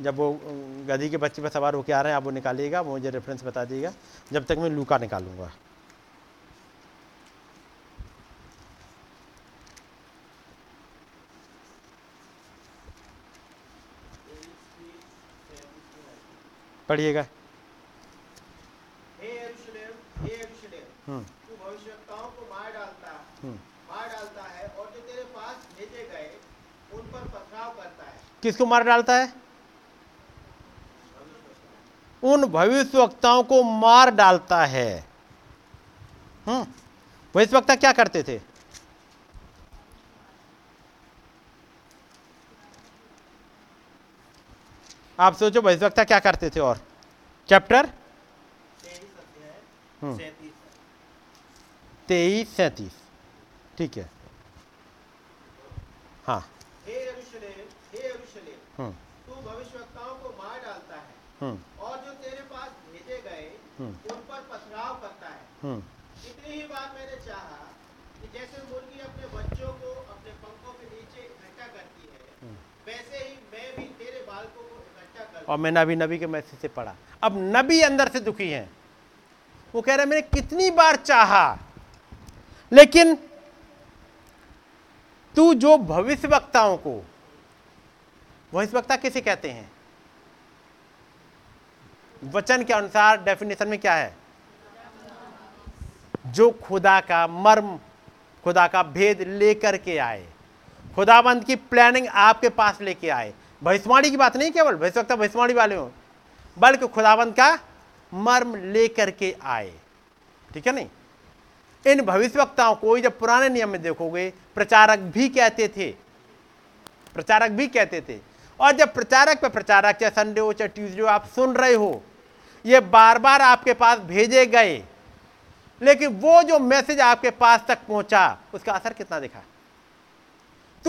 जब वो गधी के बच्चे पर सवार होकर आ रहे हैं, आप वो निकालिएगा, वो मुझे रेफरेंस बता दीजिएगा। जब तक मैं लूका निकालूँगा पढ़िएगा हम्म। तू भविष्यताओं को मार डालता हम्म। मार डालता है और जो तेरे पास भेजे गए उन पर पथराव करता है किसको मार डालता है? उन भविष्यवक्ताओं को मार डालता है। हम्म। भविष्यवक्ता क्या करते थे? आप सोचो भविष्यवक्ता क्या करते थे और? चैप्टर तेईस सैतीस। ठीक है। हाँ। हम्म। तू भविष्यवक्ताओं को मार डालता है हम्म। और जो तेरे पास भेजे गए हम्म। उन पर पथराव करता है इतनी ही बात मैंने चाहा कि जैसे मुर्गी अपने बच्चों को अपने पंखों के नीचे इकट्ठा करती है वैसे ही मैं भी तेरे बालकों को इकट्ठा कर और मैंने अभी नबी के मैसेज से पढ़ा। अब नबी अंदर से दुखी हैं। वो कह रहे मैंने कितनी बार चाहा, लेकिन तू जो भविष्य वक्ताओं को भविष्य वक्ता किसे कहते हैं? वचन के अनुसार डेफिनेशन में क्या है? जो खुदा का मर्म, खुदा का भेद लेकर के आए, खुदाबंद की प्लानिंग आपके पास लेके आए भविष्यवाणी की बात नहीं केवल, भविष्यवक्ता भविष्यवाणी वाले हो। बल्कि खुदाबंद का मर्म लेकर के आए। ठीक है नहीं? इन भविष्यवक्ताओं को जब पुराने नियम में देखोगे, प्रचारक भी कहते थे। प्रचारक भी कहते थे। और जब प्रचारक पे प्रचारक, चाहे संडे हो, चाहे ट्यूजडे हो, आप सुन रहे हो, ये बार बार आपके पास भेजे गए। लेकिन वो जो मैसेज आपके पास तक पहुँचा, उसका असर कितना दिखा?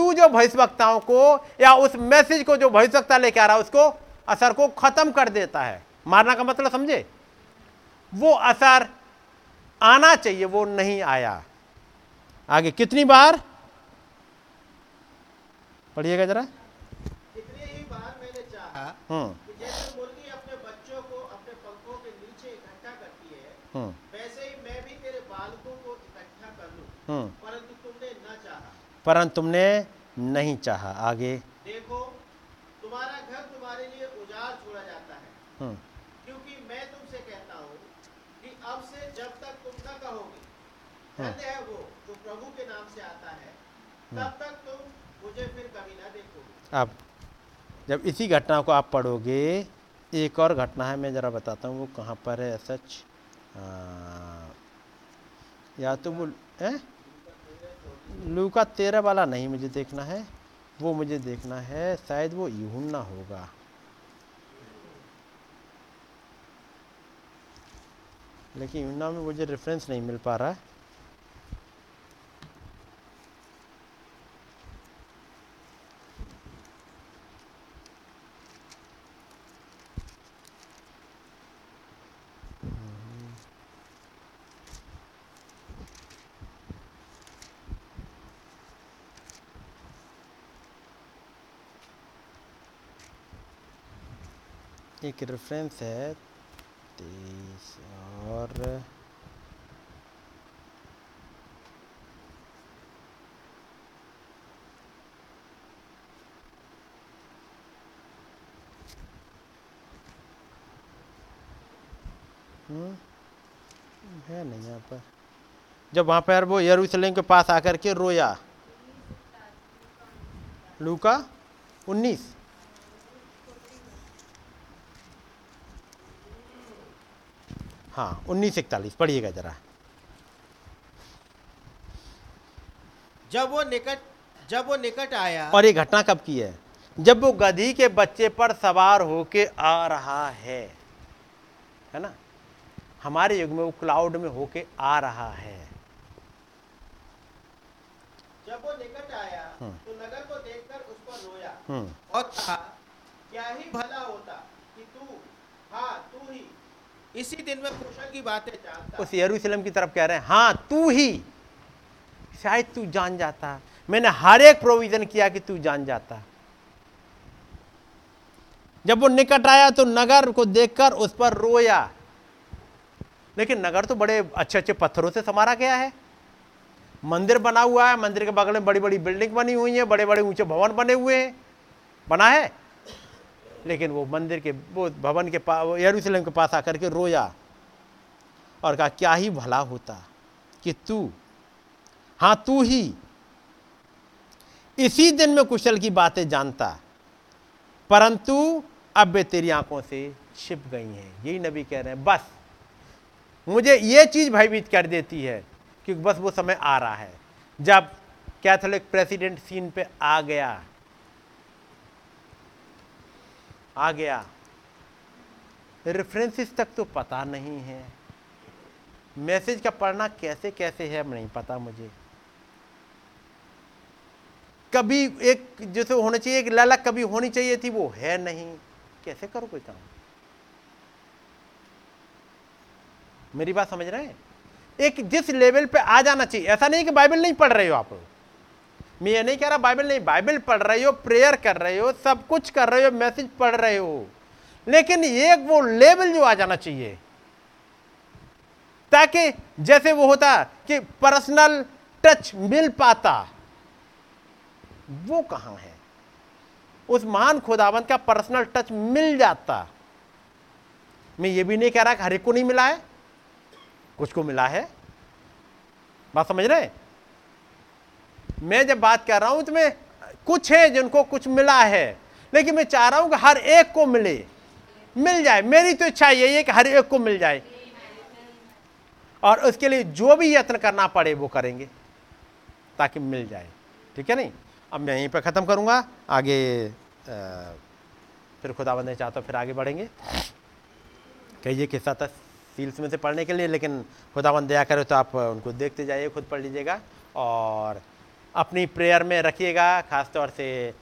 तू जो भविष्यवक्ताओं को या उस मैसेज को जो भविष्यवक्ता लेके आ रहा है उसको असर को खत्म कर देता है। मारना का मतलब समझे? वो असर आना चाहिए वो नहीं आया। आगे कितनी बार? पढ़िएगा जरा। कितनी ही बार मैंने चाहा हम्म। कि जैसे मुर्गी अपने बच्चों को अपने पंखों के नीचे इकट्ठा करती है हम्म। वैसे ही मैं भी तेरे बालकों को इकट्ठा कर लूँ हम्म परंतु तुमने न चाहा परंतु तुमने नहीं चाहा आगे। देखो तुम्हारा घर तुम्हारे लिए उजाड़ छोड़ा जाता है। हम्म। क्योंकि मैं तुमसे कहता हूँ कि अब से जब तक तुम न कहोगे धन्य है वो जो प्रभु के नाम से आता है तब तक तुम मुझे फिर कभी न देखोगे। अब जब इसी घटना को आप पढ़ोगे एक और घटना है मैं ज़रा बताता हूँ वो कहाँ पर है सच? या तो वो है? लूका तेरह वाला नहीं मुझे देखना है, वो मुझे देखना है, शायद वो यूहन्ना होगा। लेकिन यूहन्ना में मुझे रेफरेंस नहीं मिल पा रहा। है एक रेफरेंस है तेईस और है नहीं यहाँ पर। जब वहाँ पर वो यरूशलेम के पास आकर के रोया। लूका? उन्नीस। हाँ उन्नीस इकतालीस पढ़िएगा जरा। जब वो निकट जब वो निकट आया और ये घटना कब की है? जब वो गधी के बच्चे पर सवार होके आ रहा है है ना? हमारे युग में वो क्लाउड में होके आ रहा है। जब वो निकट आया तो नगर को देखकर उस पर रोया हम्म। और कहा क्या ही भला होता कि तू हाँ तू ही इसी दिन में कुशल की बातें जानता। उस यरूशलेम की तरफ़ कह रहे हैं हाँ तू ही। शायद तू जान जाता। मैंने हर एक प्रोविज़न किया कि तू जान जाता। जब वो निकट आया तो नगर को देखकर उस पर रोया। लेकिन नगर तो बड़े अच्छे अच्छे पत्थरों से समारा गया है। मंदिर बना हुआ है, मंदिर के बगल में बड़ी बड़ी बिल्डिंग बनी हुई है बड़े बड़े ऊँचे भवन बने हुए हैं। बना है? लेकिन वो मंदिर के, वो भवन के पास यरूशलेम के पास आकर के रोया और कहा, क्या ही भला होता कि तू हाँ तू ही इसी दिन में कुशल की बातें जानता, परंतु अब वे तेरी आँखों से छिप गई हैं। यही नबी कह रहे हैं, बस, मुझे ये चीज़ भयभीत कर देती है कि बस वो समय आ रहा है। जब कैथोलिक प्रेसिडेंट सीन पे आ गया आ गया। रेफरेंसेस तक तो पता नहीं है। मैसेज का पढ़ना कैसे कैसे है, नहीं पता मुझे। कभी एक, जैसे होना चाहिए, एक ललक कभी होनी चाहिए थी, वो है नहीं। कैसे करो कोई काम? मेरी बात समझ रहे हैं? एक जिस लेवल पे आ जाना चाहिए, ऐसा नहीं कि बाइबल नहीं पढ़ रहे हो आप मैं ये नहीं कह रहा बाइबल नहीं बाइबल पढ़ रहे हो प्रेयर कर रहे हो, सब कुछ कर रहे हो मैसेज पढ़ रहे हो। लेकिन एक वो लेवल जो आ जाना चाहिए। ताकि जैसे वो होता कि पर्सनल टच मिल पाता। वो कहाँ है? उस महान खुदावंत का पर्सनल टच मिल जाता। मैं ये भी नहीं कह रहा कि हर एक को नहीं मिला है। कुछ को मिला है। बात समझ रहे मैं जब बात कर रहा हूँ तो मैं कुछ है जिनको कुछ मिला है लेकिन मैं चाह रहा हूँ कि हर एक को मिले। मिल जाए। मेरी तो इच्छा यही है कि हर एक को मिल जाए। और उसके लिए जो भी यत्न करना पड़े वो करेंगे ताकि मिल जाए। ठीक है नहीं? अब मैं यहीं पर ख़त्म करूँगा। आगे आ, फिर खुदा बंदे चाहता फिर आगे बढ़ेंगे। कहिए किस्सा था सील्स में से पढ़ने के लिए लेकिन खुदावन दया करे तो आप उनको देखते जाइए खुद पढ़ लीजिएगा। और अपनी प्रेयर में रखिएगा, ख़ासतौर से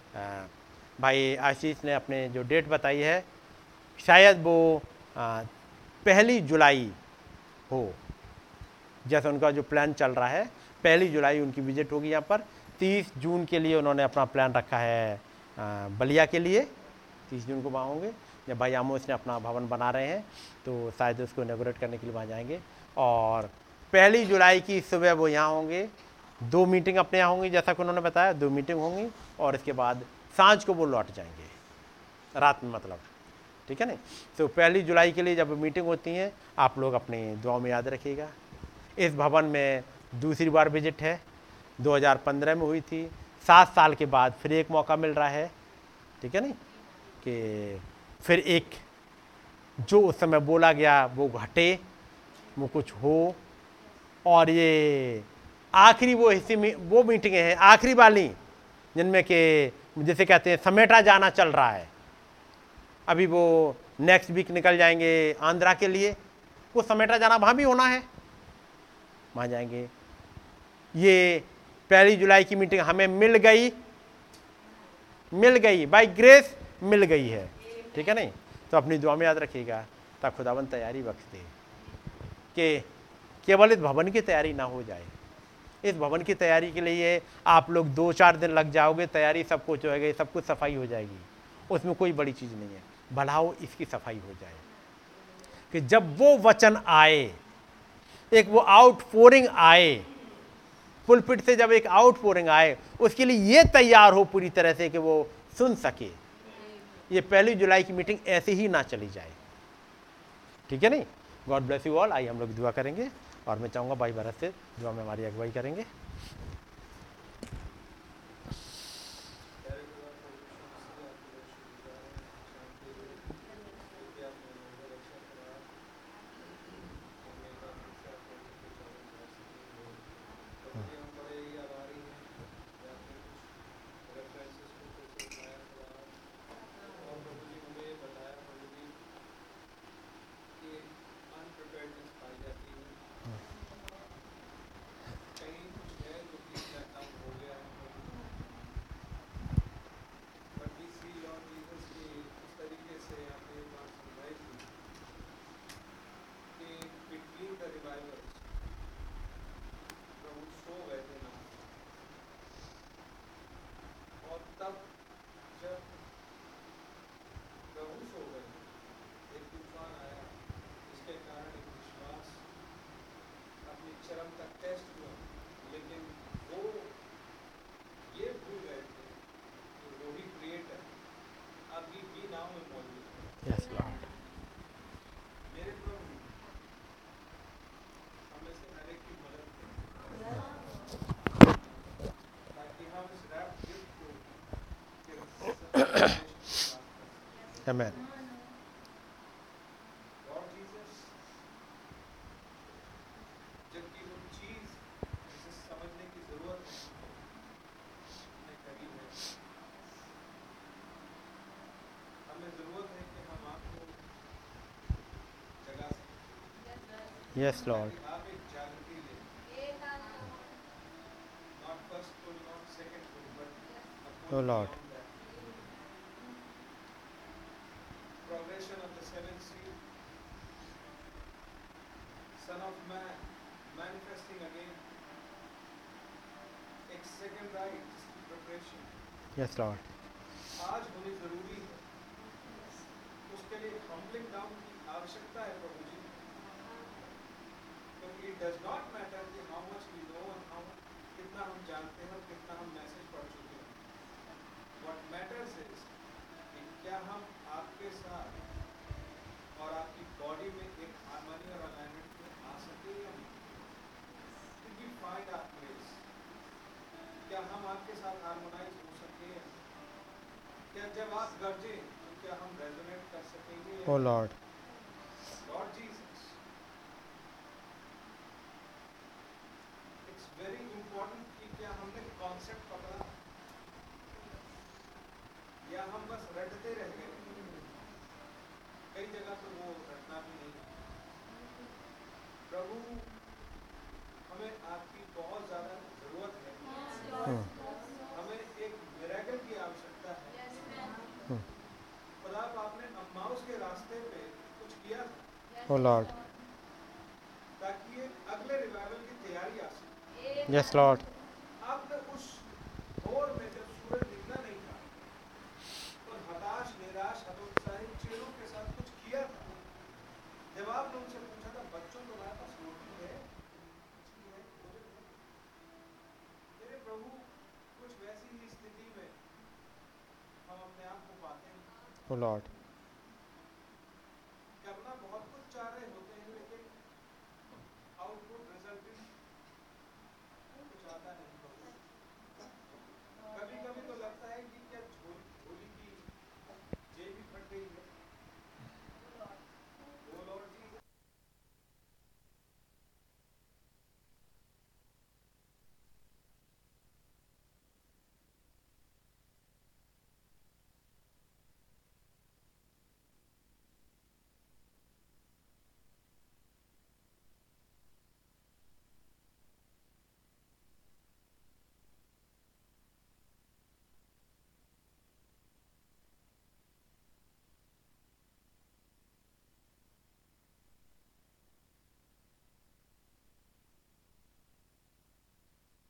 भाई आशीष ने अपने जो डेट बताई है, शायद वो पहली जुलाई हो, जैसे उनका जो प्लान चल रहा है, पहली जुलाई उनकी विज़िट होगी यहाँ पर, तीस जून के लिए उन्होंने अपना प्लान रखा है बलिया के लिए, तीस जून को वहाँ होंगे, जब भाई आमोस ने अपना भवन बना रहे हैं तो शायद उसको इनाग्रेट करने के लिए वहाँ जाएँगे, और पहली जुलाई की सुबह वो यहाँ होंगे दो मीटिंग अपने यहाँ होंगी, जैसा कि उन्होंने बताया, दो मीटिंग होंगी और इसके बाद साँझ को वो लौट जाएँगे, रात में मतलब ठीक है ना तो पहली जुलाई के लिए जब मीटिंग होती है, आप लोग अपने दुआ में याद रखिएगा। इस भवन में दूसरी बार विज़िट है 2015 में हुई थी। सात साल के बाद फिर एक मौका मिल रहा है, ठीक है नहीं? कि फिर एक, जो उस समय बोला गया, वो घटे, वो कुछ हो, और ये आखिरी वो हिस्से में, वो मीटिंगें हैं, आखिरी वाली, जिनमें कि, जैसे कहते हैं, समेटा जाना चल रहा है। अभी वो नेक्स्ट वीक निकल जाएँगे आंध्रा के लिए। वो समेटा जाना वहाँ भी होना है। वहाँ जाएँगे। ये पहली जुलाई की मीटिंग हमें मिल गई। मिल गई। बाय ग्रेस मिल गई है। ठीक है नहीं? तो अपनी दुआ में याद रखिएगा। तब खुदावन तैयारी बख्श दे। कि केवल इस भवन की तैयारी ना हो जाए। इस भवन की तैयारी के लिए आप लोग दो चार दिन लग जाओगे, तैयारी सब कुछ होएगा सब कुछ सफ़ाई हो जाएगी। उसमें कोई बड़ी चीज़ नहीं है। बढ़ाओ इसकी सफ़ाई हो जाए। कि जब वो वचन आए, एक वो आउटपोरिंग आए, पुलपिट से जब एक आउटपोरिंग आए, उसके लिए ये तैयार हो पूरी तरह से कि वो सुन सके। ये पहली जुलाई की मीटिंग ऐसे ही ना चली जाए। ठीक है नहीं? गॉड ब्लेस यू ऑल आइए हम लोग दुआ करेंगे। और मैं चाहूँगा भाई भारत से जो हमें हमारी अगुवाई करेंगे। Amen. Yes, Lord. Oh Lord. Yes Lord आज ज़रूरी है। उसके लिए हम्बलिंग डाउन की आवश्यकता है प्रभु जी। इट डज नॉट मैटर कि how much we know and how कितना हम जानते हैं और कितना हम मैसेज पढ़ चुके हैं। व्हाट मैटर्स इज़ कि क्या हम आपके साथ और आपकी बॉडी में एक हारमोनी और अलाइनमेंट में आ सके या नहीं? फाइंड आर प्लेस क्या हम आपके साथ harmonise O Lord. Lord Jesus. It's very important कि क्या हमने कॉन्सेप्ट पकड़ा। या हम बस रटते रह गए। कई जगह तो वो रटना भी नहीं। प्रभु हमें आपकी बहुत ज़्यादा ज़रूरत है हमें एक मिरेकल की आवश्यकता है खुदा अम्माउस के रास्ते पे कुछ किया था? ओ लॉर्ड ताकि ये अगले रिवाइवल की तैयारी आ सके। यस लॉर्ड आपने उस दौर में जब सूरज निकला नहीं था और हताश निराश हतोत्साहित चेहरों के साथ कुछ किया था जब आपने उनसे पूछा था बच्चों तुम्हारे पास रोटी है? मेरे प्रभु कुछ वैसी ही स्थिति में हम अपने आप को पाते हैं। ओ लॉर्ड